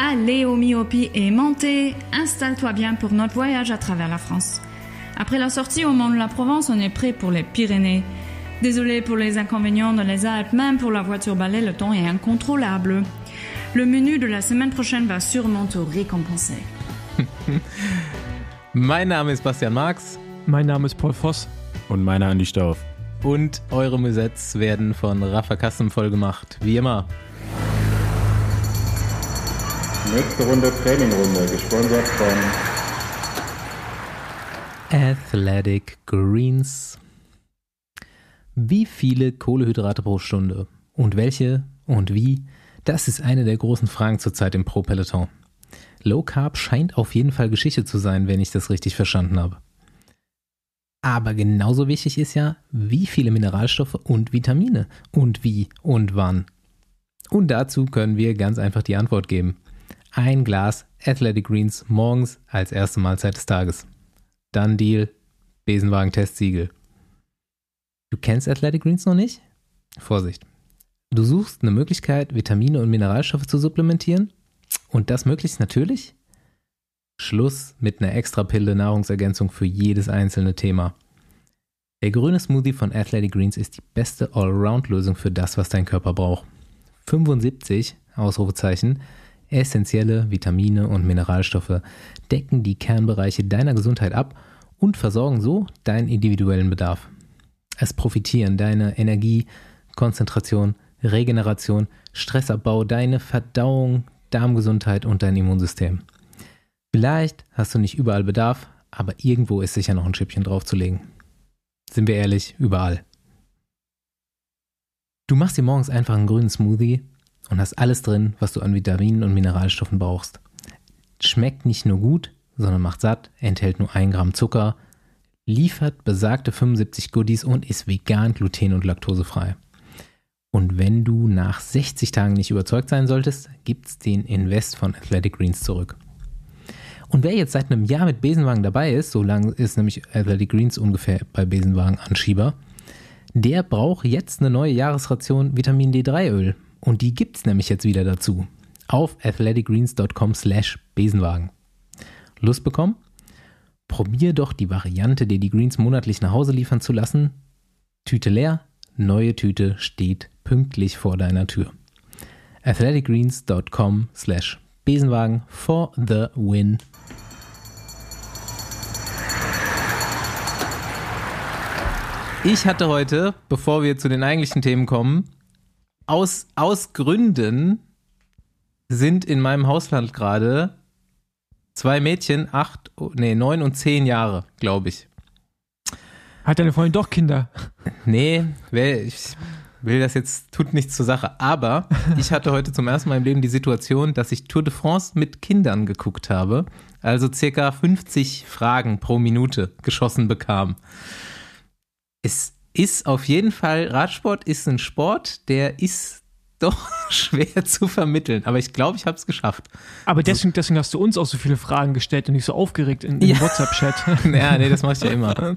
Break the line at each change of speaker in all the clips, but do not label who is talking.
Allez au Miopi et montez, installe-toi bien pour notre voyage à travers la France. Après la sortie au Mont de la Provence, on est prêt pour les Pyrénées. Désolé pour les inconvénients dans les Alpes, même pour la voiture balai, le temps est incontrôlable. Le menu de la semaine prochaine va sûrement te récompenser.
mein Name ist Bastian Marx.
Mein Name ist Paul Voss.
Und meiner Andi Stauf.
Und eure Musets werden von Rafa Kassem vollgemacht, wie immer.
Nächste Runde Trainingrunde, gesponsert von
Athletic Greens. Wie viele Kohlehydrate pro Stunde und welche und wie? Das ist eine der großen Fragen zurzeit im Pro-Peloton. Low Carb scheint auf jeden Fall Geschichte zu sein, wenn ich das richtig verstanden habe. Aber genauso wichtig ist ja, wie viele Mineralstoffe und Vitamine und wie und wann. Und dazu können wir ganz einfach die Antwort geben ein Glas Athletic Greens morgens als erste Mahlzeit des Tages. Dann Deal, Besenwagen-Testsiegel. Du kennst Athletic Greens noch nicht? Vorsicht. Du suchst eine Möglichkeit, Vitamine und Mineralstoffe zu supplementieren? Und das möglichst natürlich? Schluss mit einer extra Pille Nahrungsergänzung für jedes einzelne Thema. Der grüne Smoothie von Athletic Greens ist die beste Allround-Lösung für das, was dein Körper braucht. 75 Ausrufezeichen Essentielle Vitamine und Mineralstoffe decken die Kernbereiche deiner Gesundheit ab und versorgen so deinen individuellen Bedarf. Es profitieren deine Energie, Konzentration, Regeneration, Stressabbau, deine Verdauung, Darmgesundheit und dein Immunsystem. Vielleicht hast du nicht überall Bedarf, aber irgendwo ist sicher noch ein Schippchen draufzulegen. Sind wir ehrlich, überall. Du machst dir morgens einfach einen grünen Smoothie und hast alles drin, was du an Vitaminen und Mineralstoffen brauchst. Schmeckt nicht nur gut, sondern macht satt, enthält nur 1 Gramm Zucker, liefert besagte 75 Goodies und ist vegan, gluten- und laktosefrei. Und wenn du nach 60 Tagen nicht überzeugt sein solltest, gibt's den Invest von Athletic Greens zurück. Und wer jetzt seit einem Jahr mit Besenwagen dabei ist, so lange ist nämlich Athletic Greens ungefähr bei Besenwagen Anschieber, der braucht jetzt eine neue Jahresration Vitamin D3-Öl und die gibt's nämlich jetzt wieder dazu. Auf athleticgreens.com slash Besenwagen. Lust bekommen? Probier doch die Variante, dir die Greens monatlich nach Hause liefern zu lassen. Tüte leer, neue Tüte steht pünktlich vor deiner Tür. athleticgreens.com slash Besenwagen for the win. Ich hatte heute, bevor wir zu den eigentlichen Themen kommen, aus, aus Gründen sind in meinem Hausland gerade zwei Mädchen, acht, nee, neun und zehn Jahre, glaube ich.
Hat deine Freundin doch Kinder?
Nee, ich will das jetzt, tut nichts zur Sache. Aber ich hatte heute zum ersten Mal im Leben die Situation, dass ich Tour de France mit Kindern geguckt habe. Also circa 50 Fragen pro Minute geschossen bekam. Es ist auf jeden Fall, Radsport ist ein Sport, der ist doch schwer zu vermitteln. Aber ich glaube, ich habe es geschafft.
Aber deswegen, deswegen hast du uns auch so viele Fragen gestellt und nicht so aufgeregt in, im ja. WhatsApp-Chat.
ja, nee, das mache ich ja immer.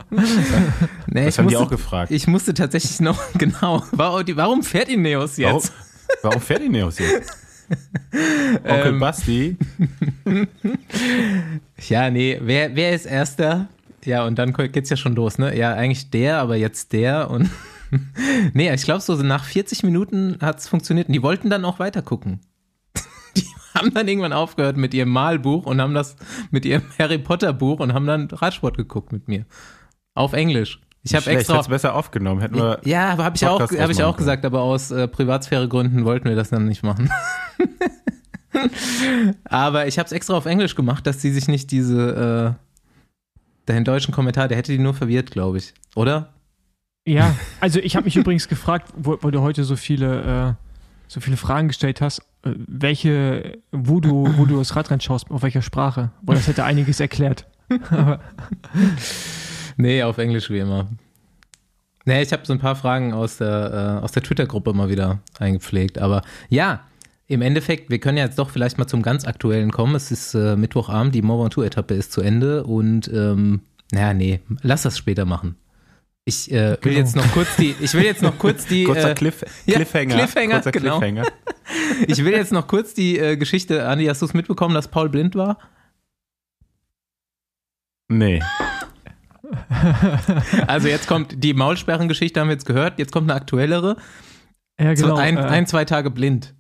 Nee, das haben musste, die auch gefragt.
Ich musste tatsächlich noch, genau, warum fährt Ineos jetzt?
Warum, warum fährt Ineos jetzt? Onkel ähm, Basti.
ja, nee, wer, wer ist Erster? Ja, und dann geht's ja schon los, ne? Ja, eigentlich der, aber jetzt der und. nee, ich glaube, so nach 40 Minuten hat's funktioniert. Und die wollten dann auch weiter gucken. Die haben dann irgendwann aufgehört mit ihrem Malbuch und haben das mit ihrem Harry Potter Buch und haben dann Radsport geguckt mit mir. Auf Englisch. Ich habe extra.
Hätte besser aufgenommen. Hätten wir
ja, aber habe ich auch, hab ich auch gesagt, aber aus äh, Privatsphäregründen wollten wir das dann nicht machen. aber ich habe es extra auf Englisch gemacht, dass sie sich nicht diese äh, Deinen deutschen Kommentar, der hätte die nur verwirrt, glaube ich. Oder?
Ja, also ich habe mich übrigens gefragt, wo, weil du heute so viele, äh, so viele Fragen gestellt hast, äh, welche, wo du, wo du das Radrennen schaust, auf welcher Sprache. Weil das hätte einiges erklärt.
nee, auf Englisch wie immer. Nee, ich habe so ein paar Fragen aus der, äh, aus der Twitter-Gruppe mal wieder eingepflegt. Aber ja, im Endeffekt, wir können ja jetzt doch vielleicht mal zum ganz Aktuellen kommen. Es ist äh, Mittwochabend, die Mont Ventoux-Etappe ist zu Ende und ähm, naja, nee, lass das später machen. Ich äh, will
Genau.
jetzt noch kurz die, ich will jetzt noch kurz die,
Kurzer
äh,
Cliff,
ja,
Cliffhanger.
Cliffhanger,
kurzer
genau.
Cliffhanger.
ich will jetzt noch kurz die äh, Geschichte, Andi, hast du es mitbekommen, dass Paul blind war?
Nee.
Also jetzt kommt die Maulsperrengeschichte, haben wir jetzt gehört, jetzt kommt eine aktuellere.
Ja,
So
genau.
ein,
äh,
ein, zwei Tage blind.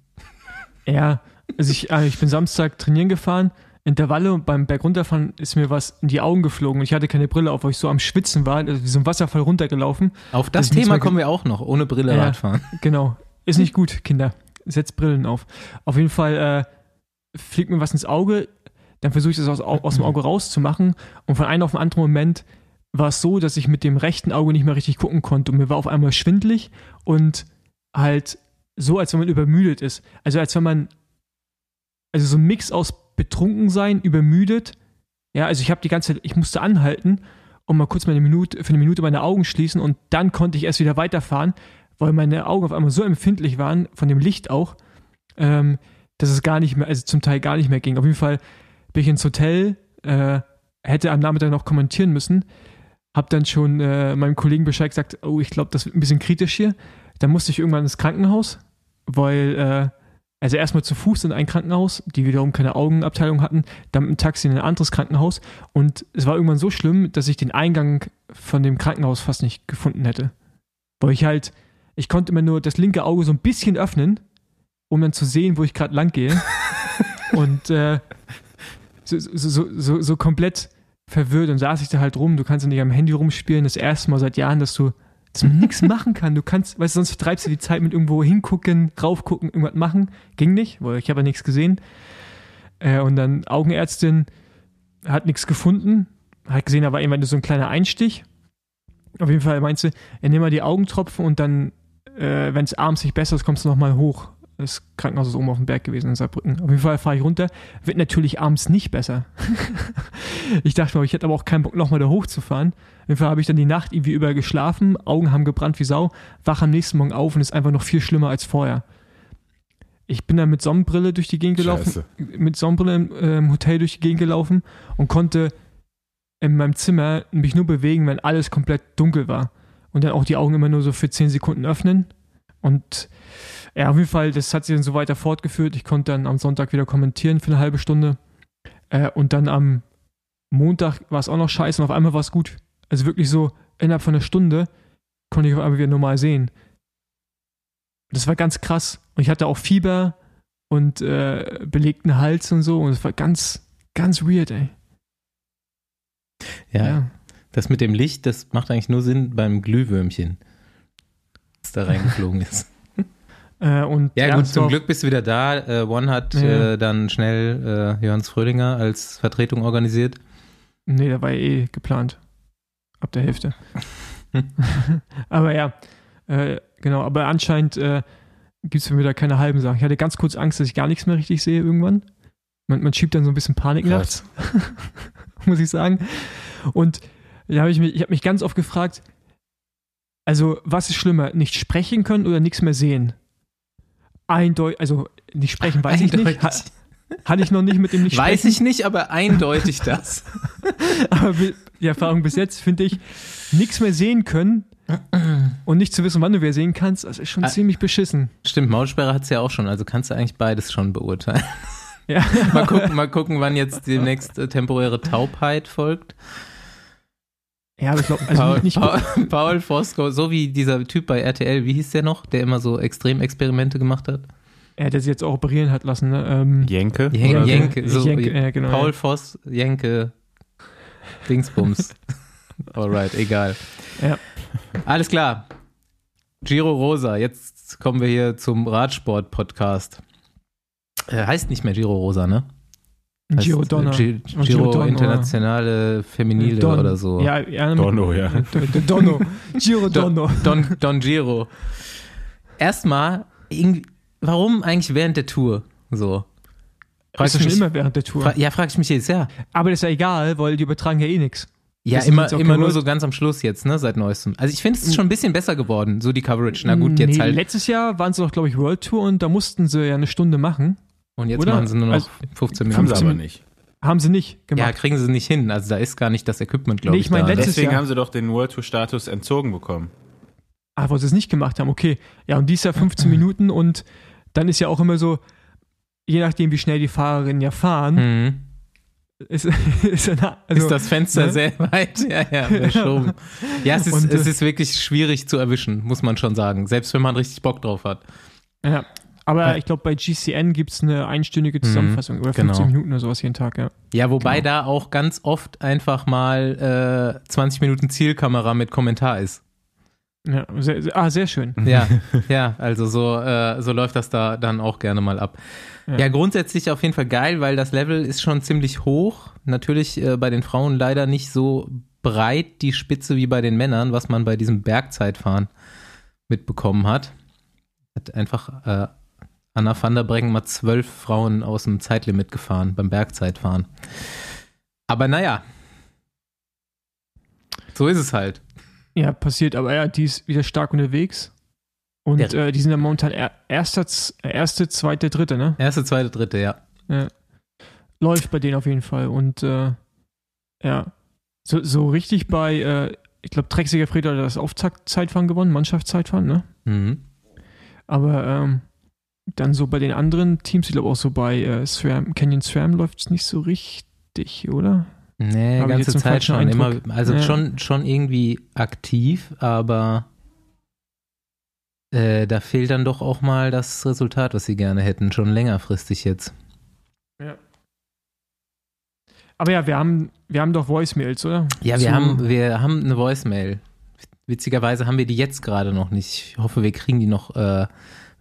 Ja, also ich, äh, ich bin Samstag trainieren gefahren, Intervalle und beim Bergunterfahren ist mir was in die Augen geflogen und ich hatte keine Brille auf, weil ich so am Schwitzen war, also wie so ein Wasserfall runtergelaufen.
Auf das,
Das muss
Thema kommen wir auch noch, ohne Brille
Ja.
Radfahren.
Genau. Ist nicht gut, Kinder. Setzt Brillen auf. Auf jeden Fall äh, fliegt mir was ins Auge, dann versuche ich das aus, aus dem Auge rauszumachen und von einem auf den anderen Moment war es so, dass ich mit dem rechten Auge nicht mehr richtig gucken konnte und mir war auf einmal schwindlig und halt so, als wenn man übermüdet ist. Also als wenn man, also so ein Mix aus betrunken sein, übermüdet. Ja, also ich habe die ganze ich musste anhalten und mal kurz meine Minute, für eine Minute meine Augen schließen und dann konnte ich erst wieder weiterfahren, weil meine Augen auf einmal so empfindlich waren, von dem Licht auch, ähm, dass es gar nicht mehr, also zum Teil gar nicht mehr ging. Auf jeden Fall bin ich ins Hotel, äh, hätte am Nachmittag noch kommentieren müssen, hab dann schon äh, meinem Kollegen Bescheid gesagt, oh, ich glaube, das wird ein bisschen kritisch hier. Dann musste ich irgendwann ins Krankenhaus, weil, äh, also erstmal zu Fuß in ein Krankenhaus, die wiederum keine Augenabteilung hatten, dann mit dem Taxi in ein anderes Krankenhaus und es war irgendwann so schlimm, dass ich den Eingang von dem Krankenhaus fast nicht gefunden hätte. Weil ich halt, ich konnte immer nur das linke Auge so ein bisschen öffnen, um dann zu sehen, wo ich gerade lang gehe. und äh, so, so, so, so, so komplett verwirrt und saß ich da halt rum. Du kannst ja nicht am Handy rumspielen. Das erste Mal seit Jahren, dass du dass man nichts machen kann. Du kannst, weißt du, sonst vertreibst du die Zeit mit irgendwo hingucken, raufgucken, irgendwas machen. Ging nicht, weil ich habe ja nichts gesehen. Äh, und dann Augenärztin hat nichts gefunden. Hat gesehen, da war irgendwann so ein kleiner Einstich. Auf jeden Fall meinte sie, ja, nimm mal die Augentropfen und dann, äh, wenn es abends nicht besser ist, kommst du nochmal hoch. Das Krankenhaus ist oben auf dem Berg gewesen in Saarbrücken. Auf jeden Fall fahre ich runter. Wird natürlich abends nicht besser. ich dachte mir, ich hätte aber auch keinen Bock, nochmal da hochzufahren. Jeden Fall habe ich dann die Nacht irgendwie über geschlafen, Augen haben gebrannt wie Sau, wach am nächsten Morgen auf und ist einfach noch viel schlimmer als vorher. Ich bin dann mit Sonnenbrille durch die Gegend gelaufen,
Scheiße.
mit Sonnenbrille im, äh, im Hotel durch die Gegend gelaufen und konnte in meinem Zimmer mich nur bewegen, wenn alles komplett dunkel war. Und dann auch die Augen immer nur so für 10 Sekunden öffnen. Und ja, auf jeden Fall, das hat sich dann so weiter fortgeführt. Ich konnte dann am Sonntag wieder kommentieren für eine halbe Stunde. Äh, und dann am Montag war es auch noch scheiße und auf einmal war es gut. Also wirklich so innerhalb von einer Stunde konnte ich auf einmal wieder normal sehen. Das war ganz krass. Und ich hatte auch Fieber und äh, belegten Hals und so. Und es war ganz, ganz weird, ey.
Ja, das mit dem Licht, das macht eigentlich nur Sinn beim Glühwürmchen, das da reingeflogen ist.
Äh, und
Ja, gut, zum Glück bist du wieder da. Äh, One hat
Ja.
äh, dann schnell äh, Johannes Fröhlinger als Vertretung organisiert.
Nee, der war ja eh geplant. Ab der Hälfte. aber ja, äh, genau. Aber anscheinend äh, gibt es für mich da keine halben Sachen. Ich hatte ganz kurz Angst, dass ich gar nichts mehr richtig sehe irgendwann. Man, man schiebt dann so ein bisschen Panik nachts, muss ich sagen. Und da habe ich mich, ich habe mich ganz oft gefragt, also was ist schlimmer, nicht sprechen können oder nichts mehr sehen? Eindeutig, also nicht sprechen, weiß ich nicht. Hatte ich noch nicht mit dem nicht
Weiß
sprechen.
ich nicht, aber eindeutig das.
Aber die Erfahrung bis jetzt finde ich, nichts mehr sehen können und nicht zu wissen, wann du wieder sehen kannst, das ist schon
Ah.
ziemlich beschissen.
Stimmt, Maulsperre hat es ja auch schon, also kannst du eigentlich beides schon beurteilen.
Ja.
mal, gucken, mal gucken, wann jetzt demnächst äh, temporäre Taubheit folgt.
Ja, aber ich glaube, also
Paul,
nicht
Paul, Paul Fosco, so wie dieser Typ bei RTL, wie hieß der noch, der immer so Extremexperimente gemacht hat?
Er, der sich jetzt auch operieren hat lassen, ne? Ähm,
Jenke?
Jen-
Oder so?
Jenke, so,
Jenke, ja, genau.
Paul Voss, Jenke, Dingsbums. Alright, egal.
Ja.
Alles klar. Giro Rosa, jetzt kommen wir hier zum Radsport-Podcast. Äh, heißt nicht mehr Giro Rosa, ne? Heißt,
Giro Donner.
äh, Gi-
Und
Giro,
Giro Donner.
Internationale Feminile
Don-
oder so.
Ja, ja
Donno, ja.
Donno. Giro
Don,
Donno.
Don, Don Giro. Erstmal, irgendwie- warum eigentlich während der Tour so? Frag ich
ist schon
mich,
immer während der Tour.
fra ja, frage ich mich jetzt, ja.
Aber das ist ja egal, weil die übertragen ja eh nichts.
Ja,
Das sind
immer, immer nur so ganz am Schluss jetzt, ne, seit neuestem. Also ich finde, es ist schon ein bisschen besser geworden, so die Coverage. Na gut, jetzt
nee,
halt.
Letztes Jahr waren sie doch, glaube ich, World Tour und da mussten sie ja eine Stunde machen.
Und jetzt
oder?
machen sie nur noch
Also,
15
Haben
Minuten.
sie aber nicht.
Haben sie nicht
Ja,
gemacht.
kriegen sie nicht hin. Also da ist gar nicht das Equipment, glaube
Nee,
ich.
ich mein,
da.
letztes-
Deswegen
Jahr.
haben sie doch den World Tour Status entzogen bekommen.
Ah, wo sie es nicht gemacht haben, okay. Ja, und dies Jahr 15 Minuten und dann ist ja auch immer so, je nachdem, wie schnell die Fahrerinnen ja fahren,
Mhm.
ist, ist, eine, also,
ist das Fenster
ne?
sehr weit ja, ja, verschoben. Ja, es ist,
Und, äh,
es ist wirklich schwierig zu erwischen, muss man schon sagen. Selbst wenn man richtig Bock drauf hat.
Ja. Aber
Ja.
ich glaube, bei GCN gibt es eine einstündige Zusammenfassung über
genau.
15 Minuten oder sowas jeden Tag, ja.
Ja, wobei
Genau.
da auch ganz oft einfach mal äh, 20 Minuten Zielkamera mit Kommentar ist.
Ja sehr, sehr, ah, sehr schön.
Ja, ja, also so, äh, so läuft das da dann auch gerne mal ab. Ja.
Ja.
grundsätzlich auf jeden Fall geil, weil das Level ist schon ziemlich hoch. Natürlich äh, bei den Frauen leider nicht so breit die Spitze wie bei den Männern, was man bei diesem Bergzeitfahren mitbekommen hat. Hat einfach äh, Anna van der Breggen mal zwölf Frauen aus dem Zeitlimit gefahren beim Bergzeitfahren. Aber naja, so ist es halt.
Ja, passiert, aber ja, die ist wieder stark unterwegs. Und
Ja.
äh, die sind ja momentan er, erster, erste, zweite, dritte, ne?
Erste, zweite, dritte, ja.
Läuft bei denen auf jeden Fall. Und äh, ja, so, so richtig bei, äh, ich glaube, Drexiger Fred hat das Auftaktzeitfahren gewonnen, Mannschaftszeitfahren, ne?
Mhm.
Aber ähm, dann so bei den anderen Teams, ich glaube auch so bei äh, SRAM, Canyon SRAM läuft es nicht so richtig, oder?
Nee,
Hab
ganze Zeit schon. Immer,
Eindruck?
also
Ja.
schon, schon irgendwie aktiv, aber äh, da fehlt dann doch auch mal das Resultat, was sie gerne hätten, schon längerfristig jetzt.
Aber ja, wir haben, wir haben doch Voicemails, oder?
Ja, wir
Zu-
haben, wir haben eine Voicemail. Witzigerweise haben wir die jetzt gerade noch nicht. Ich hoffe, wir kriegen die noch äh,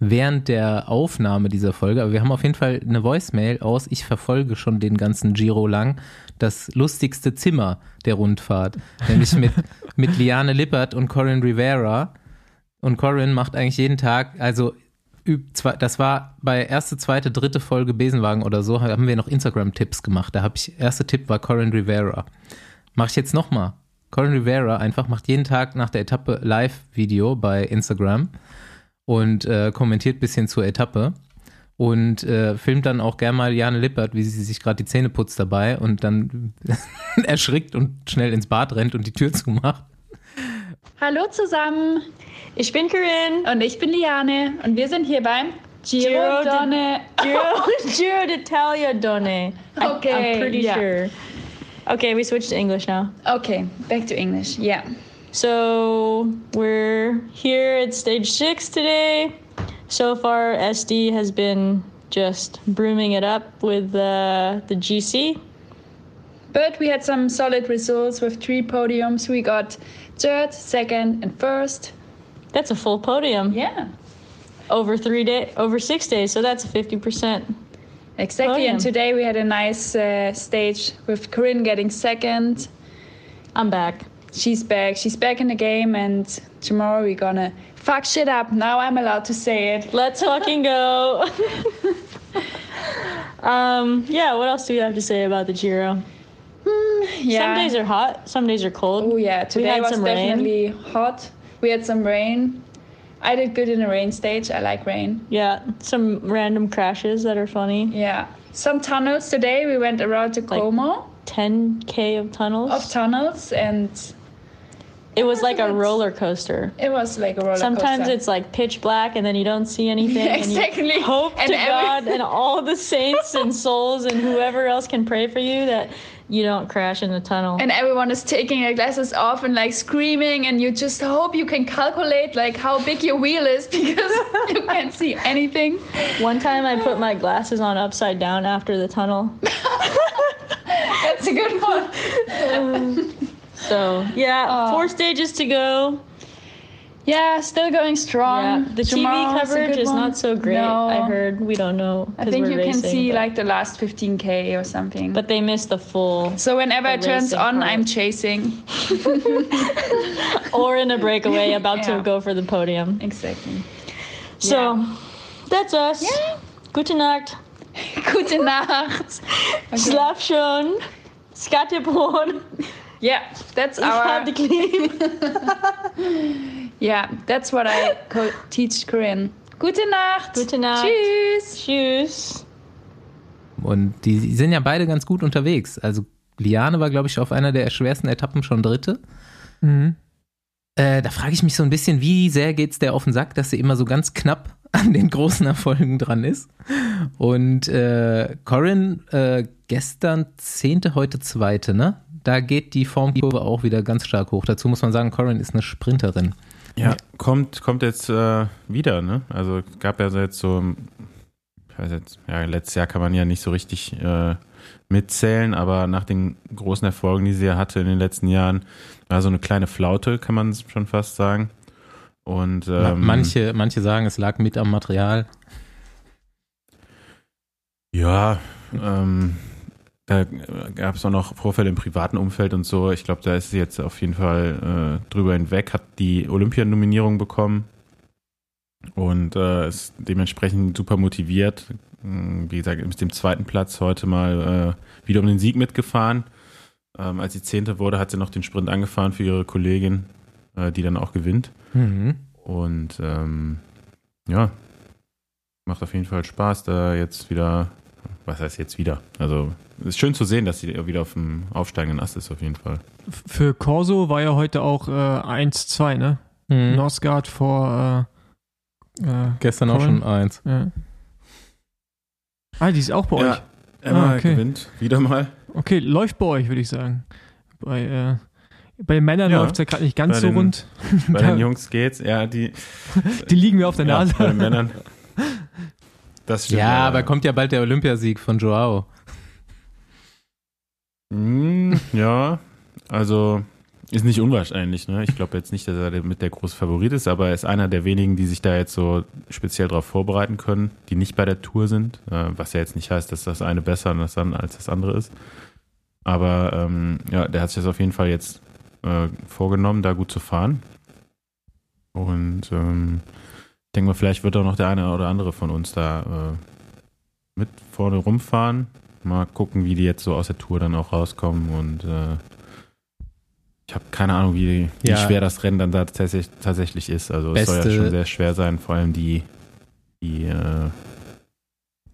während der Aufnahme dieser Folge. Aber wir haben auf jeden Fall eine Voicemail aus, ich verfolge schon den ganzen Giro lang, das lustigste Zimmer der Rundfahrt. Nämlich mit, mit Liane Lippert und Corinne Rivera. Und Corinne macht eigentlich jeden Tag, also das war bei erste, zweite, dritte Folge Besenwagen oder so, haben wir noch Instagram-Tipps gemacht. Da habe ich, erste Tipp war Corinne Rivera. Mache ich jetzt nochmal. Corinne Rivera einfach macht jeden Tag nach der Etappe Live-Video bei Instagram und äh, kommentiert ein bisschen zur Etappe und äh, filmt dann auch gern mal Jane Lippert, wie sie sich gerade die Zähne putzt dabei und dann erschrickt und schnell ins Bad rennt und die Tür zumacht.
Hallo zusammen
Ich bin Corinne.
und ich bin Liane und wir sind hier beim Giro, Donne.
Giro, Giro d'Italia Donne.
Okay,
I'm pretty
yeah.
sure. Okay, we switched to English now.
Okay, back to English. Yeah.
So we're here at stage six today. So far, SD has been just brooming it up with uh, the GC.
But we had some solid results with three podiums. We got third, second, and first.
That's a full podium
Yeah,
over three day, over six days. So that's a fifty percent.
exactly.
Podium.
And today we had a nice uh, stage with Corinne getting second.
I'm back.
She's back. She's back in the game, and tomorrow we're gonna fuck shit up. Now I'm allowed to say it.
Let's fucking go. um, yeah. What else do we have to say about the Giro?
Yeah.
Some days are hot. Some days are cold.
Oh yeah, today was
some rain.
definitely hot. We had some rain. I did good in the rain stage. I like rain.
Yeah, some random crashes that are funny.
Yeah. Some tunnels today. We went around to
Like-
Como
10k of tunnels.
of tunnels, and
it was like a roller coaster.
it was like a roller coaster.
Sometimes
coaster.
it's like pitch black and then you don't see anything. and you
Exactly.
hope
And
to
every-
God and all the saints and souls and whoever else can pray for you that you don't crash in the tunnel.
and everyone is taking their glasses off and like screaming, and you just hope you can calculate like how big your wheel is because you can't see anything.
One time I put my glasses on upside down after the tunnel.
That's a good one.
So yeah,
Oh.
four stages to go.
Yeah, still going strong.
Yeah, the
Tomorrow's
TV coverage
good
is not so great.
No.
I heard we don't know.
I think you can see
but-
like the last 15k or something.
But they missed the full.
so whenever it turns on,
part.
I'm chasing.
or in a breakaway about
Yeah.
to go for the podium.
Exactly.
So that's us.
Yeah.
Gute Nacht.
Gute Nacht.
Schlaf schon. Skattebrot.
Yeah, that's
Ich
our.
hab dich lieb.
Yeah, that's what I co- teach Corinne. Gute Nacht.
Gute Nacht.
Tschüss.
Tschüss.
Und die sind ja beide ganz gut unterwegs. Also Liane war, glaube ich, auf einer der schwersten Etappen schon Dritte.
Mhm.
Äh, da frage ich mich so ein bisschen, wie sehr geht's der auf den Sack, dass sie immer so ganz knapp an den großen Erfolgen dran ist. Und äh, Corin äh, gestern Zehnte, heute Zweite, ne? Da geht die Formkurve auch wieder ganz stark hoch. Dazu muss man sagen, Corin ist eine Sprinterin.
Ja, kommt, kommt jetzt äh, wieder, ne? Also gab ja jetzt so, ich weiß jetzt, ja, letztes Jahr kann man ja nicht so richtig äh, mitzählen, aber nach den großen Erfolgen, die sie ja hatte in den letzten Jahren, war so eine kleine Flaute, kann man schon fast sagen. Und ähm,
manche, manche sagen, es lag mit am Material.
Ja, ähm, da gab es auch noch Vorfälle im privaten Umfeld und so. Ich glaube, da ist sie jetzt auf jeden Fall äh, drüber hinweg, hat die Olympianominierung bekommen und äh, ist dementsprechend super motiviert. Wie gesagt, mit dem zweiten Platz heute mal äh, wieder um den Sieg mitgefahren. Ähm, als sie Zehnte wurde, hat sie noch den Sprint angefahren für ihre Kollegin, äh, die dann auch gewinnt.
Mhm.
Und ähm, ja, macht auf jeden Fall Spaß, da jetzt wieder, was heißt jetzt wieder? Also ist schön zu sehen, dass sie wieder auf dem aufsteigenden Ast ist, auf jeden Fall.
Für Corso war ja heute auch äh, 1-2, ne?
Mhm.
Northgard vor äh, äh,
Gestern auch
Corin.
schon eins.
Ja. Ah, die ist auch bei
Ja,
euch.
Emma
Ah, okay.
gewinnt wieder mal.
Okay, läuft bei euch, würde ich sagen. Bei, äh, bei den Männern
Ja.
läuft es ja gerade nicht ganz
Bei
so
den-
rund.
Bei den Jungs geht's, ja, die,
Die liegen mir auf der
ja,
Nase.
bei den Männern. Das stimmt.
Ja, aber kommt ja bald der Olympiasieg von Joao.
Hm, ja, also ist nicht unwahrscheinlich. Ne? Ich glaube jetzt nicht, dass er mit der große Favorit ist, aber er ist einer der wenigen, die sich da jetzt so speziell darauf vorbereiten können, die nicht bei der Tour sind. Äh, was ja jetzt nicht heißt, dass das eine besser als das- andere ist. Aber ähm, ja, der hat sich das auf jeden Fall jetzt äh, vorgenommen, da gut zu fahren. Und ähm, denke mal, vielleicht wird auch noch der eine oder andere von uns da äh, mit vorne rumfahren. Mal gucken, wie die jetzt so aus der Tour dann auch rauskommen und äh, ich habe keine Ahnung, wie, wie
Ja.
schwer das Rennen dann da tatsächlich, tatsächlich ist. Also es soll
Beste-
ja schon sehr schwer sein, vor allem die, die äh,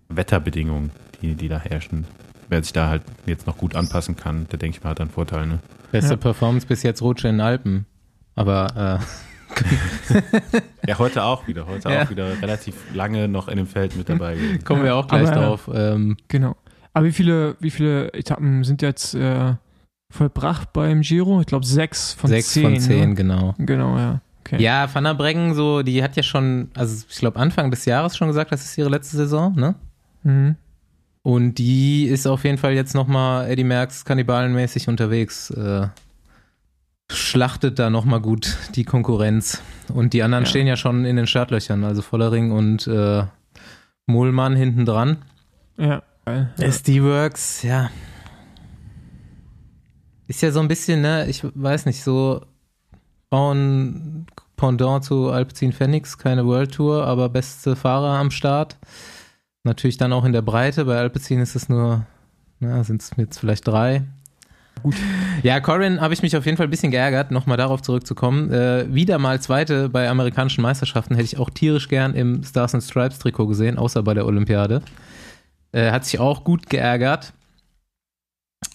Wetterbedingungen, die, die da herrschen. Wer sich da halt jetzt noch gut anpassen kann, der denke ich mal hat einen Vorteil. Ne?
Beste
Ja.
Performance bis jetzt Rutsche in den Alpen. Aber
Ja, heute auch wieder. Heute
Ja.
auch wieder relativ lange noch in dem Feld mit dabei gewesen.
äh, kommen wir auch gleich
Aber-
drauf. Ähm,
Genau. Aber wie viele, wie viele Etappen sind jetzt äh, vollbracht beim Giro? Ich glaube sechs von
sechs
zehn.
von zehn,
Ne?
genau.
Genau, ja. Okay.
Ja, Van der Breggen, so, die hat ja schon, also ich glaube Anfang des Jahres schon gesagt, das ist ihre letzte Saison, ne?
Mhm.
Und die ist auf jeden Fall jetzt nochmal Eddie Merckx kannibalenmäßig unterwegs. Äh, schlachtet da nochmal gut die Konkurrenz. Und die anderen
Ja.
stehen ja schon in den Startlöchern, also Vollering und äh, Mohlmann hinten dran.
Ja. Geil.
SD Works, ja. Ist ja so ein bisschen, ne, ich weiß nicht, so Frauen Pendant zu Alpecin Phoenix, keine World Tour, aber beste Fahrer am Start. Natürlich dann auch in der Breite. Bei Alpecin ist es nur, na, sind es jetzt vielleicht drei.
Gut.
Ja, Corin habe ich mich auf jeden Fall ein bisschen geärgert, nochmal darauf zurückzukommen. Äh, wieder mal zweite bei amerikanischen Meisterschaften hätte ich auch tierisch gern im Stars and Stripes Trikot gesehen, außer bei der Olympiade. Äh, hat sich auch gut geärgert.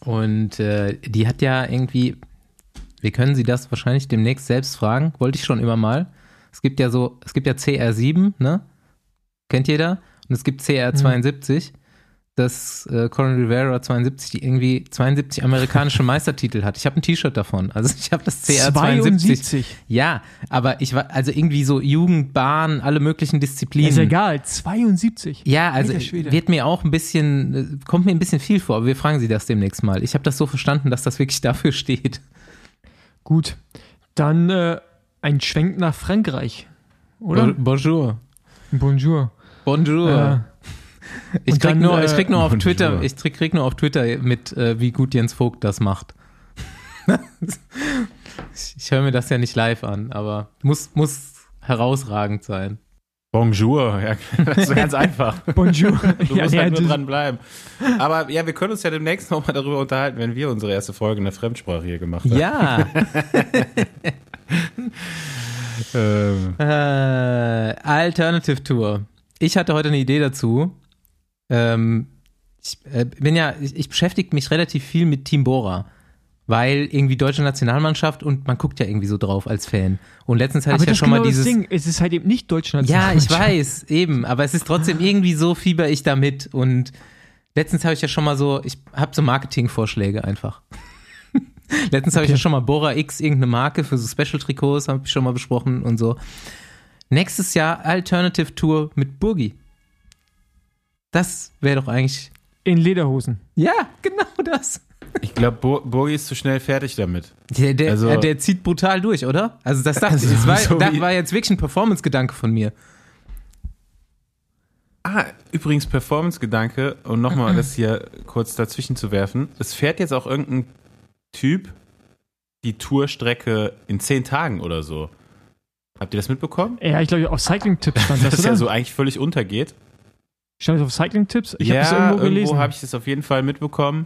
Und äh, die hat ja irgendwie, wir können sie das wahrscheinlich demnächst selbst fragen, wollte ich schon immer mal. Es gibt ja so, es gibt ja CR7, ne? Kennt jeder? Und es gibt CR72, das äh, Corin Rivera 72, die irgendwie 72 amerikanische Meistertitel hat. Ich habe ein T-Shirt davon. Also ich habe das CR72.
72.
Ja, aber ich war, also irgendwie so Jugendbahn, alle möglichen Disziplinen.
Ist egal, 72.
Ja, also wird mir auch ein bisschen, äh, kommt mir ein bisschen viel vor, aber wir fragen Sie das demnächst mal. Ich habe das so verstanden, dass das wirklich dafür steht.
Gut. Dann äh, ein Schwenk nach Frankreich. Oder?
Bo- Bonjour.
Bonjour.
Bonjour.
Äh,
ich, krieg nur,
äh,
ich krieg nur auf
Bonjour.
Twitter, ich krieg, krieg nur auf Twitter mit, äh, wie gut Jens Vogt das macht. ich ich höre mir das ja nicht live an, aber muss, muss herausragend sein.
Bonjour, ja, das ist ganz einfach.
Bonjour.
Du musst
ja,
halt nur dranbleiben. Aber ja, wir können uns ja demnächst nochmal darüber unterhalten, wenn wir unsere erste Folge in der Fremdsprache hier gemacht haben.
Ja.
Ähm,
Äh, Alternative Tour. Ich hatte heute eine Idee dazu. Ähm, ich äh, bin ja, ich, ich beschäftige mich relativ viel mit Team Bora. Weil irgendwie deutsche Nationalmannschaft und man guckt ja irgendwie so drauf als Fan. Und letztens hatte
Aber
ich ja schon mal
genau
dieses.
das Ding. Es ist halt eben nicht Deutschland.
Ja, ich weiß, eben, aber es ist trotzdem irgendwie so fieber ich damit und letztens habe ich ja schon mal so, ich habe so Marketingvorschläge einfach. letztens habe ich ja schon mal Bora X, irgendeine Marke für so Special-Trikots, habe ich schon mal besprochen und so. Nächstes Jahr Alternative Tour mit Burgi. Das wäre doch eigentlich.
In Lederhosen.
Ja, genau das.
Ich glaube, Bur Burgi ist zu schnell fertig damit.
Der, der,
Also-
der zieht brutal durch, oder? Also das, dachte ich,
Also
das, war,
so
das war jetzt wirklich ein Performance-Gedanke von mir.
Ah, übrigens Performance-Gedanke, um nochmal das hier kurz dazwischen zu werfen. Es fährt jetzt auch irgendein Typ die Tourstrecke in zehn Tagen oder so. Habt ihr das mitbekommen?
Ja, ich glaube, auf Cycling-Tipps stand das,
Dass
oder?
er so eigentlich völlig untergeht.
Stand das auf Cycling-Tipps? Ich
ja,
habe das irgendwo gelesen.
habe ich das auf jeden Fall mitbekommen.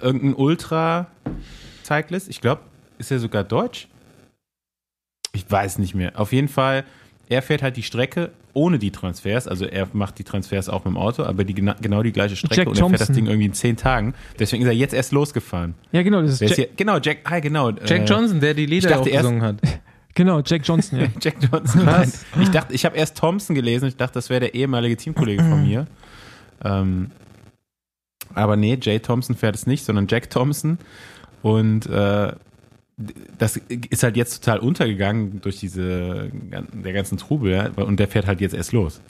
Irgendein Ultra-Cyclist, ich glaube, ist er sogar deutsch? Ich weiß nicht mehr. Auf jeden Fall, er fährt halt die Strecke ohne die Transfers. Also er macht die Transfers auch mit dem Auto, aber die, gena- genau die gleiche Strecke
Jack
und er fährt das. Ding irgendwie in zehn Tagen. Deswegen ist er jetzt erst losgefahren.
ja, genau, das ist
Der ist
Jack,
hier, genau, Jack, hi, genau.
Jack
äh,
Johnson, der die Lieder
dachte
auch gesungen hat.
Genau, Jack Johnson, ja.
Jack Johnson. Nein. Ich dachte, ich habe erst Thompson gelesen. Ich dachte, das wäre der ehemalige Teamkollege von mir. Ähm, aber nee, Jay Thompson fährt es nicht, sondern Jack Thompson. Und äh, das ist halt jetzt total untergegangen durch diese der ganzen Trubel. Ja? Und der fährt halt jetzt erst los.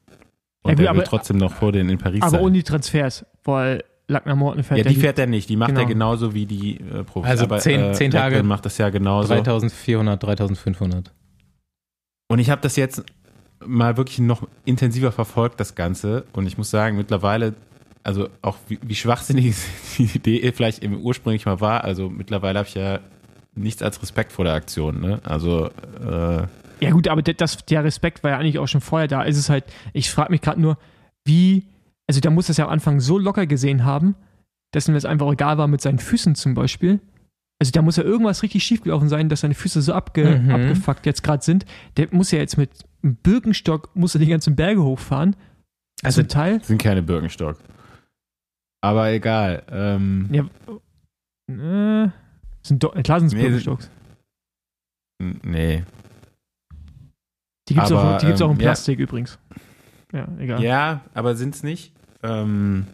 Und
Ja, gut,
der will
aber-
trotzdem noch vor denen in Paris
Aber
sein.
ohne die Transfers, weil Lackner Morten fährt
ja, die fährt er nicht. Die macht
Genau.
er genauso wie die äh, Profis.
Also
aber,
zehn-
äh,
zehn Tage,
macht das ja genauso.
3400, 3500.
Und ich habe das jetzt mal wirklich noch intensiver verfolgt, das Ganze. Und ich muss sagen, mittlerweile, also auch wie, wie schwachsinnig die Idee vielleicht im ursprünglich mal war, also mittlerweile habe ich ja nichts als Respekt vor der Aktion. Ne? Also äh,
Ja gut, aber der- das, der Respekt war ja eigentlich auch schon vorher da. Es ist halt, ich frage mich gerade nur, wie, also der muss das ja am Anfang so locker gesehen haben, dass ihm das einfach egal war mit seinen Füßen zum Beispiel. Also da muss ja irgendwas richtig schiefgelaufen sein, dass seine Füße so abge,
Mhm.
abgefuckt jetzt gerade sind. Der muss ja jetzt mit einem Birkenstock, muss er die ganzen Berge hochfahren.
Also
zum Teil.
sind keine Birkenstock. Aber egal. Ähm,
Ja, äh, sind doch, klar sind es
Nee,
Birkenstocks.
Nee.
Die gibt es
aber,
auch, die gibt's auch in
ähm, ja.
Plastik übrigens. Ja, egal.
Ja, aber sind es nicht. Ähm,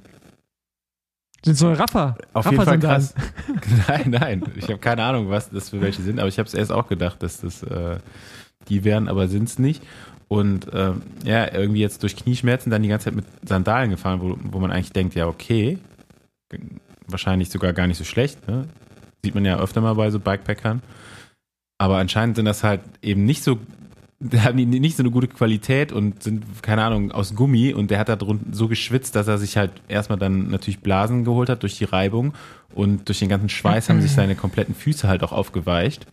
Sind so Raffer.
Auf jeden Fall krass. nein, nein. Ich habe keine Ahnung, was das für welche sind, aber ich habe es erst auch gedacht, dass das äh, die wären, aber sind es nicht. Und ähm, ja, irgendwie jetzt durch Knieschmerzen dann die ganze Zeit mit Sandalen gefahren, wo, wo man eigentlich denkt, ja, okay, wahrscheinlich sogar gar nicht so schlecht. Ne? Sieht man ja öfter mal bei so Bikepackern. Aber anscheinend sind das halt eben nicht so, haben die nicht so eine gute Qualität und sind, keine Ahnung, aus Gummi und der hat da drunten so geschwitzt, dass er sich halt erstmal dann natürlich Blasen geholt hat durch die Reibung und durch den ganzen Schweiß haben sich seine kompletten Füße halt auch aufgeweicht.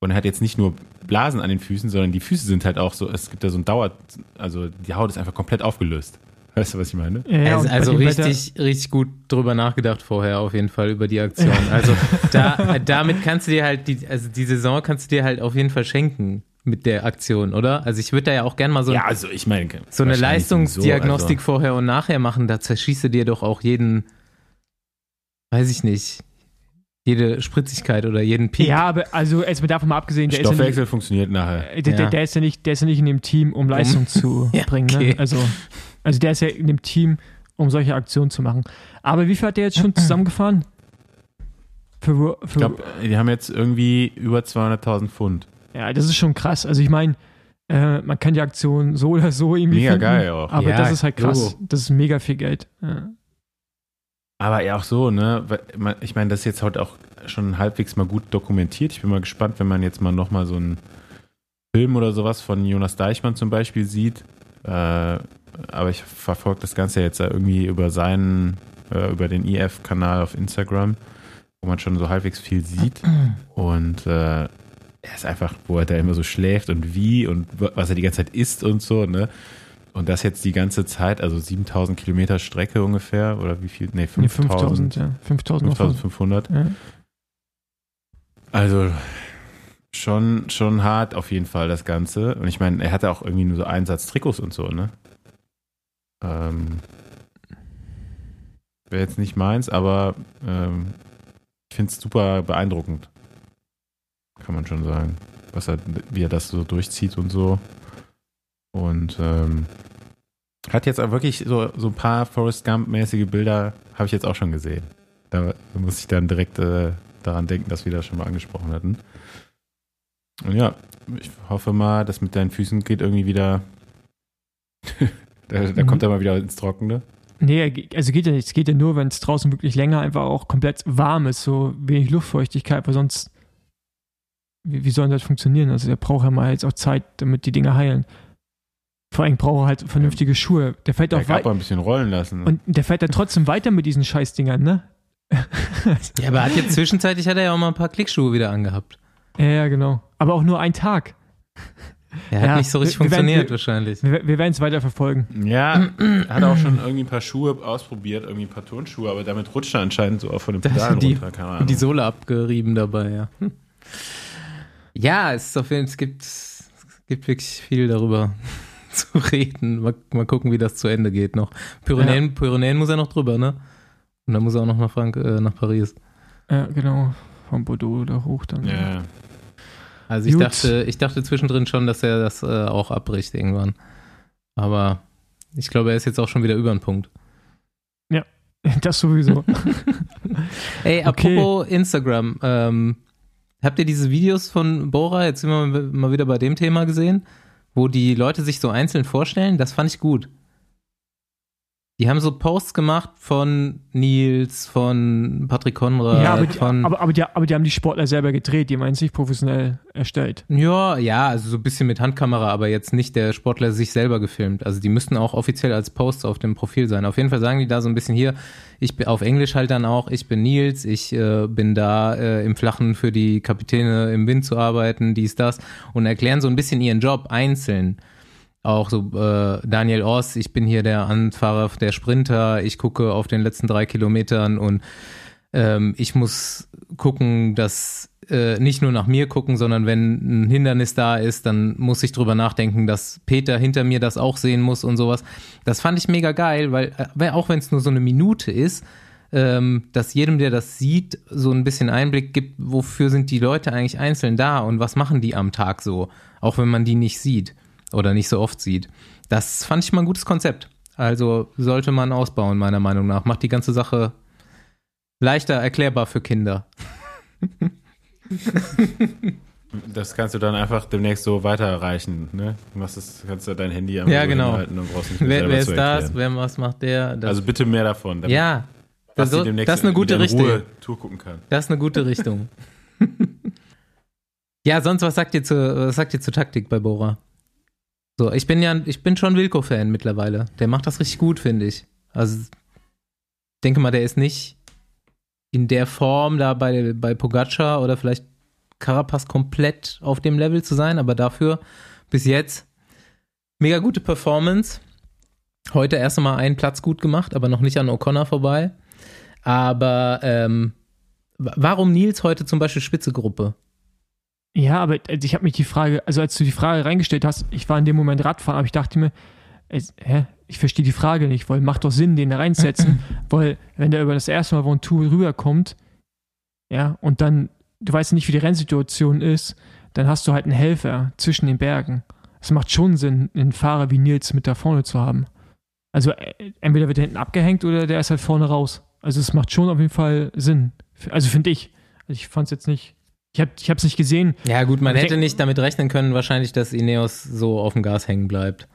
Und er hat jetzt nicht nur Blasen an den Füßen, sondern die Füße sind halt auch so, es gibt da so ein Dauer, also die Haut ist einfach komplett aufgelöst. Weißt du, was ich meine?
Ja,
also also richtig, richtig gut drüber nachgedacht vorher auf jeden Fall über die Aktion. Also da, damit kannst du dir halt die, also die Saison kannst du dir halt auf jeden Fall schenken mit der Aktion, oder? Also ich würde da ja auch gern mal so,
Ja, also ich meine,
so eine Leistungsdiagnostik
sowieso,
vorher und nachher machen. Da zerschießt du dir doch auch jeden, weiß ich nicht, jede Spritzigkeit oder jeden Peak.
Ja, aber also jetzt mal davon mal abgesehen,
Also,
der ist, ja nicht,
Stoffwechsel funktioniert nachher.
äh, der, der,
Ja.
der, ist ja nicht, der ist ja nicht in dem Team, um Leistung zu
Ja,
bringen.
okay.
Ne? Also, also der ist ja in dem Team, um solche Aktionen zu machen. Aber wie viel hat der jetzt schon zusammengefahren? Für, für,
Ich glaube, die haben jetzt irgendwie über 200.000 Pfund.
Ja, das ist schon krass. Also ich meine, äh, man kann die Aktion so oder so irgendwie
Mega
finden,
geil auch.
Aber
Ja,
das ist halt krass.
Logo.
Das ist mega viel Geld. Ja.
Aber ja auch so, ne? Ich meine, das ist jetzt heute auch schon halbwegs mal gut dokumentiert. Ich bin mal gespannt, wenn man jetzt mal nochmal so einen Film oder sowas von Jonas Deichmann zum Beispiel sieht. Äh, aber ich verfolge das Ganze jetzt irgendwie über seinen, äh, über den IF-Kanal auf Instagram, wo man schon so halbwegs viel sieht. Und äh, er ist einfach, wo er da immer so schläft und wie und wa- was er die ganze Zeit isst und so, ne? Und das jetzt die ganze Zeit, also 7000 Kilometer Strecke ungefähr, oder wie viel? Nee,
Nee,
5000.
5000, ja. 5000 noch.
5500.
Ja.
Also schon, schon hart auf jeden Fall das Ganze. Und ich meine, er hatte auch irgendwie nur so einen Satz Trikots und so, ne? Ähm, wäre jetzt nicht meins, aber ähm, ich finde es super beeindruckend. Kann man schon sagen. Was er, wie er das so durchzieht und so. Und ähm, hat jetzt auch wirklich so, so ein paar Forrest Gump-mäßige Bilder, habe ich jetzt auch schon gesehen. Da muss ich dann direkt äh, daran denken, dass wir das schon mal angesprochen hatten. Und ja, ich hoffe mal, dass mit deinen Füßen geht irgendwie wieder. da, da
Mhm.
kommt er mal wieder ins Trockene.
Nee, also geht ja nicht. Es geht ja nur, wenn es draußen wirklich länger einfach auch komplett warm ist, so wenig Luftfeuchtigkeit, weil sonst, wie, wie soll das funktionieren? Also der braucht ja mal jetzt auch Zeit, damit die Dinge heilen. Vor allem braucht er halt vernünftige Schuhe. Der fällt
Der
auch
kann
weiter.
ein bisschen rollen lassen.
Und der fährt ja trotzdem weiter mit diesen Scheißdingern, ne?
Ja, aber hat jetzt zwischenzeitlich hat er ja auch mal ein paar Klickschuhe wieder angehabt.
Ja, ja, genau. Aber auch nur ein Tag.
Er hat
Ja,
nicht so richtig
wir-
funktioniert
wir-
wahrscheinlich.
Wir, wir werden es weiter verfolgen.
ja, er hat auch schon irgendwie ein paar Schuhe ausprobiert, irgendwie ein paar Turnschuhe, aber damit rutscht er anscheinend so auch von den
Da
Pedalen
die-
runter. Keine Ahnung.
Die Sohle abgerieben dabei, ja. Ja, es, ist auf jeden, es, gibt, es gibt wirklich viel darüber zu reden. Mal, mal gucken, wie das zu Ende geht noch. Pyrenäen, Pyrenäen muss er noch drüber, ne? Und dann muss er auch noch nach, Frank äh, nach Paris.
Ja, genau. Von Bordeaux da hoch dann.
ja.
Also ich
Gut.
dachte, ich dachte zwischendrin schon, dass er das äh, auch abbricht irgendwann. Aber ich glaube, er ist jetzt auch schon wieder über den Punkt.
Das sowieso.
Ey,
Okay.
apropos Instagram, ähm, habt ihr diese Videos von Bora, jetzt sind wir mal wieder bei dem Thema gesehen, wo die Leute sich so einzeln vorstellen? Das fand ich gut. Die haben so Posts gemacht von Nils, von Patrick Konrad,
ja, aber die,
von.
aber, aber, die, aber die haben die Sportler selber gedreht, die haben es nicht professionell erstellt.
ja, ja, also so ein bisschen mit Handkamera, aber jetzt nicht der Sportler sich selber gefilmt. Also die müssten auch offiziell als Posts auf dem Profil sein. Auf jeden Fall sagen die da so ein bisschen hier, ich bin auf Englisch halt dann auch, ich bin Nils, ich äh, bin da äh, im Flachen für die Kapitäne im Wind zu arbeiten, dies, das und erklären so ein bisschen ihren Job einzeln. Auch so äh, Daniel Oss, ich bin hier der Anfahrer der Sprinter, ich gucke auf den letzten drei Kilometern und ähm, ich muss gucken, dass äh, nicht nur nach mir gucken, sondern wenn ein Hindernis da ist, dann muss ich drüber nachdenken, dass Peter hinter mir das auch sehen muss und sowas. Das fand ich mega geil, weil äh, auch wenn es nur so eine Minute ist, ähm, dass jedem, der das sieht, so ein bisschen Einblick gibt, wofür sind die Leute eigentlich einzeln da und was machen die am Tag so, auch wenn man die nicht sieht oder nicht so oft sieht. Das fand ich mal ein gutes Konzept. Also sollte man ausbauen, meiner Meinung nach. Macht die ganze Sache leichter erklärbar für Kinder.
Das kannst du dann einfach demnächst so weiterreichen. Ne? Du machst das, kannst du dein Handy am
Ja, genau.
hinhalten und brauchst nicht mehr
Wer, wer ist das? Wer was macht der? Das,
Also bitte mehr davon. damit
ja, das,
demnächst
das ist eine gute Richtung.
Ruhe Tour gucken kann.
Das ist eine gute Richtung. ja, sonst was sagt ihr zu, was sagt ihr zur Taktik bei Bora? So, ich bin ja, ich bin schon Wilco-Fan mittlerweile. Der macht das richtig gut, finde ich. Also, ich denke mal, der ist nicht in der Form da bei, bei Pogacar oder vielleicht Carapaz komplett auf dem Level zu sein, aber dafür bis jetzt mega gute Performance. Heute erst einmal einen Platz gut gemacht, aber noch nicht an O'Connor vorbei. Aber ähm, wa- warum Nils heute zum Beispiel Spitzegruppe?
Ja, aber äh, ich habe mich die Frage, also als du die Frage reingestellt hast, ich war in dem Moment Radfahren, aber ich dachte mir, hä, ich verstehe die Frage nicht, weil macht doch Sinn, den da reinzusetzen, weil wenn der über das erste Mal von Tour rüberkommt, ja, und dann, du weißt nicht, wie die Rennsituation ist, dann hast du halt einen Helfer zwischen den Bergen. Es macht schon Sinn, einen Fahrer wie Nils mit da vorne zu haben. Also äh, entweder wird er hinten abgehängt oder der ist halt vorne raus. Also es macht schon auf jeden Fall Sinn. Also finde ich. Also ich fand es jetzt nicht. Ich habe es nicht gesehen.
Ja, gut, man
Ich
hätte nicht damit rechnen können, wahrscheinlich, dass Ineos so auf dem Gas hängen bleibt.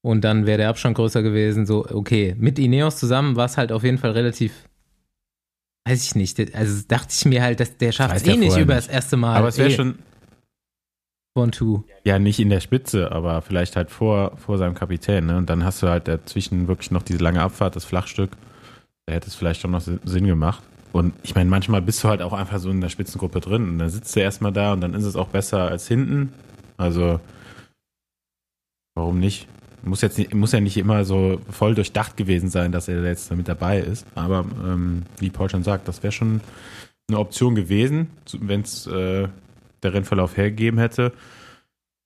Und dann wäre der Abstand größer gewesen. So, okay, mit Ineos zusammen war es halt auf jeden Fall relativ. Weiß ich nicht. Also dachte ich mir halt, dass der schafft es eh nicht über
nicht.
das erste Mal.
Aber es wäre
eh,
schon,
One, two.
ja, nicht in der Spitze, aber vielleicht halt vor, vor seinem Kapitän. Ne? Und dann hast du halt dazwischen wirklich noch diese lange Abfahrt, das Flachstück. Da hätte es vielleicht schon noch Sinn gemacht. Und ich meine, manchmal bist du halt auch einfach so in der Spitzengruppe drin. Und dann sitzt du erstmal da und dann ist es auch besser als hinten. Also, warum nicht? Muss jetzt muss ja nicht immer so voll durchdacht gewesen sein, dass er jetzt mit dabei ist. Aber ähm, wie Paul schon sagt, das wäre schon eine Option gewesen, wenn es äh, der Rennverlauf hergegeben hätte.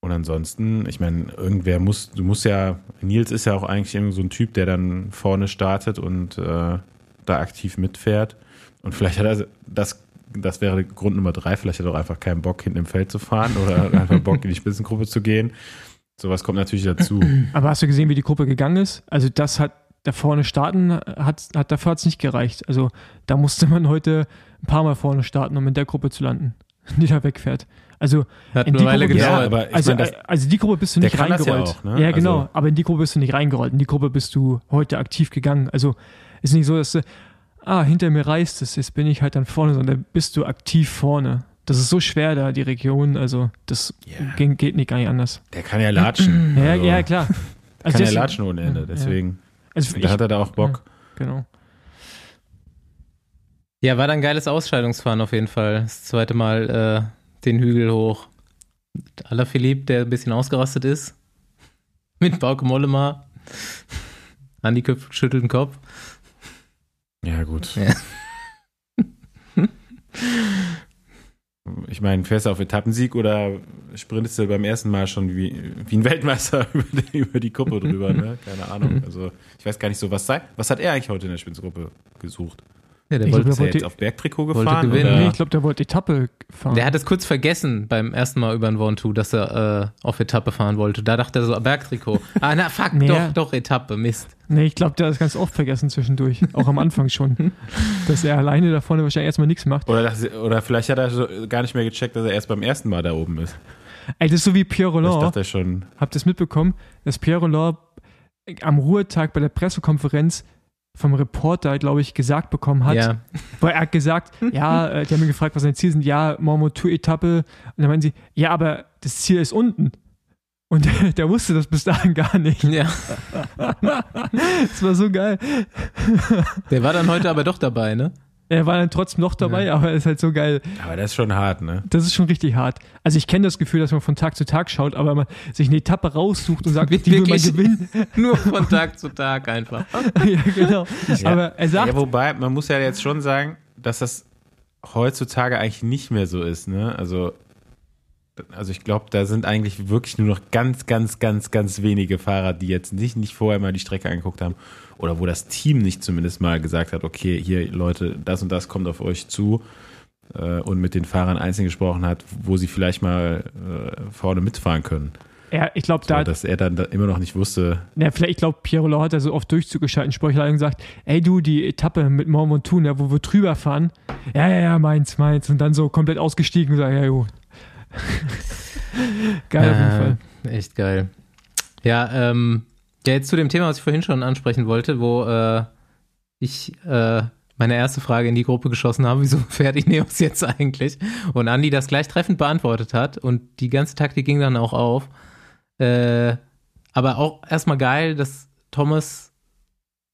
Und ansonsten, ich meine, irgendwer muss, du musst ja, Nils ist ja auch eigentlich so ein Typ, der dann vorne startet und äh, da aktiv mitfährt. Und vielleicht hat er das, das wäre Grund Nummer drei, vielleicht hat er auch einfach keinen Bock, hinten im Feld zu fahren oder einfach Bock, in die Spitzengruppe zu gehen. Sowas kommt natürlich dazu.
Aber hast du gesehen, wie die Gruppe gegangen ist? Also das hat da vorne starten, hat, hat dafür hat es nicht gereicht. Also da musste man heute ein paar Mal vorne starten, um in der Gruppe zu landen, die da wegfährt. Also
Hat
in
eine
die
Weile
Gruppe,
gedauert.
Ja, aber ich
also,
meine, das-
also die Gruppe bist du nicht
das ja
reingerollt.
auch, ne?
Ja, genau.
Also-
aber in die Gruppe bist du nicht reingerollt. In die Gruppe bist du heute aktiv gegangen. Also ist nicht so, dass du, ah, hinter mir reißt es, jetzt bin ich halt dann vorne, sondern bist du aktiv vorne. Das ist so schwer da, die Region. Also das
Ja.
ging, geht nicht gar nicht anders.
Der kann ja latschen.
Ja,
Also,
ja, klar.
Kann
Also
ja
das-
latschen ohne Ende.
Ja.
Deswegen.
Also
Da
ich,
hat er da auch Bock.
genau.
Ja, war dann ein geiles Ausscheidungsfahren auf jeden Fall. Das zweite Mal äh, den Hügel hoch. Alaphilippe, der ein bisschen ausgerastet ist. Mit Bauke Mollema. Andi Köpf schüttelt den Kopf.
Ja, gut.
Ja.
Ich meine, fährst du auf Etappensieg oder sprintest du beim ersten Mal schon wie, wie ein Weltmeister über die, über die Kuppe drüber, ne? Keine Ahnung. Also, ich weiß gar nicht so, was sei. Was hat er eigentlich heute in der Spitzengruppe gesucht?
Ja, der
Ich
wollte,
glaub,
er
wollte-
jetzt auf Bergtrikot
wollte
gefahren?
gewinnen.
Oder?
Nee, ich glaube, der wollte Etappe fahren.
der hat es kurz vergessen beim ersten Mal über den Ventoux, dass er äh, auf Etappe fahren wollte. Da dachte er so, Bergtrikot. Ah, na fuck,
Nee.
doch, doch, Etappe, Mist.
Nee, ich glaube, der hat es ganz oft vergessen zwischendurch. Auch am Anfang schon. dass er alleine da vorne wahrscheinlich erstmal nichts macht.
Oder, das, oder vielleicht hat er so gar nicht mehr gecheckt, dass er erst beim ersten Mal da oben ist.
Ey, das ist so wie Pierre
Ich
Roland.
dachte schon,
Habt ihr es mitbekommen, dass Pierre Roland am Ruhetag bei der Pressekonferenz vom Reporter, glaube ich, gesagt bekommen hat,
Ja,
weil er hat gesagt, ja, äh, die haben ihn gefragt, was sein Ziel sind, ja, Mont Ventoux-Etappe. Und dann meinen sie, ja, aber das Ziel ist unten. Und der, der wusste das bis dahin gar nicht.
ja.
Das war so geil.
Der war dann heute aber doch dabei, ne?
Er war dann trotzdem noch dabei, aber er ist halt so geil.
aber das ist schon hart, ne?
Das ist schon richtig hart. Also ich kenne das Gefühl, dass man von Tag zu Tag schaut, aber man sich eine Etappe raussucht und sagt, die will man
wirklich-
gewinnen.
Nur von Tag zu Tag einfach.
ja, genau. Aber er sagt,
Ja, wobei, man muss ja jetzt schon sagen, dass das heutzutage eigentlich nicht mehr so ist, ne? Also, also ich glaube, da sind eigentlich wirklich nur noch ganz, ganz, ganz, ganz wenige Fahrer, die jetzt nicht, nicht vorher mal die Strecke angeguckt haben oder wo das Team nicht zumindest mal gesagt hat, okay, hier Leute, das und das kommt auf euch zu äh, und mit den Fahrern einzeln gesprochen hat, wo sie vielleicht mal äh, vorne mitfahren können.
er, ich glaube,
So,
da,
dass er dann da immer noch nicht wusste,
Ja, vielleicht, ich glaube, Pierre Roland hat da so oft durchzugeschalten, Sprüchlein gesagt, ey du, die Etappe mit Mont Ventoux, ja, wo wir drüber fahren, ja, ja, ja, meins, meins. Und dann so komplett ausgestiegen und sagt, ja, jo. Geil auf jeden Fall.
Äh, echt geil. Ja, ähm, ja, jetzt zu dem Thema, was ich vorhin schon ansprechen wollte, wo äh, ich äh, meine erste Frage in die Gruppe geschossen habe, wieso fährt Ineos jetzt eigentlich? Und Andi das gleich treffend beantwortet hat und die ganze Taktik ging dann auch auf. Äh, aber auch erstmal geil, dass Thomas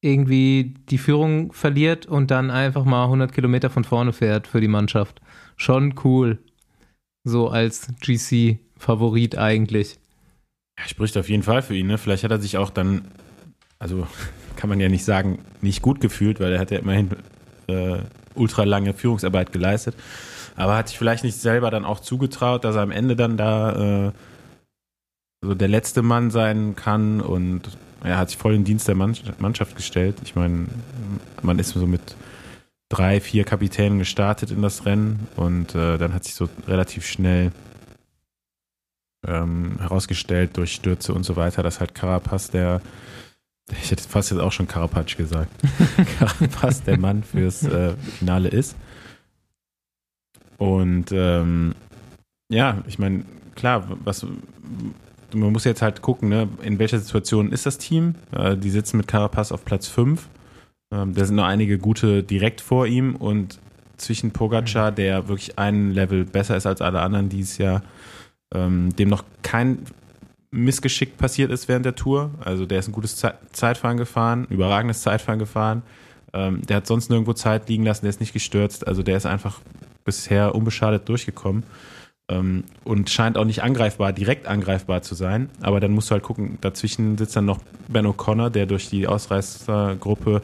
irgendwie die Führung verliert und dann einfach mal 100 Kilometer von vorne fährt für die Mannschaft. Schon cool. So als GC-Favorit eigentlich.
Ja, spricht auf jeden Fall für ihn. Ne? Vielleicht hat er sich auch dann, also kann man ja nicht sagen, nicht gut gefühlt, weil er hat ja immerhin äh, ultra lange Führungsarbeit geleistet. Aber hat sich vielleicht nicht selber dann auch zugetraut, dass er am Ende dann da äh, so der letzte Mann sein kann und er hat sich voll in den Dienst der Mannschaft Mannschaft gestellt. Ich meine, man ist so mit drei, vier Kapitänen gestartet in das Rennen und äh, dann hat sich so relativ schnell ähm, herausgestellt durch Stürze und so weiter, dass halt Carapaz der, ich hätte fast jetzt auch schon Carapaz gesagt, Carapaz der Mann fürs äh, Finale ist. Und ähm, ja, ich meine, klar, was man muss jetzt halt gucken, ne, in welcher Situation ist das Team. Äh, die sitzen mit Carapaz auf Platz 5. Ähm, da sind noch einige gute direkt vor ihm und zwischen Pogacar, der wirklich ein Level besser ist als alle anderen dieses Jahr, ähm, dem noch kein Missgeschick passiert ist während der Tour. Also der ist ein gutes Ze Zeitfahren gefahren, überragendes Zeitfahren gefahren. Ähm, der hat sonst nirgendwo Zeit liegen lassen, der ist nicht gestürzt. Also der ist einfach bisher unbeschadet durchgekommen ähm, und scheint auch nicht angreifbar, direkt angreifbar zu sein. Aber dann musst du halt gucken, dazwischen sitzt dann noch Ben O'Connor, der durch die Ausreißergruppe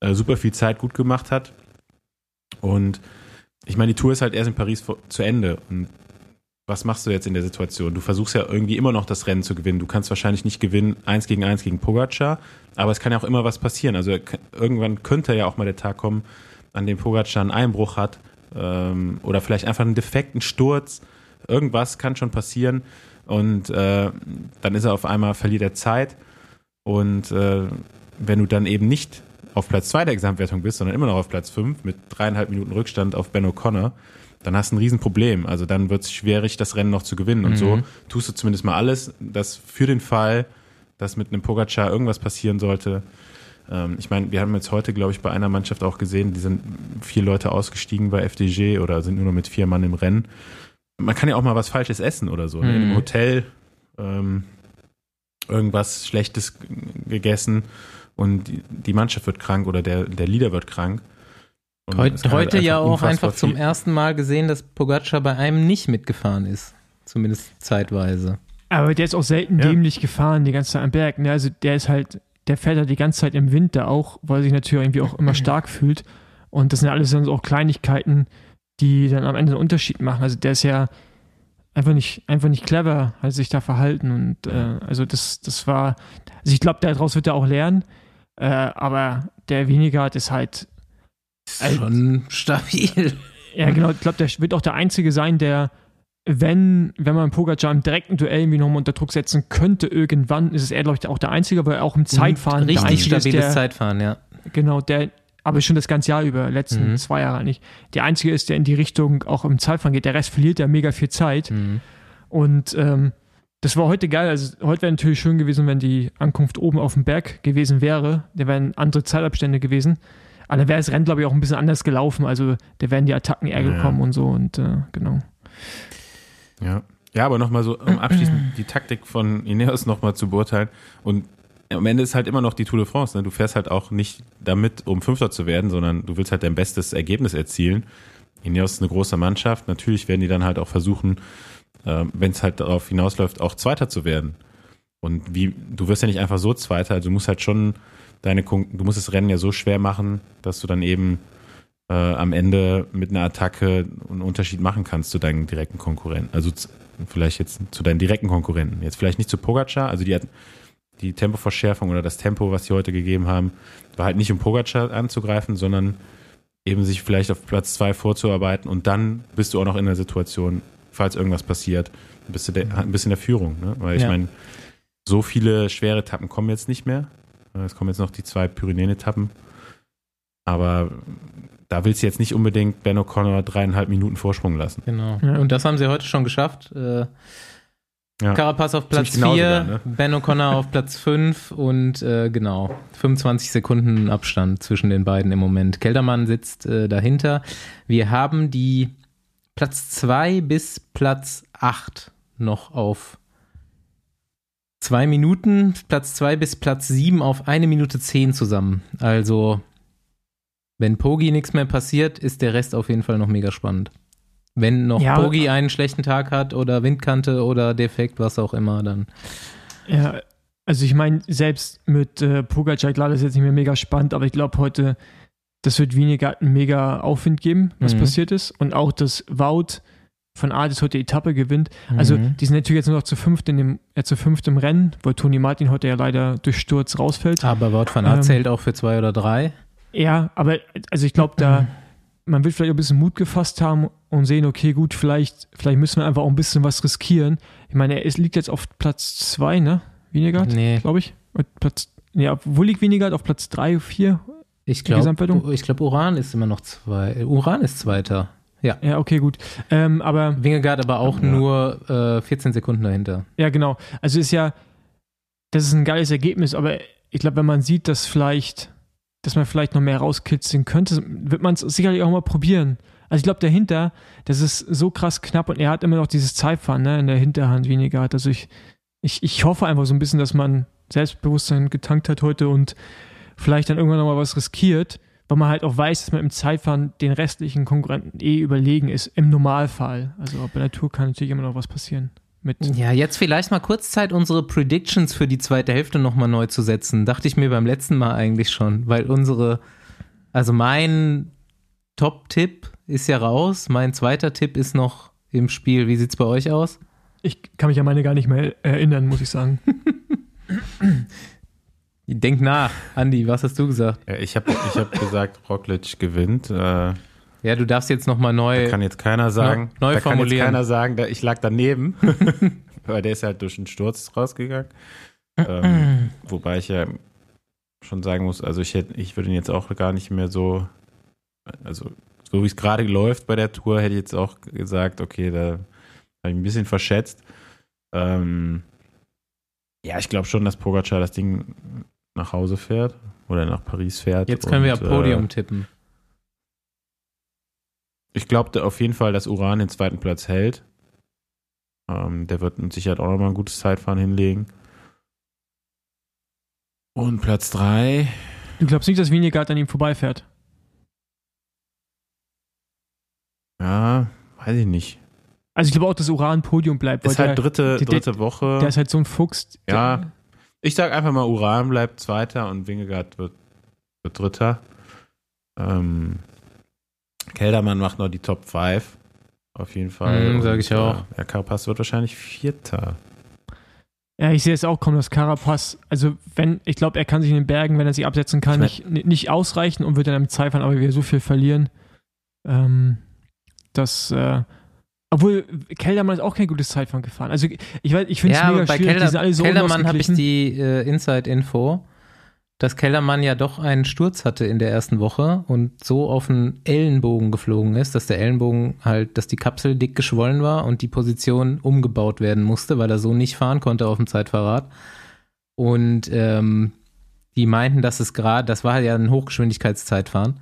äh, super viel Zeit gut gemacht hat. Und ich meine, die Tour ist halt erst in Paris vor, zu Ende. Und was machst du jetzt in der Situation? Du versuchst ja irgendwie immer noch das Rennen zu gewinnen. Du kannst wahrscheinlich nicht gewinnen, eins gegen eins gegen Pogacar, aber es kann ja auch immer was passieren. Also irgendwann könnte ja auch mal der Tag kommen, an dem Pogacar einen Einbruch hat ähm, oder vielleicht einfach einen defekten Sturz. Irgendwas kann schon passieren und äh, dann ist er auf einmal, verliert er Zeit und äh, wenn du dann eben nicht auf Platz 2 der Gesamtwertung bist, sondern immer noch auf Platz 5 mit dreieinhalb Minuten Rückstand auf Ben O'Connor, dann hast du ein Riesenproblem. Also dann wird es schwierig, das Rennen noch zu gewinnen. Und
Mhm.
so tust du zumindest mal alles, dass für den Fall, dass mit einem Pogacar irgendwas passieren sollte. Ähm, ich meine, wir haben jetzt heute, glaube ich, bei einer Mannschaft auch gesehen, die sind vier Leute ausgestiegen bei FDG oder sind nur noch mit vier Mann im Rennen. Man kann ja auch mal was Falsches essen oder so. Ne?
Mhm.
Im Hotel ähm, irgendwas Schlechtes gegessen und die, die Mannschaft wird krank oder der, der Leader wird krank. Und es
Heute,
kann halt
heute ja auch einfach zum ersten Mal gesehen, dass Pogacar bei einem nicht mitgefahren ist. Zumindest zeitweise.
Aber der ist auch selten
Ja.
dämlich gefahren, die ganze Zeit am Berg. Ne? Also der ist halt, der fährt halt die ganze Zeit im Winter auch, weil er sich natürlich irgendwie auch immer stark fühlt. Und das sind alles dann so auch Kleinigkeiten, die dann am Ende einen Unterschied machen. Also der ist ja einfach nicht, einfach nicht clever, hat sich da verhalten. Und äh, also das, das war, also ich glaube, daraus wird er auch lernen. Äh, aber der Weniger ist halt Alt-
Schon stabil.
ja, genau. Ich glaube, der wird auch der Einzige sein, der, wenn, wenn man Pogacar im direkten Duell irgendwie nochmal unter Druck setzen könnte, irgendwann ist es er, glaube ich, auch der Einzige, weil er auch im Zeitfahren der
Richtig
Einzige ist,
stabiles
der,
Zeitfahren, ja.
genau, der, aber schon das ganze Jahr über, letzten
Mhm.
zwei Jahre nicht, der Einzige ist, der in die Richtung auch im Zeitfahren geht. Der Rest verliert ja mega viel Zeit.
Mhm.
Und ähm, das war heute geil. Also heute wäre natürlich schön gewesen, wenn die Ankunft oben auf dem Berg gewesen wäre. Da wären andere Zeitabstände gewesen. Aber dann wäre das Rennen, glaube ich, auch ein bisschen anders gelaufen. Also da wären die Attacken eher
Ja.
gekommen und so. Und äh, genau.
Ja. Ja, aber nochmal so, um abschließend die Taktik von Ineos nochmal zu beurteilen. Und am Ende ist halt immer noch die Tour de France. Ne? Du fährst halt auch nicht damit, um Fünfter zu werden, sondern du willst halt dein bestes Ergebnis erzielen. Ineos ist eine große Mannschaft. Natürlich werden die dann halt auch versuchen, wenn es halt darauf hinausläuft, auch Zweiter zu werden. Und wie, du wirst ja nicht einfach so Zweiter, also du musst halt schon deine, du musst das Rennen ja so schwer machen, dass du dann eben äh, am Ende mit einer Attacke einen Unterschied machen kannst zu deinen direkten Konkurrenten. Also vielleicht jetzt zu deinen direkten Konkurrenten. Jetzt vielleicht nicht zu Pogacar, also die hat die Tempoverschärfung oder das Tempo, was sie heute gegeben haben, war halt nicht um Pogacar anzugreifen, sondern eben sich vielleicht auf Platz zwei vorzuarbeiten und dann bist du auch noch in der Situation, falls irgendwas passiert, bist du der, ein bisschen in der Führung. Ne? Weil ich
Ja.
meine, so viele schwere Etappen kommen jetzt nicht mehr. Es kommen jetzt noch die zwei Pyrenäen-Etappen. Aber da willst du jetzt nicht unbedingt Ben O'Connor dreieinhalb Minuten Vorsprung lassen.
Genau.
Ja.
Und das haben sie heute schon geschafft. Äh,
Ja.
Carapaz auf Platz
Ziemlich genau
4,
sogar, ne?
Ben O'Connor auf Platz 5 und äh, genau, 25 Sekunden Abstand zwischen den beiden im Moment. Keldermann sitzt äh, dahinter. Wir haben die Platz 2 bis Platz 8 noch auf zwei Minuten, Platz 2 bis Platz 7 auf eine Minute 10 zusammen. Also, wenn Pogi nichts mehr passiert, ist der Rest auf jeden Fall noch mega spannend. Wenn noch
Ja,
Pogi einen schlechten Tag hat oder Windkante oder Defekt, was auch immer, dann.
Ja, also ich meine, selbst mit äh, Pogacar, klar, das ist jetzt nicht mehr mega spannend, aber ich glaube heute, das wird weniger einen mega Aufwind geben, was
Mhm.
passiert ist. Und auch, dass Wout von Ades heute die Etappe gewinnt. Also
Mhm.
die sind natürlich jetzt nur noch zu fünft in dem, ja, zu fünft im Rennen, weil Toni Martin heute ja leider durch Sturz rausfällt.
Aber Wout van Aert
Ähm,
zählt auch für zwei oder drei.
Ja, aber also ich glaube, da man wird vielleicht auch ein bisschen Mut gefasst haben und sehen, okay, gut, vielleicht, vielleicht müssen wir einfach auch ein bisschen was riskieren. Ich meine, er ist, liegt jetzt auf Platz zwei, ne? Weniger,
Nee,
glaube ich. Platz, ja, wo liegt Weniger? Auf Platz drei, vier?
Ich glaube, ich glaube, Uran ist immer noch zwei. Uran ist Zweiter.
Ja, okay, gut. Ähm, aber
Wingegaard aber auch
Ja.
nur äh, 14 Sekunden dahinter.
Ja, genau. Also ist ja, das ist ein geiles Ergebnis, aber ich glaube, wenn man sieht, dass vielleicht, dass man vielleicht noch mehr rauskitzeln könnte, wird man es sicherlich auch mal probieren. Also ich glaube, dahinter, das ist so krass knapp und er hat immer noch dieses Zeitfahren ne, in der Hinterhand weniger. Also ich, ich, ich hoffe einfach so ein bisschen, dass man Selbstbewusstsein getankt hat heute und vielleicht dann irgendwann noch mal was riskiert, weil man halt auch weiß, dass man im Zeitfahren den restlichen Konkurrenten eh überlegen ist, im Normalfall. Also bei der Tour kann natürlich immer noch was passieren. Mit
Ja, jetzt vielleicht mal kurz Zeit, unsere Predictions für die zweite Hälfte nochmal neu zu setzen. Dachte ich mir beim letzten Mal eigentlich schon, weil unsere, also mein Top-Tipp ist ja raus, mein zweiter Tipp ist noch im Spiel. Wie sieht's bei euch aus?
Ich kann mich an meine gar nicht mehr erinnern, muss ich sagen.
Denk nach. Andi, was hast du gesagt?
Ja, ich habe ich hab gesagt, Roglic gewinnt. Äh,
Ja, du darfst jetzt nochmal neu.
da kann jetzt keiner sagen,
neu
da kann jetzt
formulieren.
keiner sagen, da, ich lag daneben. Weil der ist halt durch einen Sturz rausgegangen. ähm, wobei ich ja schon sagen muss, also ich hätte, ich würde ihn jetzt auch gar nicht mehr so, also so wie es gerade läuft bei der Tour, hätte ich jetzt auch gesagt, okay, da habe ich ein bisschen verschätzt. Ähm, ja, ich glaube schon, dass Pogacar das Ding nach Hause fährt oder nach Paris fährt.
Jetzt können wir
und,
ja Podium
Äh,
tippen.
ich glaube auf jeden Fall, dass Uran den zweiten Platz hält. Ähm, der wird mit Sicherheit auch nochmal ein gutes Zeitfahren hinlegen. Und Platz 3,
Du glaubst nicht, dass Vingegaard an ihm vorbeifährt?
ja, weiß ich nicht.
Also ich glaube auch, dass Uran Podium bleibt. weil
Ist halt
der,
dritte,
der-
dritte Woche.
der ist halt so ein Fuchs.
Ja. Ich sag einfach mal, Uran bleibt Zweiter und Wingegaard wird, wird Dritter. Ähm, Keldermann macht noch die Top 5. Auf jeden Fall.
Mhm, sag
Und,
ich auch.
Äh, der Carapaz wird wahrscheinlich Vierter.
ja, ich sehe es auch kommen, dass Carapaz, also wenn, ich glaube, er kann sich in den Bergen, wenn er sich absetzen kann,
Ich
nicht, nicht ausreichen und wird dann im Zeitfahren aber wieder so viel verlieren, ähm, dass, äh, obwohl Keldermann ist auch kein gutes Zeitfahren gefahren. Also ich weiß, ich finde es
Ja,
mega
bei
schwierig, die
Kelder,
sind alle so
Keldermann habe ich die äh, Inside-Info, dass Keldermann ja doch einen Sturz hatte in der ersten Woche und so auf den Ellenbogen geflogen ist, dass der Ellenbogen halt, dass die Kapsel dick geschwollen war und die Position umgebaut werden musste, weil er so nicht fahren konnte auf dem Zeitfahrrad. Und ähm, die meinten, dass es gerade, das war ja ein Hochgeschwindigkeitszeitfahren.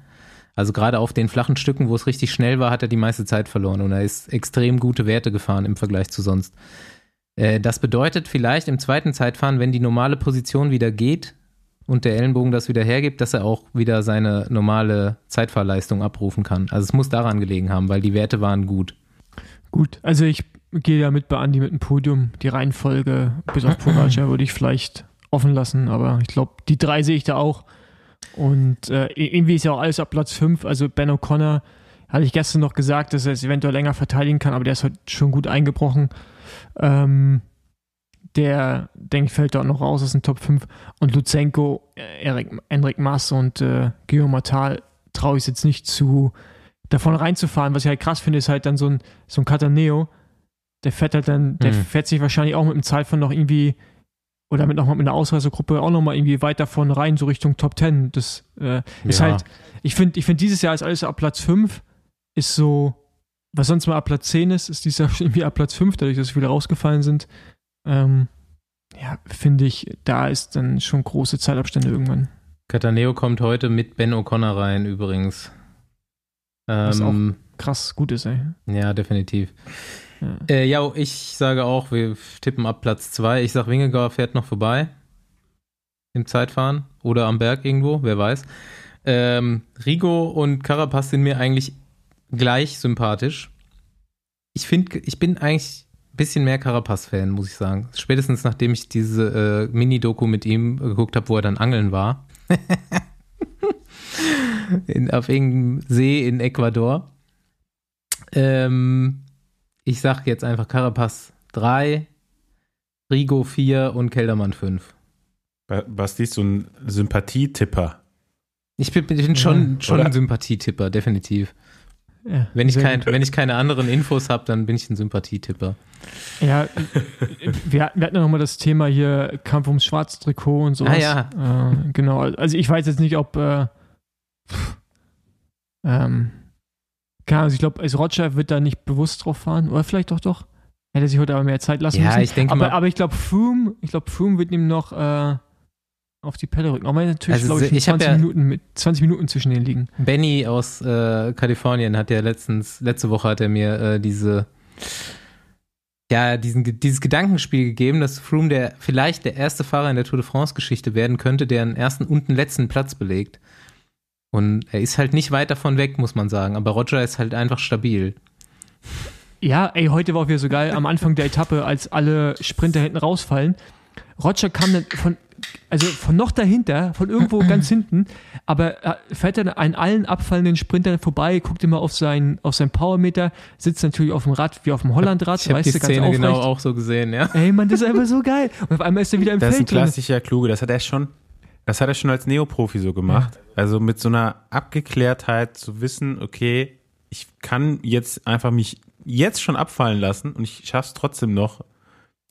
Also gerade auf den flachen Stücken, wo es richtig schnell war, hat er die meiste Zeit verloren und er ist extrem gute Werte gefahren im Vergleich zu sonst. Äh, Das bedeutet vielleicht im zweiten Zeitfahren, wenn die normale Position wieder geht und der Ellenbogen das wieder hergibt, dass er auch wieder seine normale Zeitfahrleistung abrufen kann. Also es muss daran gelegen haben, weil die Werte waren gut.
Gut, also ich gehe ja mit bei Andi mit dem Podium. Die Reihenfolge bis auf Pogacar würde ich vielleicht offen lassen, aber ich glaube, die drei sehe ich da auch. Und äh, irgendwie ist ja auch alles ab Platz 5. Also Ben O'Connor hatte ich gestern noch gesagt, dass er es eventuell länger verteidigen kann, aber der ist heute schon gut eingebrochen. Ähm, der, denke ich, fällt da auch noch raus aus den Top 5. Und Luzenko, äh, Erik, Enrik Maas und äh, Guillaume Matal traue ich es jetzt nicht zu, davon reinzufahren. Was ich halt krass finde, ist halt dann so ein, so ein Cataneo, der fährt halt dann, der
Mhm.
fährt sich wahrscheinlich auch mit dem Zeitfahren noch irgendwie oder mit noch mal mit einer Ausreißergruppe auch noch mal irgendwie weit davon rein, so Richtung Top 10. Das äh, ist
Ja.
halt, ich finde, ich finde dieses Jahr ist alles ab Platz 5 ist so, was sonst mal ab Platz 10 ist, ist dieses Jahr irgendwie ab Platz 5, dadurch, dass viele rausgefallen sind. Ähm, ja, finde ich, da ist dann schon große Zeitabstände irgendwann.
Cataneo kommt heute mit Ben O'Connor rein übrigens.
Was auch-
Ähm,
Krass, gut ist, ey.
ja, definitiv.
Ja.
Äh, ja, ich sage auch, wir tippen ab Platz 2. Ich sage, Wingegaard fährt noch vorbei im Zeitfahren oder am Berg irgendwo, wer weiß. Ähm, Rigo und Carapaz sind mir eigentlich gleich sympathisch. Ich finde, ich bin eigentlich ein bisschen mehr Carapaz-Fan, muss ich sagen. Spätestens nachdem ich diese äh, Mini-Doku mit ihm geguckt habe, wo er dann angeln war. in, auf irgendeinem See in Ecuador. Ähm, ich sag jetzt einfach Carapaz 3, Rigo 4 und Keldermann 5.
Ba- Basti ist so ein Sympathietipper.
Ich bin, bin schon, schon
oder?
ein Sympathietipper, definitiv.
Ja,
Wenn ich, kein, wenn ich keine anderen Infos habe, dann bin ich ein Sympathietipper.
Ja, wir, hatten- wir hatten ja nochmal das Thema hier Kampf ums schwarze Trikot und sowas.
Ah, ja.
Äh, genau, also ich weiß jetzt nicht, ob äh, ähm, keine Ahnung, ich glaube, also Roger wird da nicht bewusst drauf fahren, oder vielleicht doch doch. Hätte sich heute aber mehr Zeit lassen
Ja,
müssen.
ich denke
aber,
mal-
aber ich glaube, Froome, ich glaube, Froome wird ihm noch äh, auf die Pelle rücken. Auch wenn natürlich,
Also
glaube ich,
ich hab
20,
ja-
Minuten mit, 20 Minuten zwischen denen liegen.
Benny aus äh, Kalifornien hat ja letztens, letzte Woche hat er mir äh, diese, ja, diesen, dieses Gedankenspiel gegeben, dass Froome der vielleicht der erste Fahrer in der Tour de France Geschichte werden könnte, der einen ersten und einen letzten Platz belegt. Und er ist halt nicht weit davon weg, muss man sagen. Aber Roger ist halt einfach stabil.
Ja, ey, heute war auch wieder so geil am Anfang der Etappe, als alle Sprinter hinten rausfallen. Roger kam dann von, also von noch dahinter, von irgendwo ganz hinten, aber er fährt dann an allen abfallenden Sprintern vorbei, guckt immer auf seinen, auf seinen Powermeter, sitzt natürlich auf dem Rad wie auf dem Hollandrad,
Ich die
weißt du, ganz
Szene
aufrecht.
genau auch so gesehen, ja.
Ey, Mann, das ist einfach so geil. Und auf einmal ist er wieder im
Das ist ein
Feld drin.
klassischer Kluge. Das hat er schon, das hat er schon als Neoprofi so gemacht. Also mit so einer Abgeklärtheit zu wissen, okay, ich kann jetzt einfach mich jetzt schon abfallen lassen und ich schaff's trotzdem noch.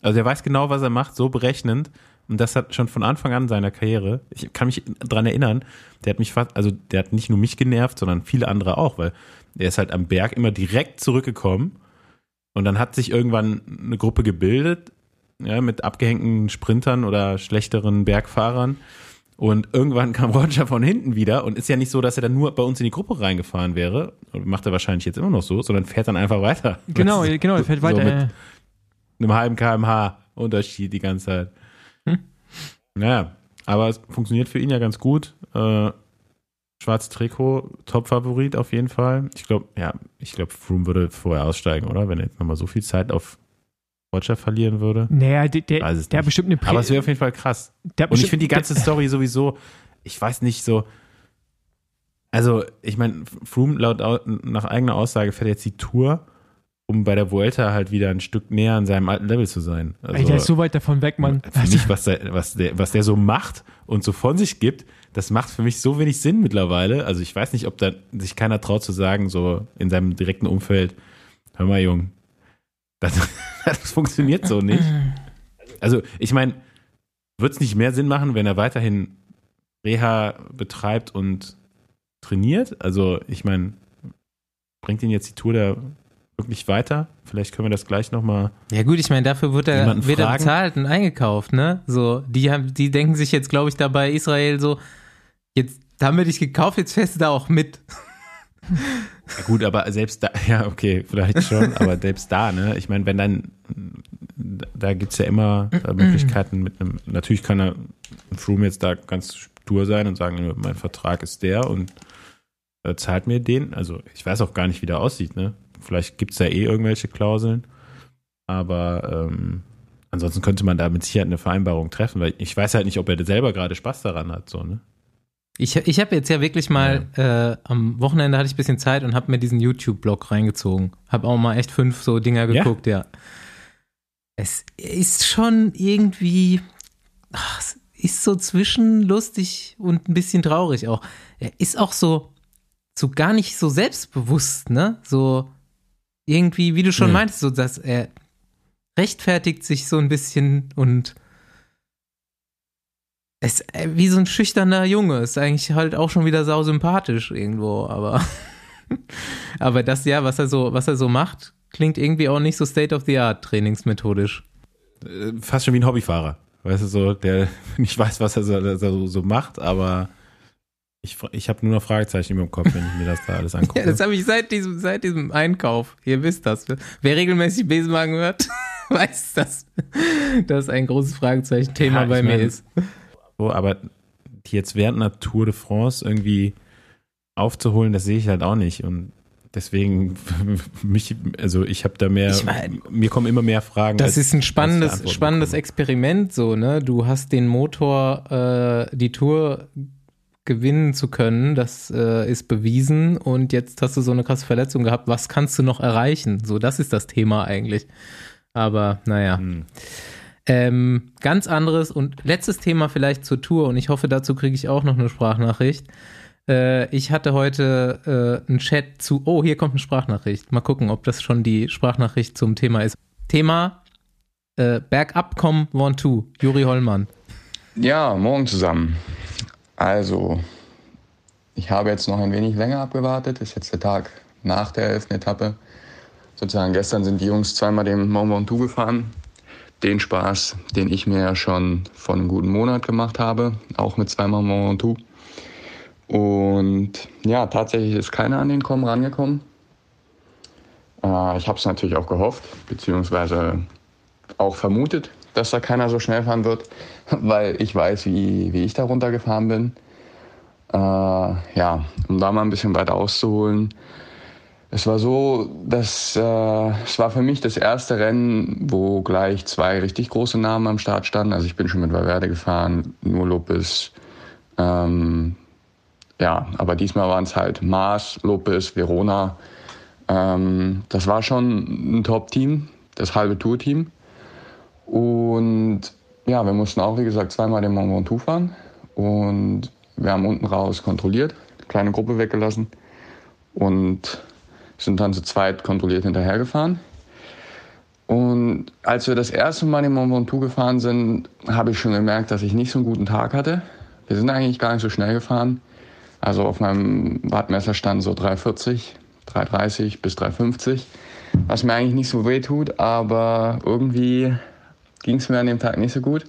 Also er weiß genau, was er macht, so berechnend. Und das hat schon von Anfang an seiner Karriere, ich kann mich dran erinnern, der hat mich fast, also der hat nicht nur mich genervt, sondern viele andere auch, weil er ist halt am Berg immer direkt zurückgekommen und dann hat sich irgendwann eine Gruppe gebildet, ja, mit abgehängten Sprintern oder schlechteren Bergfahrern. Und irgendwann kam Roger von hinten wieder und ist ja nicht so, dass er dann nur bei uns in die Gruppe reingefahren wäre. Und macht er wahrscheinlich jetzt immer noch so, sondern fährt dann einfach weiter.
Genau,
Weißt du,
genau, er fährt
so
weiter.
mit einem halben kmh Unterschied die ganze Zeit.
Hm.
Naja, aber es funktioniert für ihn ja ganz gut. Äh, Schwarzes Trikot, Top-Favorit auf jeden Fall. Ich glaube, ja, ich glaube, Froome würde vorher aussteigen, oder? Wenn er jetzt nochmal so viel Zeit auf Roger verlieren würde.
Naja, der, der, der hat bestimmt eine Prä
Aber es wäre auf jeden Fall krass. Und ich finde die ganze Story sowieso, ich weiß nicht so. Also, ich meine, Froome laut au- nach eigener Aussage fährt jetzt die Tour, um bei der Vuelta halt wieder ein Stück näher an seinem alten Level zu sein. Also,
Ey, der ist so weit davon weg, Mann.
für mich, was der, was, der, was der so macht und so von sich gibt, das macht für mich so wenig Sinn mittlerweile. Also ich weiß nicht, ob da sich keiner traut zu sagen, so in seinem direkten Umfeld, hör mal, Jung, das, das funktioniert so nicht. Also ich meine, wird es nicht mehr Sinn machen, wenn er weiterhin Reha betreibt und trainiert? Also ich meine, bringt ihn jetzt die Tour da wirklich weiter? Vielleicht können wir das gleich nochmal
Ja gut, ich meine, dafür wird er, wird er bezahlt und eingekauft, ne? So, die haben, die denken sich jetzt, glaube ich, dabei Israel so, jetzt haben wir dich gekauft, jetzt fährst du da auch mit.
Ja, gut, aber selbst da, ja, okay, vielleicht schon, aber selbst da, ne? Ich meine, wenn dann, da gibt's ja immer äh, Möglichkeiten mit einem, natürlich kann er Froome jetzt da ganz stur sein und sagen, mein Vertrag ist der und äh, zahlt mir den. Also ich weiß auch gar nicht, wie der aussieht, ne? Vielleicht gibt's da eh irgendwelche Klauseln, aber ähm, ansonsten könnte man da mit Sicherheit eine Vereinbarung treffen, weil ich weiß halt nicht, ob er selber gerade Spaß daran hat, so, ne?
Ich, ich habe jetzt ja wirklich mal, äh, am Wochenende hatte ich ein bisschen Zeit und habe mir diesen YouTube-Blog reingezogen. Habe auch mal echt fünf so Dinger
Ja?
geguckt, ja. Es ist schon irgendwie, ach, es ist so zwischenlustig und ein bisschen traurig auch. Er ist auch so, so gar nicht so selbstbewusst, ne? So irgendwie, wie du schon
Nee.
meintest, so dass er rechtfertigt sich so ein bisschen und es äh, wie so ein schüchterner Junge ist eigentlich halt auch schon wieder sau sympathisch irgendwo, aber aber das ja, was er so was er so macht, klingt irgendwie auch nicht so State of the Art trainingsmethodisch.
äh, fast schon wie ein Hobbyfahrer. Weißt du, so, der nicht weiß, was er so, so, so macht, aber ich, ich habe nur noch Fragezeichen in meinem Kopf, wenn ich mir das da alles angucke.
Ja, das habe ich seit diesem seit diesem Einkauf. Ihr wisst das. Wer regelmäßig Besenwagen hört, weiß, dass das ein großes Fragezeichen Thema
Ja,
bei mir
mein,
ist.
So, aber die jetzt während einer Tour de France irgendwie aufzuholen, das sehe ich halt auch nicht. Und deswegen, mich, also ich habe da mehr,
Ich mein,
mir kommen immer mehr Fragen.
Das
als-
ist ein spannendes, spannendes
bekomme.
Experiment, so, ne? Du hast den Motor, äh, die Tour gewinnen zu können, das äh, ist bewiesen und jetzt hast du so eine krasse Verletzung gehabt. Was kannst du noch erreichen? So, das ist das Thema eigentlich. Aber naja.
Hm.
Ähm, ganz anderes und letztes Thema vielleicht zur Tour und ich hoffe, dazu kriege ich auch noch eine Sprachnachricht. Äh, ich hatte heute äh, einen Chat zu, oh, hier kommt eine Sprachnachricht. Mal gucken, ob das schon die Sprachnachricht zum Thema ist. Thema äh, Bergab kommen, One Two, Juri Hollmann.
Ja, morgen zusammen. Also, ich habe jetzt noch ein wenig länger abgewartet. Ist jetzt der Tag nach der elften Etappe. Sozusagen gestern sind die Jungs zweimal den Mont Ventoux gefahren. Den Spaß, den ich mir ja schon vor einem guten Monat gemacht habe, auch mit zweimal Mont. Und ja, tatsächlich ist keiner an den Kommen rangekommen. Äh, ich habe es natürlich auch gehofft, beziehungsweise auch vermutet, dass da keiner so schnell fahren wird, weil ich weiß, wie, wie ich da runtergefahren bin. Äh, ja, um da mal ein bisschen weiter auszuholen. Es war so, dass äh, es war für mich das erste Rennen, wo gleich zwei richtig große Namen am Start standen. Also ich bin schon mit Valverde gefahren, nur Lopez. Ähm, ja, aber diesmal waren es halt Mars, Lopez, Verona. Ähm, das war schon ein Top-Team, das halbe Tour-Team. Und ja, wir mussten auch, wie gesagt, zweimal den Mont Ventoux fahren. Und wir haben unten raus kontrolliert, eine kleine Gruppe weggelassen und sind dann zu zweit kontrolliert hinterhergefahren. Und als wir das erste Mal den Mont Ventoux gefahren sind, habe ich schon gemerkt, dass ich nicht so einen guten Tag hatte. Wir sind eigentlich gar nicht so schnell gefahren. Also auf meinem Wattmesser stand so 340, 330 bis 350, was mir eigentlich nicht so weh tut, aber irgendwie ging es mir an dem Tag nicht so gut.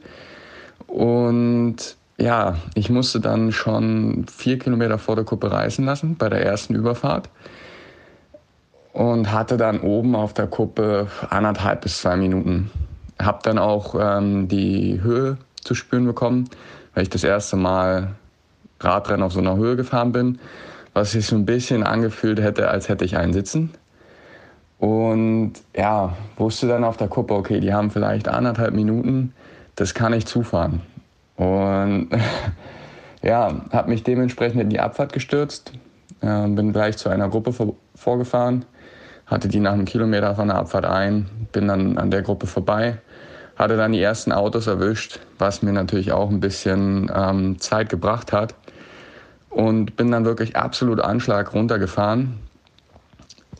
Und ja, ich musste dann schon vier Kilometer vor der Kuppe reißen lassen bei der ersten Überfahrt und hatte dann oben auf der Kuppe anderthalb bis zwei Minuten. Hab dann auch ähm, die Höhe zu spüren bekommen, weil ich das erste Mal Radrennen auf so einer Höhe gefahren bin, was sich so ein bisschen angefühlt hätte, als hätte ich einen Sitzen. Und ja, wusste dann auf der Kuppe, okay, die haben vielleicht anderthalb Minuten, das kann ich zufahren. Und ja, habe mich dementsprechend in die Abfahrt gestürzt, äh, bin gleich zu einer Gruppe vor, vorgefahren, hatte die nach einem Kilometer von der Abfahrt ein, bin dann an der Gruppe vorbei, hatte dann die ersten Autos erwischt, was mir natürlich auch ein bisschen ähm, Zeit gebracht hat und bin dann wirklich absolut Anschlag runtergefahren.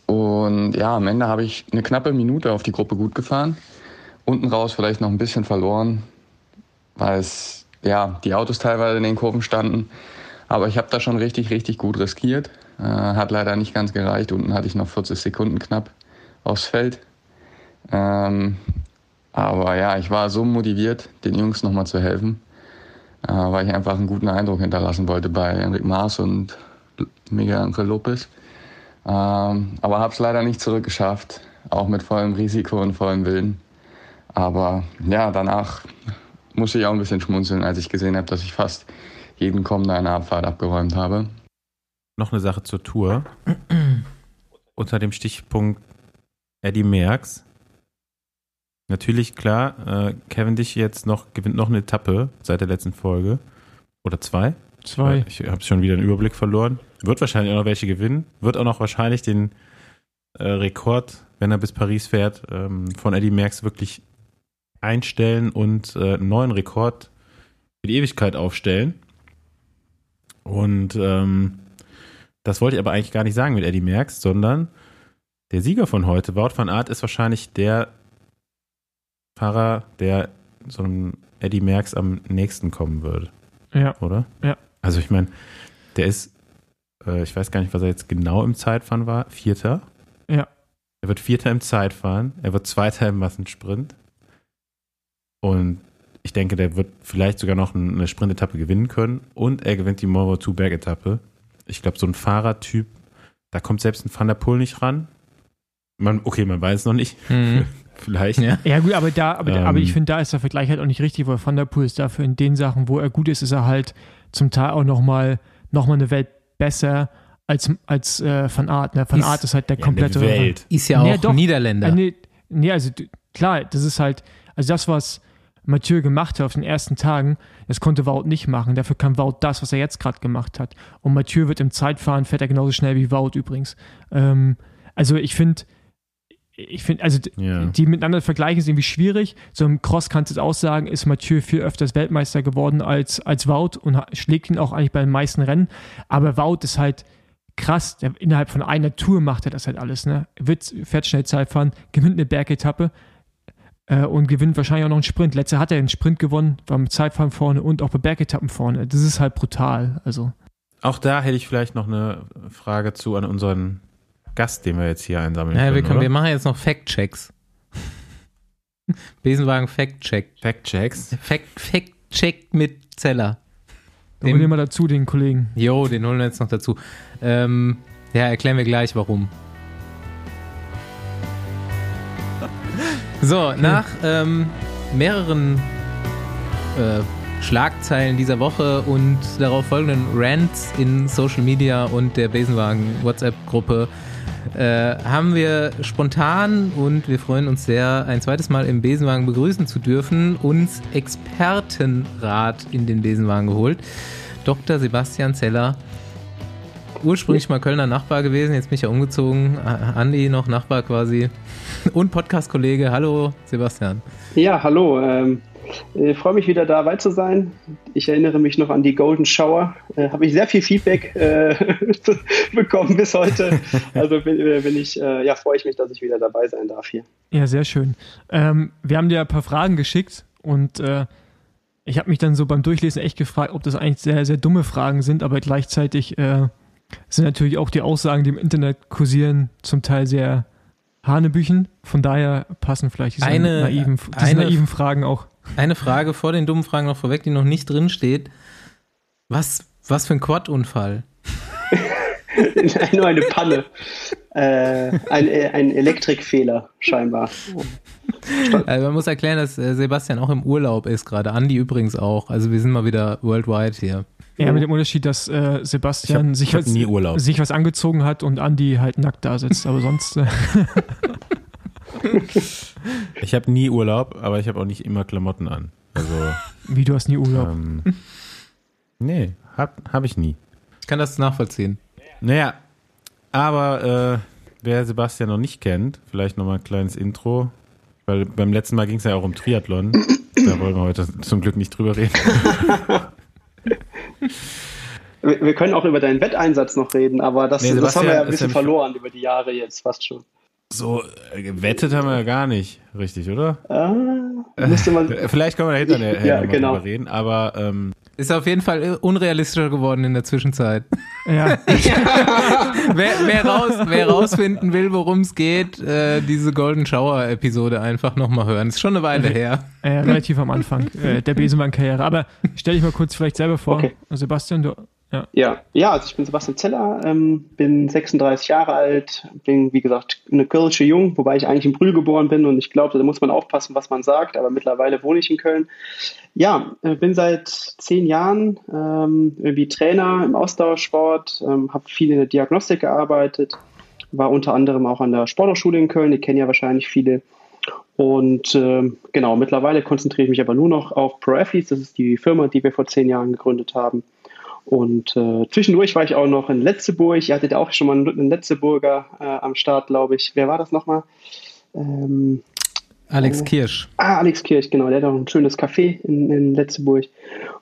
Und ja, am Ende habe ich eine knappe Minute auf die Gruppe gut gefahren. Unten raus vielleicht noch ein bisschen verloren, weil es ja die Autos teilweise in den Kurven standen. Aber ich habe da schon richtig, richtig gut riskiert. Äh, hat leider nicht ganz gereicht. Unten hatte ich noch 40 Sekunden knapp aufs Feld. Ähm, aber ja, ich war so motiviert, den Jungs nochmal zu helfen, äh, weil ich einfach einen guten Eindruck hinterlassen wollte bei Enric Maas und Miguel Angel Lopez. Ähm, aber habe es leider nicht zurückgeschafft, auch mit vollem Risiko und vollem Willen. Aber ja, danach musste ich auch ein bisschen schmunzeln, als ich gesehen habe, dass ich fast jeden kommenden eine Abfahrt abgeräumt habe.
Noch eine Sache zur Tour. Unter dem Stichpunkt Eddie Merckx. Natürlich, klar, äh, Cavendish jetzt noch, gewinnt noch eine Etappe seit der letzten Folge. Oder zwei?
Zwei.
Ich habe schon wieder den Überblick verloren. Wird wahrscheinlich auch noch welche gewinnen. Wird auch noch wahrscheinlich den äh, Rekord, wenn er bis Paris fährt, ähm, von Eddie Merckx wirklich einstellen und äh, einen neuen Rekord für die Ewigkeit aufstellen. Und ähm, das wollte ich aber eigentlich gar nicht sagen mit Eddie Merckx, sondern der Sieger von heute, Wout van Aert, ist wahrscheinlich der Fahrer, der so einem Eddie Merckx am nächsten kommen würde.
Ja.
Oder?
Ja.
Also ich meine, der ist, äh, ich weiß gar nicht, was er jetzt genau im Zeitfahren war, Vierter.
Ja.
Er wird Vierter im Zeitfahren, er wird Zweiter im Massensprint. Und ich denke, der wird vielleicht sogar noch eine Sprintetappe gewinnen können. Und er gewinnt die Mont Ventoux Bergetappe. Ich glaube, so ein Fahrertyp, da kommt selbst ein Van der Poel nicht ran. Man, okay, man weiß es noch nicht.
Mhm.
vielleicht.
Ja.
Ja, gut, aber da, aber,
Ähm.
aber ich finde, da ist der Vergleich halt auch nicht richtig, weil Van der Poel ist dafür in den Sachen, wo er gut ist, ist er halt zum Teil auch nochmal noch mal eine Welt besser als, als äh, Van Aert. Ne? Van
Ist-
Aert ist halt der
Ja,
komplette.
eine Welt.
Ist ja auch
Nee, doch.
Niederländer.
Äh, nee, nee, also klar, das ist halt, also das, was Mathieu gemacht hat auf den ersten Tagen, das konnte Wout nicht machen. Dafür kann Wout das, was er jetzt gerade gemacht hat. Und Mathieu wird im Zeitfahren, fährt er genauso schnell wie Wout übrigens. Ähm, also ich finde, ich finde, also
Ja.
die miteinander vergleichen ist irgendwie schwierig. So im Cross kannst du es auch sagen, ist Mathieu viel öfters Weltmeister geworden als, als Wout und schlägt ihn auch eigentlich bei den meisten Rennen. Aber Wout ist halt krass. Der, innerhalb von einer Tour macht er das halt alles. Ne? Wird, fährt schnell Zeit fahren, gewinnt eine Bergetappe äh, und gewinnt wahrscheinlich auch noch einen Sprint. Letzter hat er einen Sprint gewonnen, war mit Zeitfahren vorne und auch bei Bergetappen vorne. Das ist halt brutal. Also
Auch da hätte ich vielleicht noch eine Frage zu an unseren Gast, den wir jetzt hier einsammeln
Ja, wir,
können.
können, wir machen jetzt noch Fact-Checks. Besenwagen Fact-Check.
Fact-Checks.
Fact- Fact-Check mit Zeller.
da nehmen wir dazu den Kollegen.
Jo, den holen wir jetzt noch dazu. Ähm, ja, erklären wir gleich, warum. So, nach ähm, mehreren äh, Schlagzeilen dieser Woche und darauf folgenden Rants in Social Media und der Besenwagen WhatsApp-Gruppe äh, haben wir spontan und wir freuen uns sehr, ein zweites Mal im Besenwagen begrüßen zu dürfen, uns Expertenrat in den Besenwagen geholt. Dr. Sebastian Zeller, ursprünglich mal Kölner Nachbar gewesen, jetzt bin ich ja umgezogen. Andi noch Nachbar quasi und Podcast-Kollege. Hallo Sebastian.
Ja, hallo. Ähm, ich freue mich wieder dabei zu sein. Ich erinnere mich noch an die Golden Shower. Äh, Habe ich sehr viel Feedback äh, bekommen bis heute. Also bin, äh, bin ich, äh, ja, freue ich mich, dass ich wieder dabei sein darf hier.
Ja, sehr schön. Ähm, wir haben dir ein paar Fragen geschickt und äh, ich habe mich dann so beim Durchlesen echt gefragt, ob das eigentlich sehr, sehr dumme Fragen sind, aber gleichzeitig äh, sind natürlich auch die Aussagen, die im Internet kursieren, zum Teil sehr Hanebüchen. Von daher passen vielleicht diese,
Eine-
naiven, diese
eine-
naiven Fragen auch.
Eine Frage vor den dummen Fragen noch vorweg, die noch nicht drin steht. Was, was für ein Quad-Unfall?
Nur eine Panne. Äh, ein, äh, ein Elektrikfehler scheinbar.
Also man muss erklären, dass äh, Sebastian auch im Urlaub ist gerade. Andi übrigens auch. Also wir sind mal wieder worldwide hier.
Ja, mit dem Unterschied, dass äh, Sebastian
Ich hab-
sich, was,
nie Urlaub.
sich was angezogen hat und Andi halt nackt da sitzt. Aber sonst, äh,
Ich habe nie Urlaub, aber ich habe auch nicht immer Klamotten an. Also,
wie du hast nie Urlaub.
ähm, nee, hab, hab ich nie.
Ich kann das nachvollziehen.
Naja, aber äh, wer Sebastian noch nicht kennt, vielleicht nochmal ein kleines Intro, weil beim letzten Mal ging es ja auch um Triathlon. da wollen wir heute zum Glück nicht drüber reden.
Wir, wir können auch über deinen Wetteinsatz noch reden, aber das,
Nee,
das haben wir ja ein bisschen verloren über die Jahre jetzt fast schon.
So, äh, gewettet haben wir ja gar nicht, richtig, oder?
Ah, müsste man.
Vielleicht können wir da hinterher
Ja,
noch
genau.
drüber reden, aber ähm,
Ist auf jeden Fall unrealistischer geworden in der Zwischenzeit.
Ja,
wer, wer, raus, wer rausfinden will, worum es geht, äh, diese Golden Shower Episode einfach nochmal hören. Ist schon eine Weile her.
äh, relativ am Anfang äh, der Besenwagen-Karriere. Aber stell dich mal kurz vielleicht selber vor.
Okay.
Sebastian, du, ja.
Ja, ja, also ich bin Sebastian Zeller, ähm, bin 36 Jahre alt, bin wie gesagt eine Kölsche Jung, wobei ich eigentlich in Brühl geboren bin und ich glaube, da muss man aufpassen, was man sagt, aber mittlerweile wohne ich in Köln. Ja, äh, bin seit zehn Jahren ähm, irgendwie Trainer im Ausdauersport, ähm, habe viel in der Diagnostik gearbeitet, war unter anderem auch an der Sporthochschule in Köln, die kennen ja wahrscheinlich viele. Und ähm, genau, mittlerweile konzentriere ich mich aber nur noch auf Pro Athletes, das ist die Firma, die wir vor zehn Jahren gegründet haben. Und äh, zwischendurch war ich auch noch in Letzeburg. Ihr hattet ja auch schon mal einen Letzeburger äh, am Start, glaube ich. Wer war das nochmal? Ähm,
Alex Kirsch.
ah, Alex Kirch, genau. Der hat auch ein schönes Café in, in Letzeburg.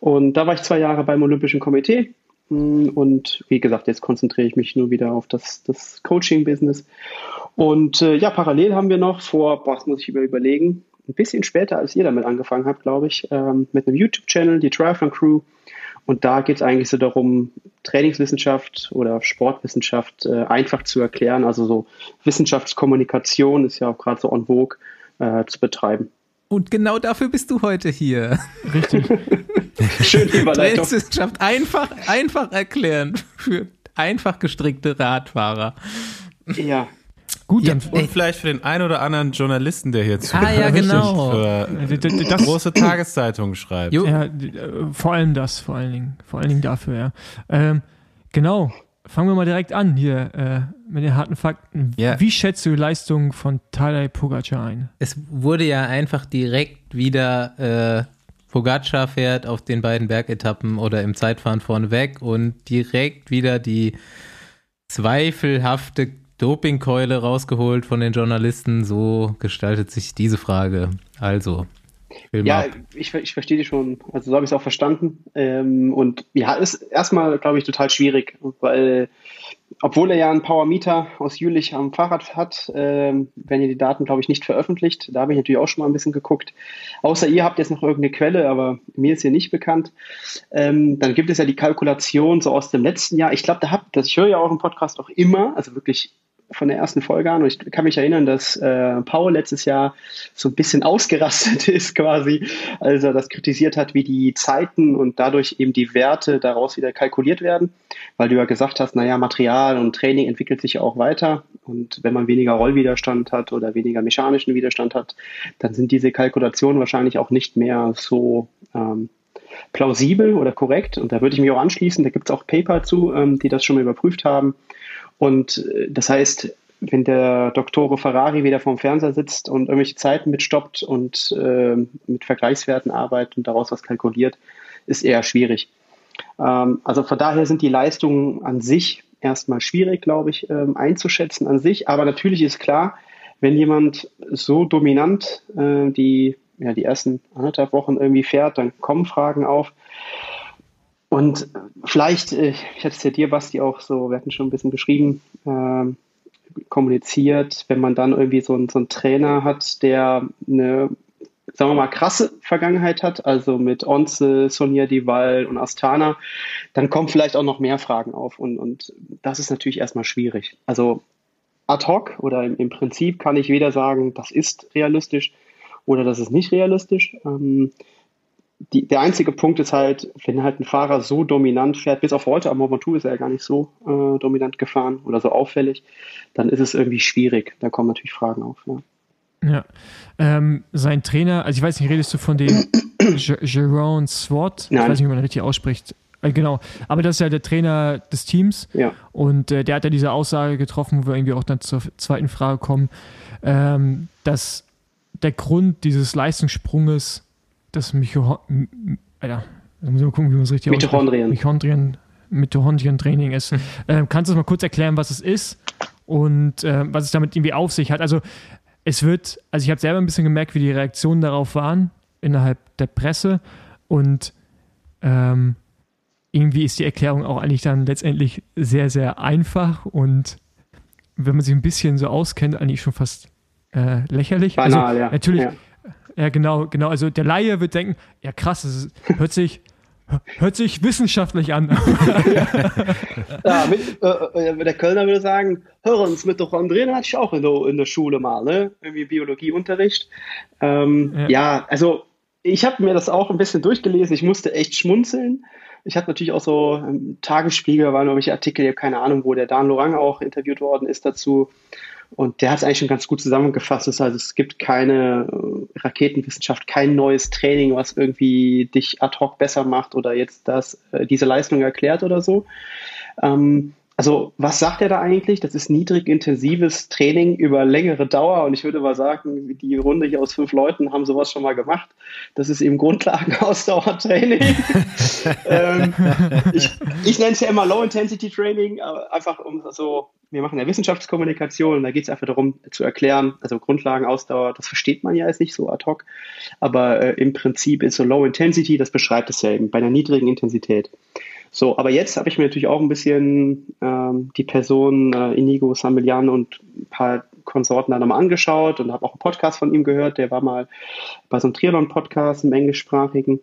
Und da war ich zwei Jahre beim Olympischen Komitee. Mm, Und wie gesagt, jetzt konzentriere ich mich nur wieder auf das, das Coaching-Business. Und äh, ja, parallel haben wir noch vor, boah, das muss ich über überlegen, ein bisschen später, als ihr damit angefangen habt, glaube ich, ähm, mit einem YouTube-Channel, die Triathlon Crew. Und da geht es eigentlich so darum, Trainingswissenschaft oder Sportwissenschaft äh, einfach zu erklären. Also so Wissenschaftskommunikation ist ja auch gerade so en vogue äh, zu betreiben.
Und genau dafür bist du heute hier.
Richtig.
Schöne Überleitung.
Trainingswissenschaft einfach, einfach erklären für einfach gestrickte Radfahrer.
Ja,
Gut, dann
und vielleicht für den einen oder anderen Journalisten, der hier zuhört,
Ah, ja, genau.
für
d- das,
große Tageszeitungen schreibt.
Jo.
ja, äh, vor allem das, vor allen Dingen, vor allen Dingen dafür, ja. Ähm, genau. Fangen wir mal direkt an hier äh, mit den harten Fakten.
Ja.
Wie schätzt du die Leistung von Tadej Pogacar ein?
Es wurde ja einfach direkt wieder äh, Pogacar fährt auf den beiden Bergetappen oder im Zeitfahren vorneweg und direkt wieder die zweifelhafte Dopingkeule rausgeholt von den Journalisten. So gestaltet sich diese Frage. Also,
ja ich, ich verstehe dich schon. Also so habe ich es auch verstanden. Ähm, und ja, ist erstmal, glaube ich, total schwierig, weil obwohl er ja einen Powermeter aus Jülich am Fahrrad hat, ähm, werden ja die Daten, glaube ich, nicht veröffentlicht. Da habe ich natürlich auch schon mal ein bisschen geguckt. Außer ihr habt jetzt noch irgendeine Quelle, aber mir ist hier nicht bekannt. Ähm, dann gibt es ja die Kalkulation so aus dem letzten Jahr. Ich glaube, da habt das, ich höre ja auch im Podcast auch immer, also wirklich von der ersten Folge an. Und ich kann mich erinnern, dass äh, Paul letztes Jahr so ein bisschen ausgerastet ist quasi, als er das kritisiert hat, wie die Zeiten und dadurch eben die Werte daraus wieder kalkuliert werden. Weil du ja gesagt hast, naja, Material und Training entwickelt sich auch weiter. Und wenn man weniger Rollwiderstand hat oder weniger mechanischen Widerstand hat, dann sind diese Kalkulationen wahrscheinlich auch nicht mehr so ähm, plausibel oder korrekt. Und da würde ich mich auch anschließen. Da gibt es auch Paper zu, ähm, die das schon mal überprüft haben. Und äh, das heißt, wenn der Doktore Ferrari wieder vorm Fernseher sitzt und irgendwelche Zeiten mitstoppt und äh, mit Vergleichswerten arbeitet und daraus was kalkuliert, ist eher schwierig. Ähm, also von daher sind die Leistungen an sich erstmal schwierig, glaube ich, ähm, einzuschätzen an sich. Aber natürlich ist klar, wenn jemand so dominant äh, die, ja, die ersten anderthalb Wochen irgendwie fährt, dann kommen Fragen auf. Und vielleicht, äh, ich hatte es ja dir, Basti, auch so, wir hatten schon ein bisschen beschrieben, äh, kommuniziert, wenn man dann irgendwie so, ein, so einen Trainer hat, der eine sagen wir mal, krasse Vergangenheit hat, also mit Onze, Sonja Dival und Astana, dann kommen vielleicht auch noch mehr Fragen auf. Und, und das ist natürlich erstmal schwierig. Also ad hoc oder im, im Prinzip kann ich weder sagen, das ist realistisch oder das ist nicht realistisch. Ähm, die, der einzige Punkt ist halt, wenn halt ein Fahrer so dominant fährt, bis auf heute, am Mont ist er ja gar nicht so äh, dominant gefahren oder so auffällig, dann ist es irgendwie schwierig. Da kommen natürlich Fragen auf. Ja.
Ja. Ähm, sein Trainer, also ich weiß nicht, redest du von dem Jerome Swart? Ich weiß nicht, wie man richtig ausspricht. Äh, genau. Aber das ist ja der Trainer des Teams.
Ja.
Und äh, der hat ja diese Aussage getroffen, wo wir irgendwie auch dann zur zweiten Frage kommen, ähm, dass der Grund dieses Leistungssprunges das Micho Alter, da muss ich mal gucken, wie man es richtig
Mitochondrien.
Mitochondrien, Mitochondrien-Training ist. Mhm. Äh, kannst du das mal kurz erklären, was es ist und äh, was es damit irgendwie auf sich hat? Also es wird, also ich habe selber ein bisschen gemerkt, wie die Reaktionen darauf waren innerhalb der Presse und ähm, irgendwie ist die Erklärung auch eigentlich dann letztendlich sehr, sehr einfach und wenn man sich ein bisschen so auskennt, eigentlich schon fast äh, lächerlich.
Banal,
also,
ja.
Natürlich,
ja.
Ja. genau, genau. Also der Laie wird denken, ja krass, das hört sich Hört sich wissenschaftlich an.
ja, mit, äh, äh, der Kölner würde sagen, Hörens Mitochondrien hatte ich auch in der, in der Schule mal, ne? Irgendwie Biologieunterricht. Ähm, ja. ja, also ich habe mir das auch ein bisschen durchgelesen. Ich musste echt schmunzeln. Ich hatte natürlich auch so im Tagesspiegel waren irgendwelche Artikel, ich habe keine Ahnung, wo der Dan Lorang auch interviewt worden ist dazu. Und der hat es eigentlich schon ganz gut zusammengefasst. Das heißt, es gibt keine äh, Raketenwissenschaft, kein neues Training, was irgendwie dich ad hoc besser macht oder jetzt das, äh, diese Leistung erklärt oder so. Ähm, also was sagt er da eigentlich? Das ist niedrig intensives Training über längere Dauer und ich würde mal sagen, die Runde hier aus fünf Leuten haben sowas schon mal gemacht. Das ist eben Grundlagenausdauertraining. ähm, ich, ich nenne es ja immer Low-Intensity-Training, einfach um so, wir machen ja Wissenschaftskommunikation und da geht es einfach darum zu erklären, also Grundlagenausdauer, das versteht man ja jetzt nicht so ad hoc, aber äh, im Prinzip ist so Low-Intensity, das beschreibt es ja eben bei einer niedrigen Intensität. So, aber jetzt habe ich mir natürlich auch ein bisschen ähm, die Person äh, Inigo Samilian und ein paar Konsorten da nochmal angeschaut und habe auch einen Podcast von ihm gehört. Der war mal bei so einem Triathlon-Podcast im englischsprachigen.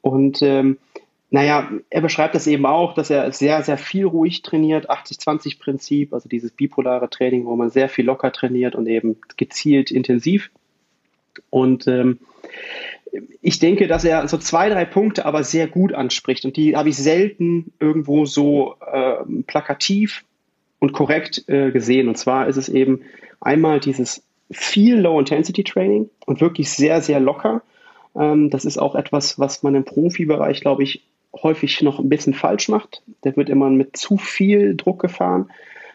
Und ähm, naja, er beschreibt das eben auch, dass er sehr, sehr viel ruhig trainiert, 80-20-Prinzip, also dieses bipolare Training, wo man sehr viel locker trainiert und eben gezielt intensiv. Und ähm, ich denke, dass er so zwei, drei Punkte aber sehr gut anspricht und die habe ich selten irgendwo so äh, plakativ und korrekt äh, gesehen. Und zwar ist es eben einmal dieses viel Low-Intensity-Training und wirklich sehr, sehr locker. Ähm, das ist auch etwas, was man im Profibereich, glaube ich, häufig noch ein bisschen falsch macht. Der wird immer mit zu viel Druck gefahren.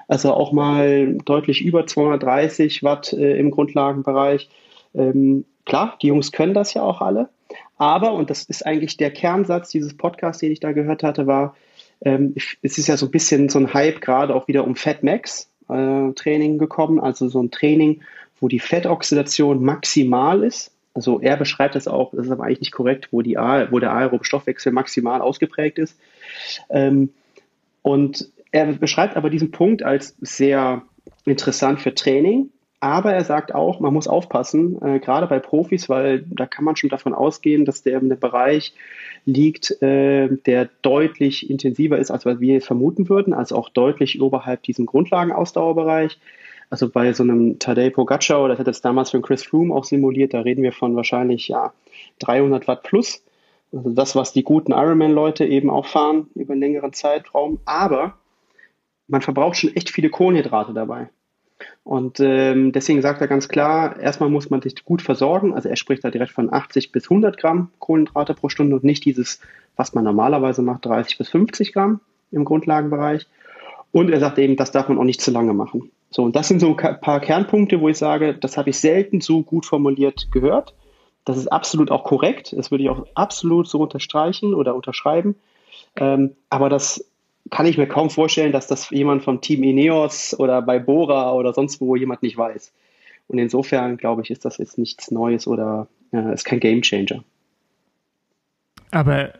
Also auch mal deutlich über 230 Watt äh, im Grundlagenbereich. Ähm, Klar, die Jungs können das ja auch alle. Aber, und das ist eigentlich der Kernsatz dieses Podcasts, den ich da gehört hatte, war, ähm, es ist ja so ein bisschen so ein Hype gerade auch wieder um Fat Max äh, gekommen, also so ein Training, wo die Fettoxidation maximal ist. Also er beschreibt das auch, das ist aber eigentlich nicht korrekt, wo, die, wo der aerobe Stoffwechsel maximal ausgeprägt ist. Ähm, und er beschreibt aber diesen Punkt als sehr interessant für Training, aber er sagt auch, man muss aufpassen, äh, gerade bei Profis, weil da kann man schon davon ausgehen, dass der einem Bereich liegt, äh, der deutlich intensiver ist, als wir vermuten würden, also auch deutlich oberhalb diesem Grundlagenausdauerbereich. Also bei so einem Tadej Pogacar, das hat jetzt damals für Chris Froome auch simuliert, da reden wir von wahrscheinlich ja 300 Watt plus. Also das, was die guten Ironman-Leute eben auch fahren über einen längeren Zeitraum. Aber man verbraucht schon echt viele Kohlenhydrate dabei. Und ähm, deswegen sagt er ganz klar, erstmal muss man sich gut versorgen. Also er spricht da direkt von 80 bis 100 Gramm Kohlenhydrate pro Stunde und nicht dieses, was man normalerweise macht, 30 bis 50 Gramm im Grundlagenbereich. Und er sagt eben, das darf man auch nicht zu lange machen. So, und das sind so ein paar Kernpunkte, wo ich sage, das habe ich selten so gut formuliert gehört. Das ist absolut auch korrekt. Das würde ich auch absolut so unterstreichen oder unterschreiben. Ähm, aber das kann ich mir kaum vorstellen, dass das jemand vom Team Ineos oder bei Bora oder sonst wo jemand nicht weiß. Und insofern, glaube ich, ist das jetzt nichts Neues oder äh, ist kein Gamechanger.
Aber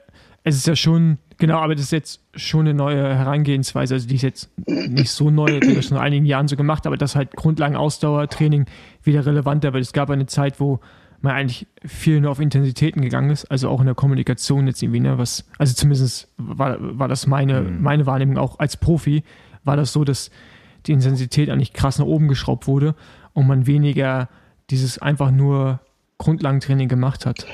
es ist ja schon, genau, aber das ist jetzt schon eine neue Herangehensweise. Also die ist jetzt nicht so neu, die das schon in einigen Jahren so gemacht, aber das halt Grundlagen-Ausdauertraining wieder relevanter wird. Es gab eine Zeit, wo man eigentlich viel nur auf Intensitäten gegangen ist, also auch in der Kommunikation jetzt irgendwie, ne, was, also zumindest war, war das meine, mhm. meine Wahrnehmung auch als Profi, war das so, dass die Intensität eigentlich krass nach oben geschraubt wurde und man weniger dieses einfach nur Grundlagentraining gemacht hat.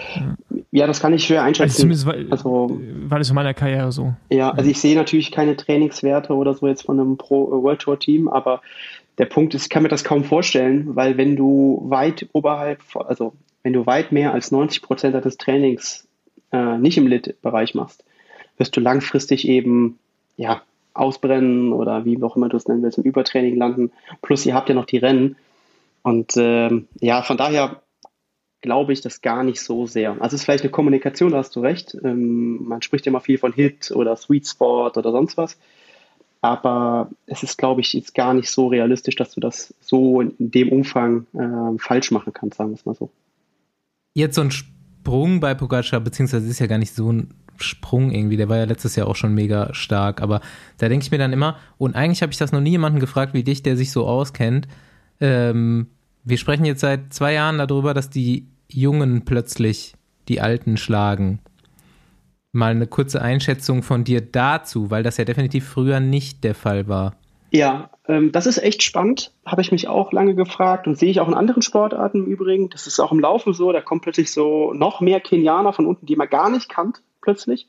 Ja, das kann ich schwer einschätzen. Also
zumindest war, also, war das in meiner Karriere so.
Ja, also ich sehe natürlich keine Trainingswerte oder so jetzt von einem Pro äh, World Tour Team, aber der Punkt ist, ich kann mir das kaum vorstellen, weil wenn du weit oberhalb, also wenn du weit mehr als 90 Prozent des Trainings äh, nicht im Lit-Bereich machst, wirst du langfristig eben ja ausbrennen oder wie auch immer du es nennen willst, im Übertraining landen. Plus ihr habt ja noch die Rennen. Und ähm, ja, von daher glaube ich das gar nicht so sehr. Also es ist vielleicht eine Kommunikation, da hast du recht. Ähm, man spricht ja immer viel von Hit oder Sweet Spot oder sonst was. Aber es ist, glaube ich, jetzt gar nicht so realistisch, dass du das so in dem Umfang äh, falsch machen kannst, sagen wir es mal so.
Jetzt so ein Sprung bei Pogacar, beziehungsweise ist ja gar nicht so ein Sprung irgendwie, der war ja letztes Jahr auch schon mega stark, aber da denke ich mir dann immer, und eigentlich habe ich das noch nie jemanden gefragt wie dich, der sich so auskennt, ähm, wir sprechen jetzt seit zwei Jahren darüber, dass die Jungen plötzlich die Alten schlagen. Mal eine kurze Einschätzung von dir dazu, weil das ja definitiv früher nicht der Fall war.
Ja, ähm, das ist echt spannend. Habe ich mich auch lange gefragt und sehe ich auch in anderen Sportarten im Übrigen. Das ist auch im Laufen so. Da kommt plötzlich so noch mehr Kenianer von unten, die man gar nicht kannt, plötzlich.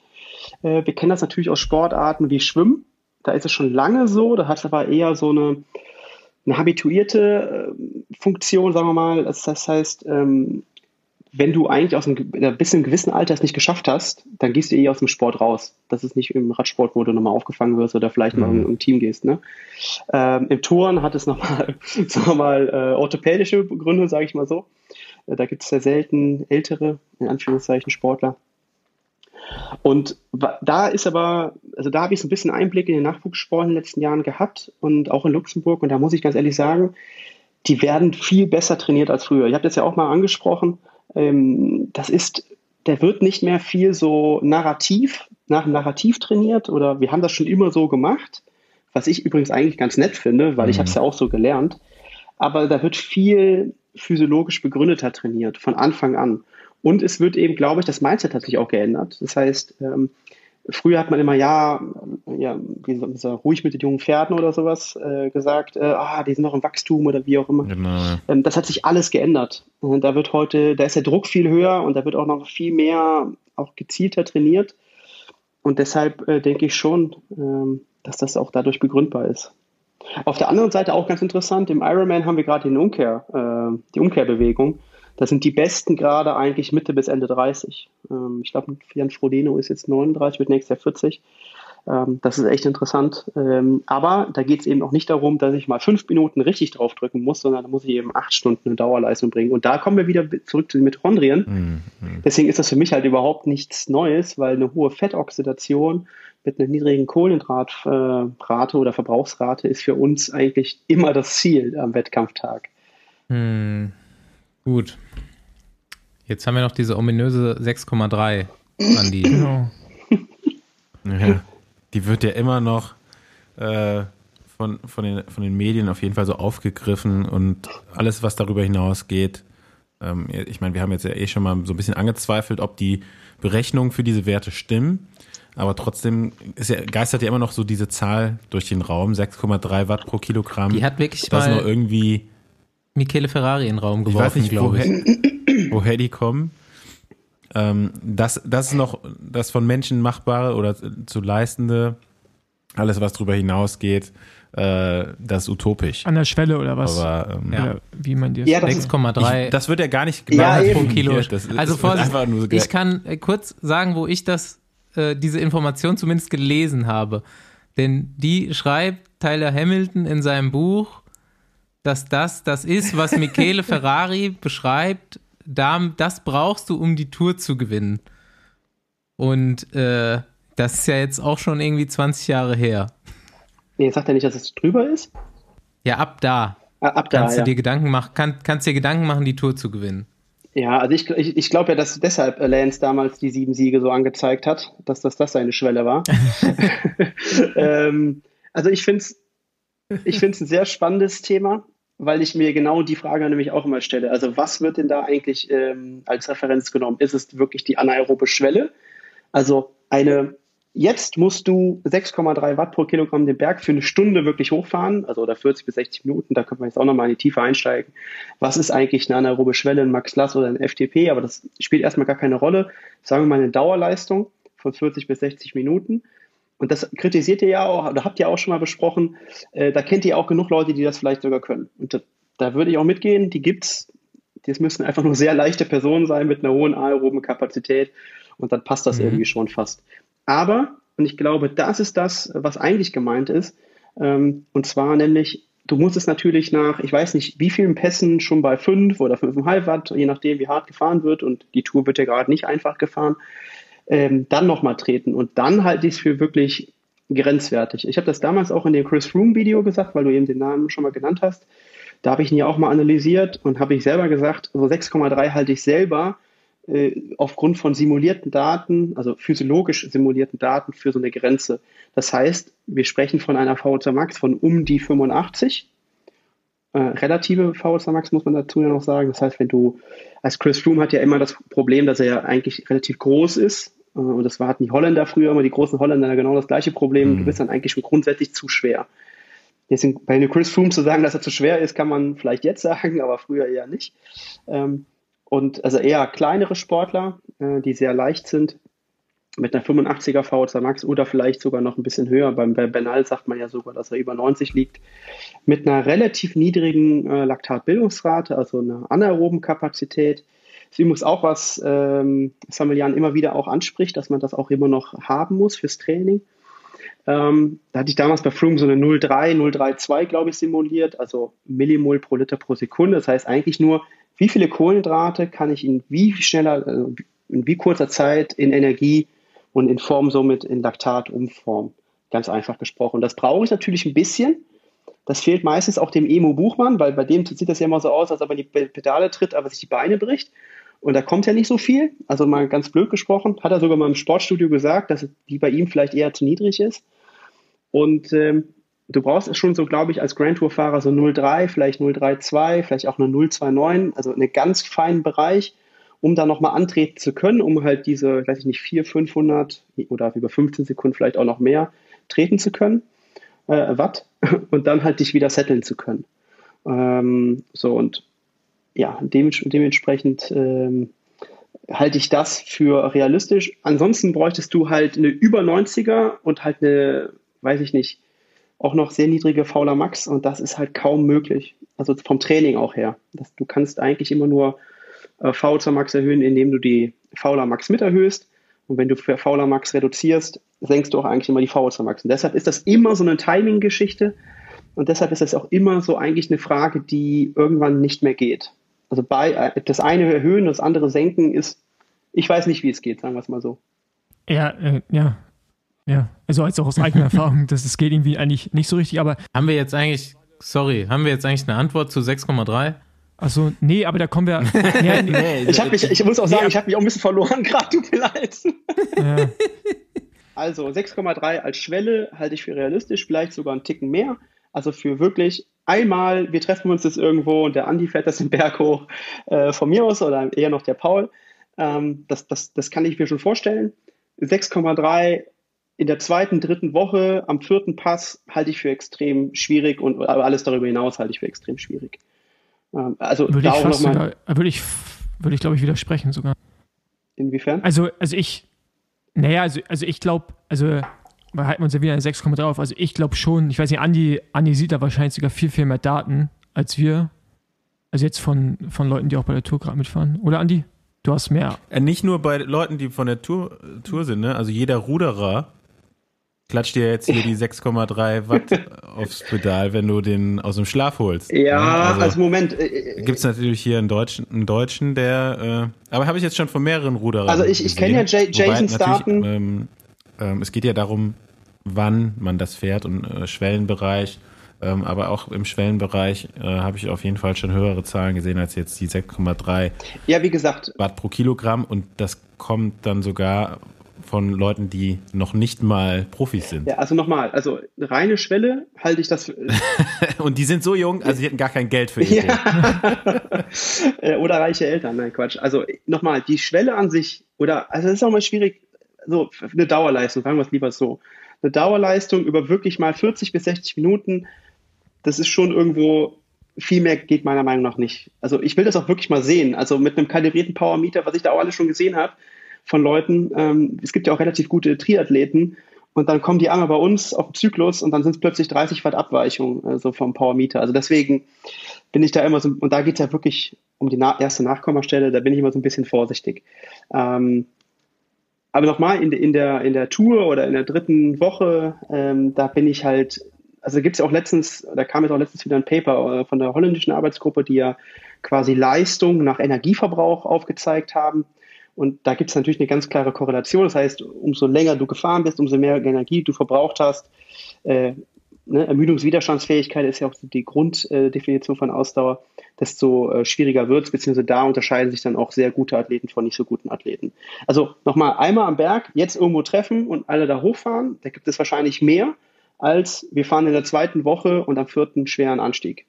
Äh, wir kennen das natürlich aus Sportarten wie Schwimmen. Da ist es schon lange so. Da hat es aber eher so eine eine habituierte äh, Funktion, sagen wir mal. Das, das heißt, ähm, wenn du eigentlich aus einem, bis einem gewissen Alter es nicht geschafft hast, dann gehst du eh aus dem Sport raus. Das ist nicht im Radsport, wo du nochmal aufgefangen wirst oder vielleicht mhm. noch im, im, Team gehst. Ne? Ähm, Im Touren hat es nochmal, wir mal, äh, orthopädische Gründe, sage ich mal so. Äh, da gibt es sehr selten ältere, in Anführungszeichen, Sportler. Und da ist aber, also da habe ich so ein bisschen Einblick in den Nachwuchssport in den letzten Jahren gehabt und auch in Luxemburg. Und da muss ich ganz ehrlich sagen, die werden viel besser trainiert als früher. Ich habe das ja auch mal angesprochen. Ähm, das ist, der wird nicht mehr viel so narrativ, nach dem Narrativ trainiert oder wir haben das schon immer so gemacht, was ich übrigens eigentlich ganz nett finde, weil mhm. ich habe es ja auch so gelernt. Aber da wird viel physiologisch begründeter trainiert, von Anfang an. Und es wird eben, glaube ich, das Mindset hat sich auch geändert. Das heißt, ähm, früher hat man immer, ja, ja wie so, ruhig mit den jungen Pferden oder sowas äh, gesagt, äh, ah, die sind noch im Wachstum oder wie auch immer. Genau, ähm, das hat sich alles geändert. Und da wird heute, da ist der Druck viel höher und da wird auch noch viel mehr, auch gezielter trainiert. Und deshalb äh, denke ich schon, ähm, dass das auch dadurch begründbar ist. Auf der anderen Seite auch ganz interessant, im Ironman haben wir gerade den Umkehr, äh, die Umkehrbewegung. Da sind die Besten gerade eigentlich Mitte bis Ende 30. Ähm, ich glaube, Jan Frodeno ist jetzt 39, wird nächstes Jahr 40. Ähm, das ist echt interessant. Ähm, aber da geht es eben auch nicht darum, dass ich mal fünf Minuten richtig draufdrücken muss, sondern da muss ich eben acht Stunden eine Dauerleistung bringen. Und da kommen wir wieder zurück zu den Mitochondrien. Mhm. Deswegen ist das für mich halt überhaupt nichts Neues, weil eine hohe Fettoxidation mit einer niedrigen Kohlenhydratrate oder Verbrauchsrate ist für uns eigentlich immer das Ziel am Wettkampftag.
Mhm. Gut. Jetzt haben wir noch diese ominöse 6,3 an die. Genau.
Ja, die wird ja immer noch äh, von, von, den, von den Medien auf jeden Fall so aufgegriffen und alles, was darüber hinausgeht. Ähm, ich meine, wir haben jetzt ja eh schon mal so ein bisschen angezweifelt, ob die Berechnungen für diese Werte stimmen. Aber trotzdem ist ja, geistert ja immer noch so diese Zahl durch den Raum, 6,3 Watt pro Kilogramm.
Die hat wirklich
das mal noch irgendwie
Michele Ferrari in den Raum geworfen, glaube ich.
Woher, woher die kommen. Ähm, das, das ist noch das von Menschen machbare oder zu leistende, alles was darüber hinausgeht, äh, das ist utopisch.
An der Schwelle oder was?
Aber ähm,
ja. wie man dir
ja, 6,3.
Das wird ja gar nicht genau
ja, pro Kilo. Das, also Vorsicht, ich kann äh, kurz sagen, wo ich das, äh, diese Information zumindest gelesen habe. Denn die schreibt Tyler Hamilton in seinem Buch dass das das ist, was Michele Ferrari beschreibt. Da, das brauchst du, um die Tour zu gewinnen. Und äh, das ist ja jetzt auch schon irgendwie 20 Jahre her.
Nee, sagt er nicht, dass es drüber ist?
Ja, ab da.
Ah, ab da,
kannst
ja.
du dir Gedanken machen, kann, kannst dir Gedanken machen, die Tour zu gewinnen.
Ja, also ich, ich, ich glaube ja, dass deshalb Lance damals die sieben Siege so angezeigt hat, dass das, das seine Schwelle war. ähm, also ich finde es ich find's ein sehr spannendes Thema, weil ich mir genau die Frage nämlich auch immer stelle. Also was wird denn da eigentlich ähm, als Referenz genommen? Ist es wirklich die anaerobe Schwelle? Also eine, jetzt musst du 6,3 Watt pro Kilogramm den Berg für eine Stunde wirklich hochfahren, also oder 40 bis 60 Minuten, da können wir jetzt auch nochmal in die Tiefe einsteigen. Was ist eigentlich eine anaerobe Schwelle, ein Max Lass oder ein FTP? Aber das spielt erstmal gar keine Rolle. Sagen wir mal eine Dauerleistung von 40 bis 60 Minuten. Und das kritisiert ihr ja auch, oder habt ihr auch schon mal besprochen. Äh, da kennt ihr auch genug Leute, die das vielleicht sogar können. Und da, da würde ich auch mitgehen, die gibt's. Das müssen einfach nur sehr leichte Personen sein mit einer hohen aeroben Kapazität. Und dann passt das
Mhm.
irgendwie schon fast. Aber, und ich glaube, das ist das, was eigentlich gemeint ist. Ähm, und zwar nämlich, du musst es natürlich nach, ich weiß nicht, wie vielen Pässen schon bei 5 oder 5,5 Watt, je nachdem, wie hart gefahren wird. Und die Tour wird ja gerade nicht einfach gefahren ähm, dann nochmal treten. Und dann halte ich es für wirklich grenzwertig. Ich habe das damals auch in dem Chris Room Video gesagt, weil du eben den Namen schon mal genannt hast. Da habe ich ihn ja auch mal analysiert und habe ich selber gesagt, so 6,3 halte ich selber äh, aufgrund von simulierten Daten, also physiologisch simulierten Daten für so eine Grenze. Das heißt, wir sprechen von einer VHC Max von um die 85. Äh, relative VHC Max muss man dazu ja noch sagen. Das heißt, wenn du, als Chris Froome hat ja immer das Problem, dass er ja eigentlich relativ groß ist. Äh, und das hatten die Holländer früher immer, die großen Holländer genau das gleiche Problem. Du bist dann eigentlich schon grundsätzlich zu schwer. Deswegen, bei Chris Froome zu sagen, dass er zu schwer ist, kann man vielleicht jetzt sagen, aber früher eher nicht. Ähm, und also eher kleinere Sportler, äh, die sehr leicht sind, mit einer 85er VHC Max oder vielleicht sogar noch ein bisschen höher. Beim bei Bernal sagt man ja sogar, dass er über 90 liegt. Mit einer relativ niedrigen äh, Laktatbildungsrate, also einer anaeroben Kapazität. Das ist übrigens auch was ähm, Samelian immer wieder auch anspricht, dass man das auch immer noch haben muss fürs Training. Ähm, da hatte ich damals bei Froome so eine 0,3, 0,32, glaube ich, simuliert, also Millimol pro Liter pro Sekunde. Das heißt eigentlich nur, wie viele Kohlenhydrate kann ich in wie schneller, also in wie kurzer Zeit in Energie und in Form somit in Laktat umformen. Ganz einfach gesprochen. Das brauche ich natürlich ein bisschen. Das fehlt meistens auch dem Emo Buchmann, weil bei dem sieht das ja immer so aus, als ob er die Pedale tritt, aber sich die Beine bricht. Und da kommt ja nicht so viel. Also mal ganz blöd gesprochen, hat er sogar mal im Sportstudio gesagt, dass die bei ihm vielleicht eher zu niedrig ist. Und ähm, du brauchst schon so, glaube ich, als Grand Tour-Fahrer so 0,3, vielleicht 0,32, vielleicht auch eine 0,29, also einen ganz feinen Bereich, um da nochmal antreten zu können, um halt diese, weiß ich nicht, 400, 500 oder über 15 Sekunden vielleicht auch noch mehr treten zu können, äh, Watt, und dann halt dich wieder setteln zu können. Ähm, so und ja, dements dementsprechend ähm, halte ich das für realistisch. Ansonsten bräuchtest du halt eine über 90er und halt eine, weiß ich nicht, auch noch sehr niedrige Fauler Max und das ist halt kaum möglich. Also vom Training auch her. Das, du kannst eigentlich immer nur äh, VZ Max erhöhen, indem du die Fauler Max mit erhöhst. Und wenn du für Fauler Max reduzierst, senkst du auch eigentlich immer die VZ Max. Und deshalb ist das immer so eine Timing-Geschichte. Und deshalb ist das auch immer so eigentlich eine Frage, die irgendwann nicht mehr geht. Also bei äh, das eine erhöhen, das andere senken ist, ich weiß nicht, wie es geht, sagen wir es mal so.
Ja, äh, ja. Ja, also als auch aus eigener Erfahrung, das, das geht irgendwie eigentlich nicht so richtig, aber.
Haben wir jetzt eigentlich, sorry, haben wir jetzt eigentlich eine Antwort zu 6,3?
Also nee, aber da kommen wir. Ja, nee,
ich, mich, ich muss auch sagen, ich habe mich auch ein bisschen verloren gerade, tut mir leid.
Ja.
Also 6,3 als Schwelle halte ich für realistisch, vielleicht sogar einen Ticken mehr. Also für wirklich einmal, wir treffen uns jetzt irgendwo und der Andi fährt das den Berg hoch äh, von mir aus oder eher noch der Paul. Ähm, das, das, das kann ich mir schon vorstellen. 6,3 in der zweiten, dritten Woche am vierten Pass halte ich für extrem schwierig und aber alles darüber hinaus halte ich für extrem schwierig. Ähm, also
würde ich
auch
fast sogar, würde ich, würde ich glaube ich widersprechen sogar.
inwiefern?
Also, also ich, naja, also, also ich glaube, also wir halten uns ja wieder eine 6,3 auf. Also ich glaube schon, ich weiß nicht, Andi, Andi sieht da wahrscheinlich sogar viel, viel mehr Daten als wir. Also jetzt von, von Leuten, die auch bei der Tour gerade mitfahren. Oder Andi? Du hast mehr.
Äh, Nicht nur bei Leuten, die von der Tour, Tour sind, ne? Also jeder Ruderer, klatscht dir jetzt hier die 6,3 Watt aufs Pedal, wenn du den aus dem Schlaf holst.
Ja, also, also Moment. Äh,
Gibt es natürlich hier einen Deutschen, einen Deutschen der, äh, aber habe ich jetzt schon von mehreren Ruderern
Also ich, ich kenne ja J Jason Starten.
Ähm, ähm, es geht ja darum, wann man das fährt und äh, Schwellenbereich. Ähm, aber auch im Schwellenbereich äh, habe ich auf jeden Fall schon höhere Zahlen gesehen als jetzt die 6,3
ja, wie gesagt.
Watt pro Kilogramm. Und das kommt dann sogar von Leuten, die noch nicht mal Profis sind.
Ja, also nochmal, also reine Schwelle halte ich das. Für,
und die sind so jung, also sie hätten gar kein Geld für ihr.
Ja. oder reiche Eltern, nein, Quatsch. Also nochmal, die Schwelle an sich, oder, also es ist auch mal schwierig, so eine Dauerleistung, sagen wir es lieber so. Eine Dauerleistung über wirklich mal 40 bis 60 Minuten, das ist schon irgendwo viel mehr geht meiner Meinung nach nicht. Also ich will das auch wirklich mal sehen. Also mit einem kalibrierten Power Meter, was ich da auch alles schon gesehen habe, von Leuten. Ähm, es gibt ja auch relativ gute Triathleten und dann kommen die einmal bei uns auf den Zyklus und dann sind es plötzlich 30 Watt Abweichung also vom Power Meter. Also deswegen bin ich da immer so, und da geht es ja wirklich um die na erste Nachkommastelle, da bin ich immer so ein bisschen vorsichtig. Ähm, aber nochmal, in, in, der, in der Tour oder in der dritten Woche, ähm, da bin ich halt, also gibt es ja auch letztens, da kam jetzt auch letztens wieder ein Paper äh, von der holländischen Arbeitsgruppe, die ja quasi Leistung nach Energieverbrauch aufgezeigt haben. Und da gibt es natürlich eine ganz klare Korrelation. Das heißt, umso länger du gefahren bist, umso mehr Energie du verbraucht hast. Äh, ne, Ermüdungswiderstandsfähigkeit ist ja auch die Grunddefinition von Ausdauer, desto äh, schwieriger wird es, beziehungsweise da unterscheiden sich dann auch sehr gute Athleten von nicht so guten Athleten. Also nochmal einmal am Berg, jetzt irgendwo treffen und alle da hochfahren, da gibt es wahrscheinlich mehr, als wir fahren in der zweiten Woche und am vierten schweren Anstieg.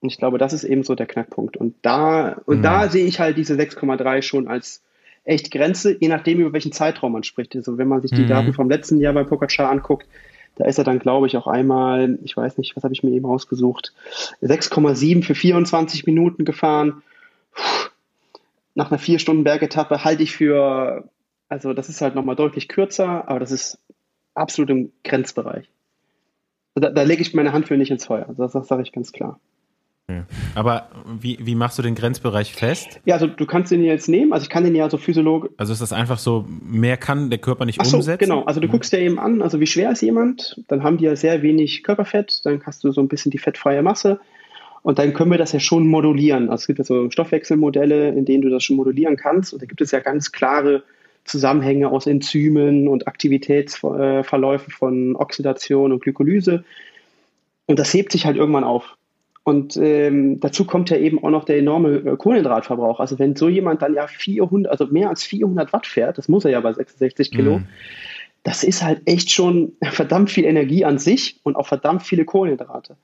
Und ich glaube, das ist eben so der Knackpunkt. Und da, und mhm. da sehe ich halt diese 6,3 schon als echt Grenze, je nachdem, über welchen Zeitraum man spricht. Also wenn man sich die mhm. Daten vom letzten Jahr bei Pogacar anguckt, da ist er dann, glaube ich, auch einmal, ich weiß nicht, was habe ich mir eben ausgesucht, 6,7 für 24 Minuten gefahren. Nach einer vier Stunden Bergetappe halte ich für, also das ist halt nochmal deutlich kürzer, aber das ist absolut im Grenzbereich. Da, da lege ich meine Hand für nicht ins Feuer. Das, das sage ich ganz klar.
Aber wie, wie machst du den Grenzbereich fest?
Ja, also du kannst den jetzt nehmen, also ich kann den ja so physiologisch.
Also ist das einfach so, mehr kann der Körper nicht
Ach so,
umsetzen?
genau, also du mhm. guckst dir eben an, also wie schwer ist jemand, dann haben die ja sehr wenig Körperfett, dann hast du so ein bisschen die fettfreie Masse und dann können wir das ja schon modulieren. Also es gibt ja so Stoffwechselmodelle, in denen du das schon modulieren kannst und da gibt es ja ganz klare Zusammenhänge aus Enzymen und Aktivitätsverläufe von Oxidation und Glykolyse. Und das hebt sich halt irgendwann auf. Und ähm, dazu kommt ja eben auch noch der enorme äh, Kohlenhydratverbrauch. Also wenn so jemand dann ja 400, also mehr als 400 Watt fährt, das muss er ja bei 66 Kilo, mhm. das ist halt echt schon verdammt viel Energie an sich und auch verdammt viele Kohlenhydrate.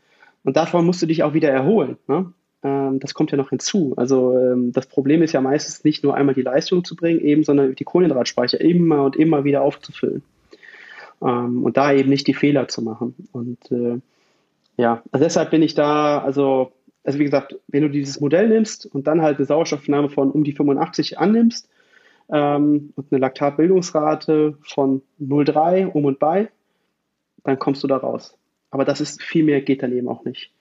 Und davon musst du dich auch wieder erholen. Ne? Ähm, das kommt ja noch hinzu. Also ähm, das Problem ist ja meistens nicht nur einmal die Leistung zu bringen, eben, sondern die Kohlenhydratspeicher immer und immer wieder aufzufüllen. Ähm, und da eben nicht die Fehler zu machen. Und äh, ja, also deshalb bin ich da, also, also wie gesagt, wenn du dieses Modell nimmst und dann halt eine Sauerstoffnahme von um die 85 annimmst ähm, und eine Laktatbildungsrate von 0,3 um und bei, dann kommst du da raus. Aber das ist viel mehr geht dann eben auch nicht.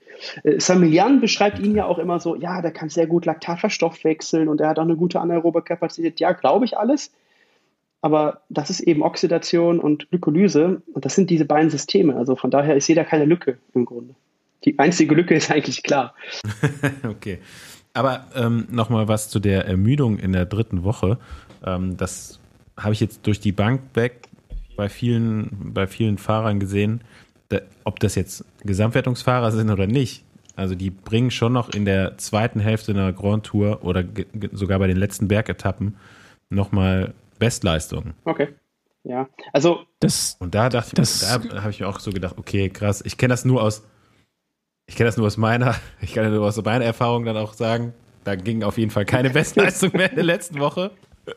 Äh, Samilian beschreibt ihn ja auch immer so, ja, der kann sehr gut Laktat verstoffwechseln und er hat auch eine gute anaerobe Kapazität. Ja, glaube ich alles. Aber das ist eben Oxidation und Glykolyse und das sind diese beiden Systeme. Also von daher, sehe da keine Lücke im Grunde. Die einzige Lücke ist eigentlich klar.
okay. Aber ähm, nochmal was zu der Ermüdung in der dritten Woche. Ähm, das habe ich jetzt durch die Bank weg bei vielen, bei vielen Fahrern gesehen. Da, ob das jetzt Gesamtwertungsfahrer sind oder nicht. Also die bringen schon noch in der zweiten Hälfte einer Grand Tour oder sogar bei den letzten Bergetappen nochmal Bestleistung.
Okay. Ja, also
das. Und da dachte das, ich, da habe ich mir auch so gedacht, okay, krass. Ich kenne das nur aus, ich kenne das nur aus meiner, ich kann ja nur aus meiner Erfahrung dann auch sagen, da ging auf jeden Fall keine Bestleistung mehr in der letzten Woche.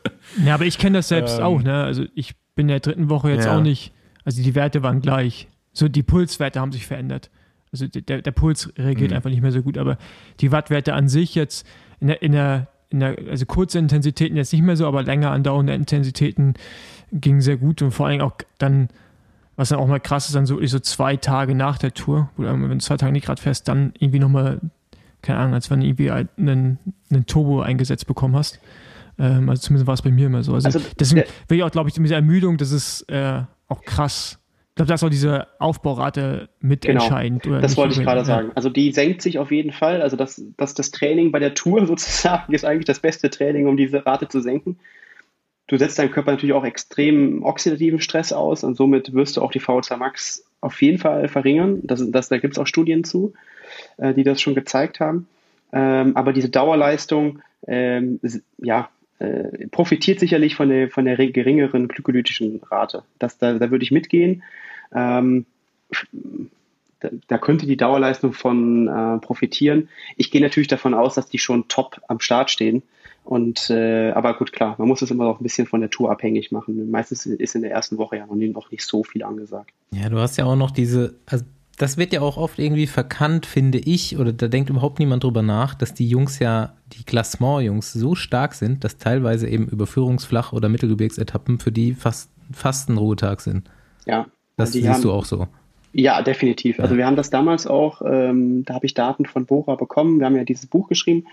Ja, aber ich kenne das selbst ähm, auch, ne? Also ich bin in der dritten Woche jetzt ja. auch nicht, also die Werte waren gleich. So die Pulswerte haben sich verändert. Also der, der Puls reagiert mhm. einfach nicht mehr so gut, aber die Wattwerte an sich jetzt in der, in der in der, also kurze Intensitäten jetzt nicht mehr so, aber länger andauernde Intensitäten gingen sehr gut und vor allem auch dann, was dann auch mal krass ist, dann so, so zwei Tage nach der Tour, wo du, wenn du zwei Tage nicht gerade fährst, dann irgendwie nochmal, keine Ahnung, als wenn du irgendwie einen, einen Turbo eingesetzt bekommen hast. Ähm, also zumindest war es bei mir immer so. Also, also deswegen will ich auch, glaube ich, mit der Ermüdung, das ist äh, auch krass glaube, da ist auch diese Aufbaurate mitentscheidend.
Genau, das wollte ich gerade ja. sagen. Also die senkt sich auf jeden Fall. Also das, das, das Training bei der Tour sozusagen ist eigentlich das beste Training, um diese Rate zu senken. Du setzt deinem Körper natürlich auch extrem oxidativen Stress aus und somit wirst du auch die VO2 Max auf jeden Fall verringern. Das, das, da gibt es auch Studien zu, äh, die das schon gezeigt haben. Ähm, aber diese Dauerleistung, ähm, ja, äh, profitiert sicherlich von der, von der geringeren glykolytischen Rate. Das, da, da würde ich mitgehen. Ähm, da, da, könnte die Dauerleistung von äh, profitieren. Ich gehe natürlich davon aus, dass die schon top am Start stehen. Und äh, aber gut, klar, man muss es immer noch ein bisschen von der Tour abhängig machen. Meistens ist in der ersten Woche ja noch nicht so viel angesagt.
Ja, du hast ja auch noch diese, also das wird ja auch oft irgendwie verkannt, finde ich, oder da denkt überhaupt niemand drüber nach, dass die Jungs ja, die Klassement-Jungs so stark sind, dass teilweise eben Überführungsflach- oder Mittelgebirgsetappen für die fast, fast ein Ruhetag sind.
Ja.
Das siehst haben, du auch so.
Ja, definitiv. Also ja. wir haben das damals auch, ähm, da habe ich Daten von Bora bekommen. Wir haben ja dieses Buch geschrieben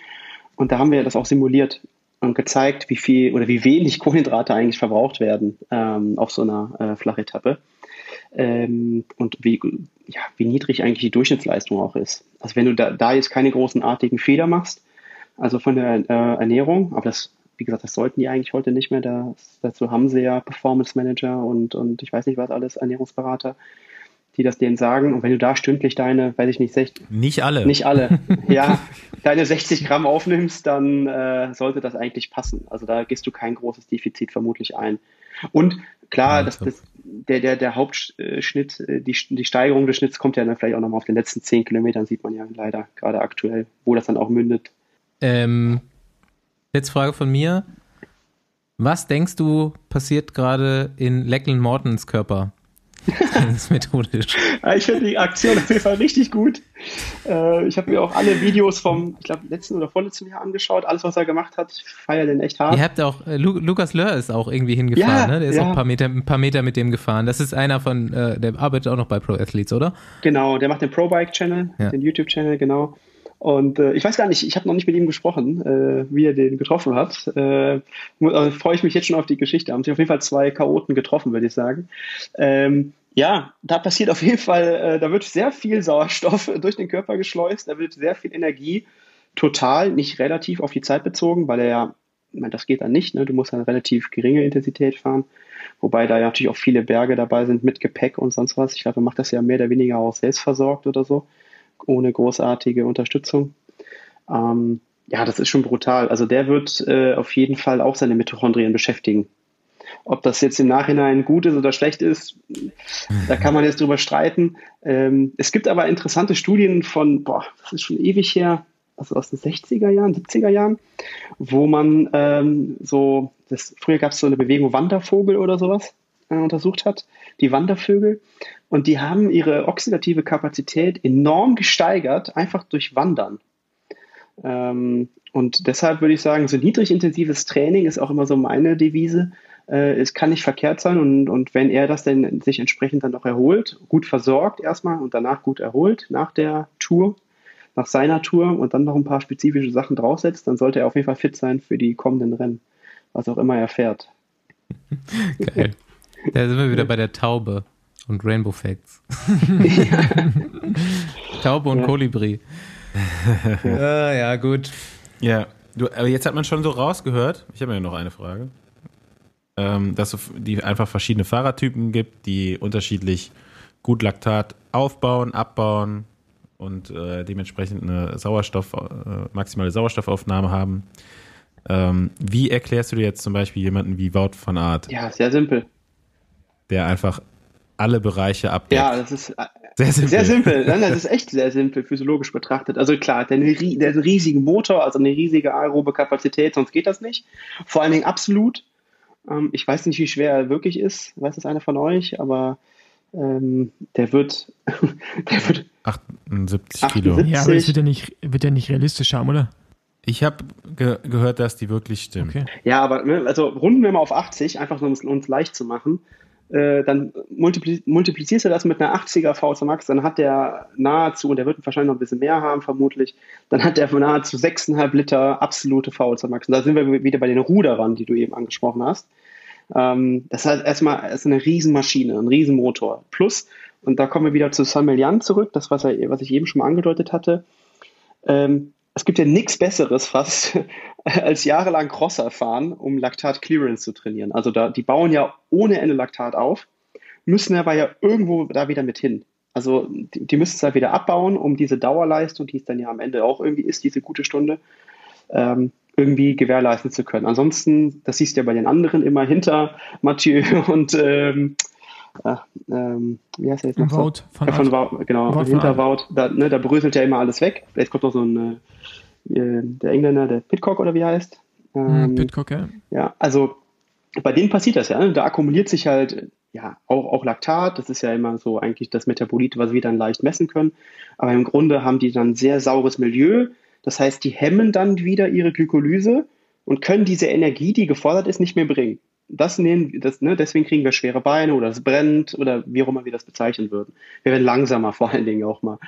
und da haben wir das auch simuliert und gezeigt, wie viel oder wie wenig Kohlenhydrate eigentlich verbraucht werden ähm, auf so einer äh, Flachetappe ähm, und wie, ja, wie niedrig eigentlich die Durchschnittsleistung auch ist. Also wenn du da, da jetzt keine großen artigen Fehler machst, also von der äh, Ernährung, aber das, wie gesagt, das sollten die eigentlich heute nicht mehr. Das, dazu haben sie ja Performance Manager und, und ich weiß nicht was alles, Ernährungsberater, die das denen sagen. Und wenn du da stündlich deine, weiß ich nicht, 60,
nicht alle,
nicht alle, ja, deine 60 Gramm aufnimmst, dann äh, sollte das eigentlich passen. Also da gehst du kein großes Defizit vermutlich ein. Und klar, das, das, der, der, der Hauptschnitt, äh, die, die Steigerung des Schnitts kommt ja dann vielleicht auch nochmal auf den letzten zehn Kilometern, sieht man ja leider gerade aktuell, wo das dann auch mündet.
Ähm, jetzt Frage von mir. Was denkst du passiert gerade in Lecklen Mortons Körper?
Das ist methodisch. ich finde die Aktion auf jeden Fall richtig gut. Äh, ich habe mir auch alle Videos vom, ich glaube, letzten oder vorletzten Jahr angeschaut. Alles, was er gemacht hat, ich feiere den echt hart.
Ihr habt auch, äh, Lu Lukas Lör ist auch irgendwie hingefahren, ja, ne? Der ist ja. auch ein paar, Meter, ein paar Meter mit dem gefahren. Das ist einer von, äh, der arbeitet auch noch bei Pro Athletes, oder?
Genau, der macht den Pro Bike Channel, ja. den YouTube Channel, genau. Und äh, ich weiß gar nicht, ich habe noch nicht mit ihm gesprochen, äh, wie er den getroffen hat. Äh, also freue ich mich jetzt schon auf die Geschichte. Haben sich auf jeden Fall zwei Chaoten getroffen, würde ich sagen. Ähm, ja, da passiert auf jeden Fall, äh, da wird sehr viel Sauerstoff durch den Körper geschleust, da wird sehr viel Energie total, nicht relativ auf die Zeit bezogen, weil er ja, ich meine, das geht dann nicht, ne? du musst dann relativ geringe Intensität fahren, wobei da ja natürlich auch viele Berge dabei sind mit Gepäck und sonst was. Ich glaube, er macht das ja mehr oder weniger auch selbst versorgt oder so ohne großartige Unterstützung. Ähm, ja, das ist schon brutal. Also der wird äh, auf jeden Fall auch seine Mitochondrien beschäftigen. Ob das jetzt im Nachhinein gut ist oder schlecht ist, da kann man jetzt drüber streiten. Ähm, es gibt aber interessante Studien von, boah, das ist schon ewig her, also aus den 60er Jahren, 70er Jahren, wo man ähm, so, das, früher gab es so eine Bewegung Wandervogel oder sowas äh, untersucht hat, die Wandervögel. Und die haben ihre oxidative Kapazität enorm gesteigert, einfach durch Wandern. Ähm, und deshalb würde ich sagen, so niedrig intensives Training ist auch immer so meine Devise. Äh, es kann nicht verkehrt sein und, und wenn er das denn sich entsprechend dann auch erholt, gut versorgt erstmal und danach gut erholt nach der Tour, nach seiner Tour und dann noch ein paar spezifische Sachen draufsetzt, dann sollte er auf jeden Fall fit sein für die kommenden Rennen, was auch immer er fährt.
Geil. Da sind wir wieder bei der Taube und Rainbow Facts. Taube und ja. Kolibri. ja, ja, gut.
Ja, du, aber jetzt hat man schon so rausgehört, ich habe ja noch eine Frage, ähm, dass es die einfach verschiedene Fahrertypen gibt, die unterschiedlich gut Laktat aufbauen, abbauen und äh, dementsprechend eine Sauerstoff, äh, maximale Sauerstoffaufnahme haben. Ähm, wie erklärst du dir jetzt zum Beispiel jemanden wie Wout van Art?
Ja, sehr simpel
der einfach alle Bereiche abdeckt.
Ja, das ist äh, sehr simpel. Sehr simpel. das ist echt sehr simpel, physiologisch betrachtet. Also klar, der, der hat einen riesigen Motor, also eine riesige aerobe Kapazität, sonst geht das nicht. Vor allen Dingen absolut. Ähm, ich weiß nicht, wie schwer er wirklich ist. Weiß das einer von euch? Aber ähm, der wird,
der wird 78 Kilo. 78.
Ja, aber das wird ja nicht, wird ja nicht realistisch haben, oder?
Ich habe ge gehört, dass die wirklich stimmen. Okay.
Ja, aber ne, also runden wir mal auf 80, einfach um es uns leicht zu machen. Äh, dann multiplizierst du das mit einer 80er VZ Max, dann hat der nahezu, und der wird wahrscheinlich noch ein bisschen mehr haben, vermutlich, dann hat der nahezu 6,5 Liter absolute VZ Max. Und da sind wir wieder bei den Ruderern, die du eben angesprochen hast. Ähm, das ist halt erstmal ist eine Riesenmaschine, ein Riesenmotor. Plus, und da kommen wir wieder zu Saint zurück, das, was, er, was ich eben schon mal angedeutet hatte. Ähm, es gibt ja nichts Besseres fast, als jahrelang Crosser fahren, um Laktat Clearance zu trainieren. Also da, die bauen ja ohne Ende Laktat auf, müssen aber ja irgendwo da wieder mit hin. Also die, die müssen es halt wieder abbauen, um diese Dauerleistung, die es dann ja am Ende auch irgendwie ist, diese gute Stunde, ähm, irgendwie gewährleisten zu können. Ansonsten, das siehst du ja bei den anderen immer hinter Mathieu und ähm, äh, ähm, wie heißt der jetzt noch?
Wout
von, ja, von Wout, genau, Wout hinter Wout, da, ne, da bröselt ja immer alles weg. Jetzt kommt noch so ein äh, der Engländer, der Pitcock oder wie heißt.
Hm, ähm, Pitcock, ja.
Ja, also bei denen passiert das ja. Ne? Da akkumuliert sich halt ja auch, auch Laktat. Das ist ja immer so eigentlich das Metabolit, was wir dann leicht messen können. Aber im Grunde haben die dann sehr saures Milieu. Das heißt, die hemmen dann wieder ihre Glykolyse und können diese Energie, die gefordert ist, nicht mehr bringen. Das nehmen, das, ne, deswegen kriegen wir schwere Beine oder es brennt oder wie auch immer wir das bezeichnen würden. Wir werden langsamer vor allen Dingen auch mal.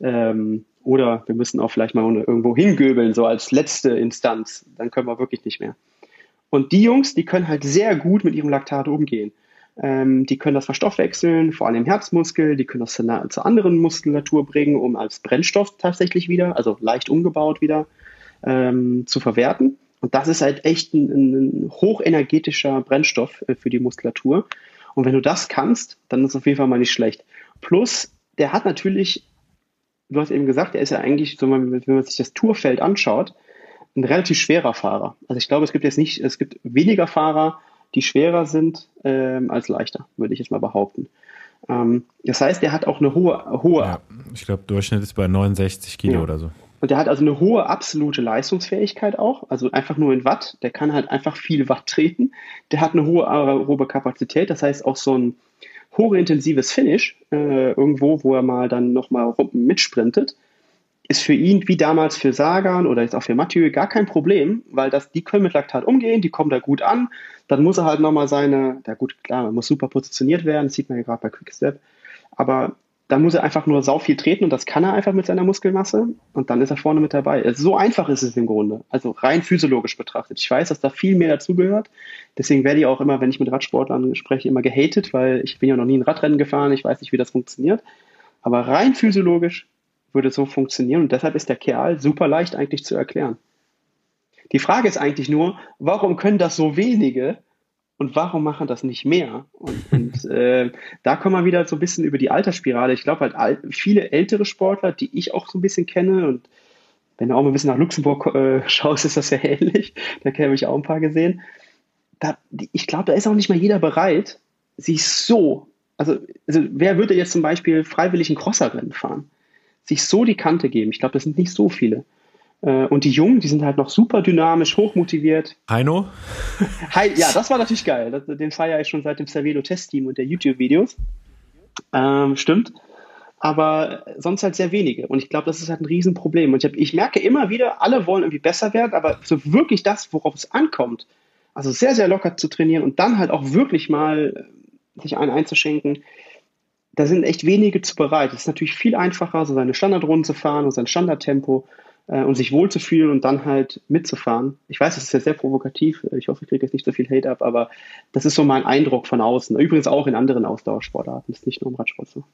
Ähm, oder wir müssen auch vielleicht mal irgendwo hingöbeln, so als letzte Instanz. Dann können wir wirklich nicht mehr. Und die Jungs, die können halt sehr gut mit ihrem Laktat umgehen. Ähm, die können das verstoffwechseln, vor allem im Herzmuskel. Die können das zu, zur anderen Muskulatur bringen, um als Brennstoff tatsächlich wieder, also leicht umgebaut wieder, ähm, zu verwerten. Und das ist halt echt ein, ein hochenergetischer Brennstoff äh, für die Muskulatur. Und wenn du das kannst, dann ist es auf jeden Fall mal nicht schlecht. Plus, der hat natürlich, du hast eben gesagt, er ist ja eigentlich, wenn man sich das Tourfeld anschaut, ein relativ schwerer Fahrer. Also ich glaube, es gibt jetzt nicht, es gibt weniger Fahrer, die schwerer sind ähm, als leichter, würde ich jetzt mal behaupten. Ähm, das heißt, er hat auch eine hohe, hohe. Ja,
ich glaube, Durchschnitt ist bei 69 Kilo ja. oder so.
Und der hat also eine hohe absolute Leistungsfähigkeit auch, also einfach nur in Watt. Der kann halt einfach viel Watt treten. Der hat eine hohe aerobe Kapazität, das heißt auch so ein hochintensives Finish äh, irgendwo, wo er mal dann nochmal mitsprintet ist für ihn wie damals für Sagan oder jetzt auch für Mathieu gar kein Problem, weil das, die können mit Laktat umgehen, die kommen da gut an. Dann muss er halt nochmal seine, ja gut, klar, man muss super positioniert werden, das sieht man ja gerade bei Quickstep, aber dann muss er einfach nur sau viel treten und das kann er einfach mit seiner Muskelmasse und dann ist er vorne mit dabei. Also so einfach ist es im Grunde, also rein physiologisch betrachtet. Ich weiß, dass da viel mehr dazugehört, deswegen werde ich auch immer, wenn ich mit Radsportlern spreche, immer gehatet, weil ich bin ja noch nie ein Radrennen gefahren, ich weiß nicht, wie das funktioniert. Aber rein physiologisch würde so funktionieren und deshalb ist der Kerl super leicht eigentlich zu erklären. Die Frage ist eigentlich nur, warum können das so wenige und warum machen das nicht mehr? Und, und äh, da kommen wir wieder so ein bisschen über die Altersspirale. Ich glaube halt viele ältere Sportler, die ich auch so ein bisschen kenne und wenn du auch mal ein bisschen nach Luxemburg äh, schaust, ist das ja ähnlich. Da habe ich auch ein paar gesehen. Da, ich glaube, da ist auch nicht mal jeder bereit, sich so, also, also wer würde jetzt zum Beispiel freiwillig ein Crosserrennen fahren? sich so die Kante geben. Ich glaube, das sind nicht so viele. Äh, und die Jungen, die sind halt noch super dynamisch, hochmotiviert.
Heino?
Hi, ja, das war natürlich geil. Das, den feiere ich schon seit dem Cervelo Test-Team und der YouTube-Videos. Ähm, stimmt. Aber sonst halt sehr wenige. Und ich glaube, das ist halt ein Riesenproblem. Und ich, hab, ich merke immer wieder, alle wollen irgendwie besser werden, aber so wirklich das, worauf es ankommt, also sehr, sehr locker zu trainieren und dann halt auch wirklich mal sich einen einzuschenken, da sind echt wenige zu bereit. Es ist natürlich viel einfacher, so seine Standardrunden zu fahren und sein Standardtempo äh, und sich wohlzufühlen und dann halt mitzufahren. Ich weiß, das ist ja sehr provokativ. Ich hoffe, ich kriege jetzt nicht so viel Hate ab, aber das ist so mein Eindruck von außen. Übrigens auch in anderen Ausdauersportarten. Das ist nicht nur im Radsport so.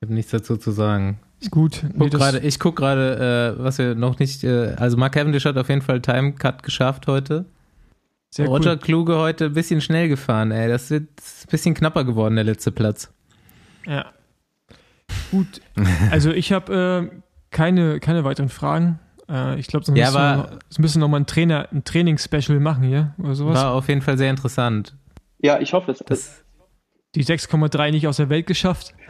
Ich habe nichts dazu zu sagen.
Ist gut.
ich gucke gerade, äh, was wir noch nicht, äh, also Mark Cavendish hat auf jeden Fall Timecut geschafft heute. Sehr Roger cool. Kluge heute ein bisschen schnell gefahren, ey. Das ist ein bisschen knapper geworden, der letzte Platz.
Ja. Gut. Also ich habe äh, keine, keine weiteren Fragen. Äh, ich glaube, sonst ja, müssen, wir, müssen noch mal ein, Trainer, ein Trainingsspecial machen hier oder sowas.
War auf jeden Fall sehr interessant.
Ja, ich hoffe es.
Das, die 6,3 nicht aus der Welt geschafft.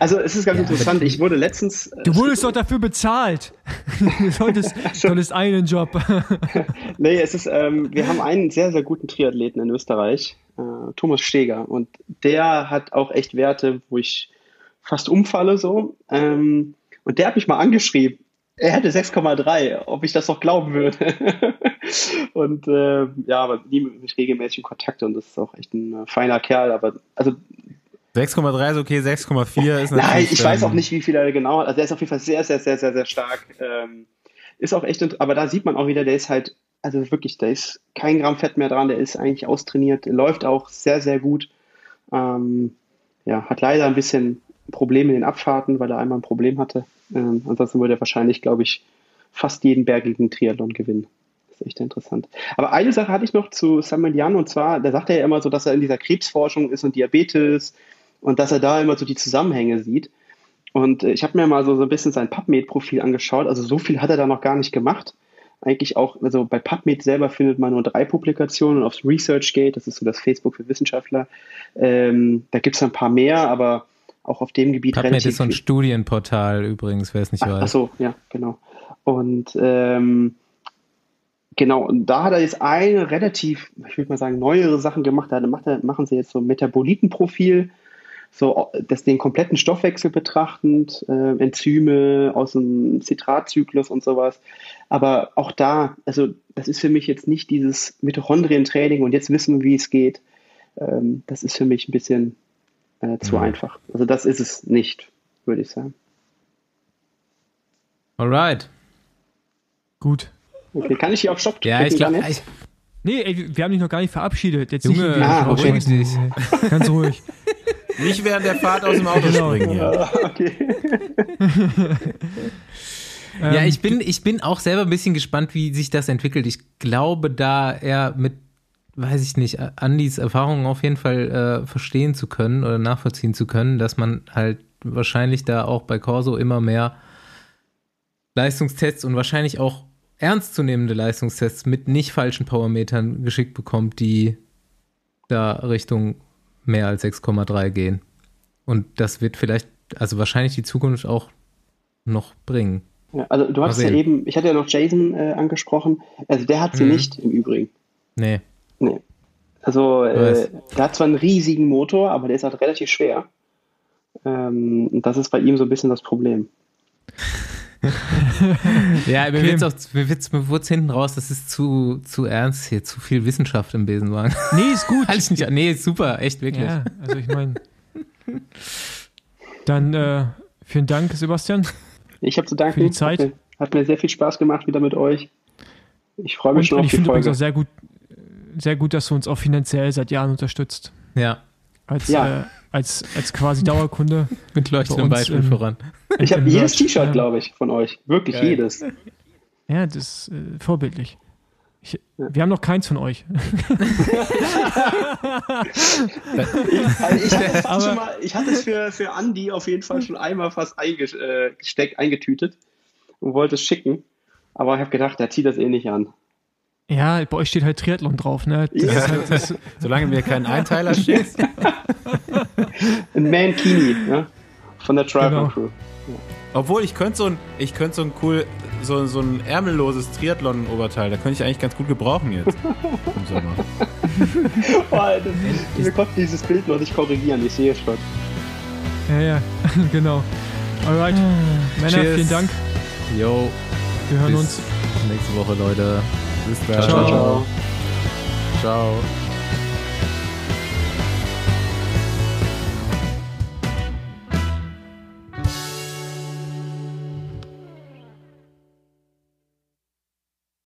Also es ist ganz ja, interessant. Ich wurde letztens.
Äh, du wurdest doch dafür bezahlt. du solltest, solltest einen Job.
nee, es ist, ähm, wir haben einen sehr, sehr guten Triathleten in Österreich äh, Thomas Steger. Und der hat auch echt Werte, wo ich fast umfalle so. Ähm, und der hat mich mal angeschrieben. Er hätte 6,3, ob ich das noch glauben würde. und äh, ja, aber nie mit mich regelmäßig in Kontakt und das ist auch echt ein äh, feiner Kerl. Aber also
6,3 ist okay, 6,4 ist natürlich.
Nein, ich weiß auch nicht, wie viel er genau hat. Also er ist auf jeden Fall sehr, sehr, sehr, sehr, sehr stark. Ähm, ist auch echt, aber da sieht man auch wieder, der ist halt also wirklich, da ist kein Gramm Fett mehr dran, der ist eigentlich austrainiert, läuft auch sehr, sehr gut. Ähm, ja, hat leider ein bisschen Probleme in den Abfahrten, weil er einmal ein Problem hatte. Ähm, ansonsten würde er wahrscheinlich, glaube ich, fast jeden bergigen Triathlon gewinnen. Das ist echt interessant. Aber eine Sache hatte ich noch zu Samuel Jan und zwar, da sagt er ja immer so, dass er in dieser Krebsforschung ist und Diabetes und dass er da immer so die Zusammenhänge sieht. Und äh, ich habe mir mal so, so ein bisschen sein PubMed-Profil angeschaut. Also so viel hat er da noch gar nicht gemacht. Eigentlich auch, also bei PubMed selber findet man nur drei Publikationen aufs ResearchGate, das ist so das Facebook für Wissenschaftler. Ähm, da gibt es ein paar mehr, aber auch auf dem Gebiet
PubMed
relativ
ist so ein. Studienportal übrigens, wer es nicht
Ach,
weiß.
ach so, ja, genau. Und ähm, genau, und da hat er jetzt eine relativ, ich würde mal sagen, neuere Sachen gemacht. Da macht er, machen sie jetzt so ein Metabolitenprofil, so das den kompletten Stoffwechsel betrachtend, äh, Enzyme aus dem Zitratzyklus und sowas. Aber auch da, also das ist für mich jetzt nicht dieses Mitochondrientraining und jetzt wissen wir, wie es geht. Ähm, das ist für mich ein bisschen äh, zu
Mhm.
einfach. Also das ist es nicht, würde ich sagen.
Alright.
Gut.
Okay, kann ich hier auf Stopp
Ja, ich glaube?
Nee, ey, wir haben dich noch gar nicht verabschiedet. Jetzt
Junge,
nicht
ah, okay.
Stopp drücken. Ganz ruhig.
Nicht während der Fahrt aus dem Auto
Genau.
springen hier.
Ah, okay.
ja, ich bin, ich bin auch selber ein bisschen gespannt, wie sich das entwickelt. Ich glaube, da er mit, weiß ich nicht, Andys Erfahrungen auf jeden Fall äh, verstehen zu können oder nachvollziehen zu können, dass man halt wahrscheinlich da auch bei Corso immer mehr Leistungstests und wahrscheinlich auch ernstzunehmende Leistungstests mit nicht falschen Powermetern geschickt bekommt, die da Richtung mehr als 6,3 gehen. Und das wird vielleicht, also wahrscheinlich die Zukunft auch noch bringen.
Ja, also du hast ja eben, ich hatte ja noch Jason äh, angesprochen, also der hat sie
Mhm.
nicht im Übrigen.
Nee.
Nee. Also äh, der hat zwar einen riesigen Motor, aber der ist halt relativ schwer. Ähm, und das ist bei ihm so ein bisschen das Problem.
Ja, mir
Okay.
wird's auch, mir wird's, mir wurd's hinten raus, das ist zu, zu ernst hier, zu viel Wissenschaft im Besenwagen.
Nee, ist gut.
Halt ich nicht, nee, ist super, echt, wirklich.
Ja, also ich meine. Dann äh, vielen Dank, Sebastian.
Ich habe zu danken.
Für die Zeit.
Hat mir, hat mir sehr viel Spaß gemacht wieder mit euch. Ich freue mich
Und,
schon
und
auf
ich
die
finde übrigens
Folge.
auch sehr gut, sehr gut, dass du uns auch finanziell seit Jahren unterstützt.
Ja,
Als,
Ja.
äh, als, als quasi Dauerkunde.
mit leuchtendem Beispiel
im-
voran.
Ich habe jedes T-Shirt,
ja.
glaube ich, von euch. Wirklich
Geil.
jedes.
Ja, das ist äh, vorbildlich. Ich, wir haben noch keins von euch.
Also ich, hatte schon mal, ich hatte es für, für Andi auf jeden Fall schon einmal fast eingesteckt, eingetütet und wollte es schicken. Aber ich habe gedacht, der zieht das eh nicht an.
Ja, bei euch steht halt Triathlon drauf, ne? Das
Ja.
ist halt, das,
Solange mir keinen Einteiler schickst.
Ein Mankini, ne? Von der Triathlon
Genau.
Crew.
Obwohl, ich könnte so ein, ich könnte so ein cool, so, so ein ärmelloses Triathlon-Oberteil, da könnte ich eigentlich ganz gut gebrauchen jetzt im Sommer.
Oh, das, wir konnten dieses Bild noch nicht korrigieren, ich sehe es schon.
ja, ja, genau. Alright. Männer,
Cheers.
vielen Dank.
Jo,
Wir hören
bis
uns.
nächste Woche, Leute.
Bis dann.
Ciao.
Ciao.
Ciao.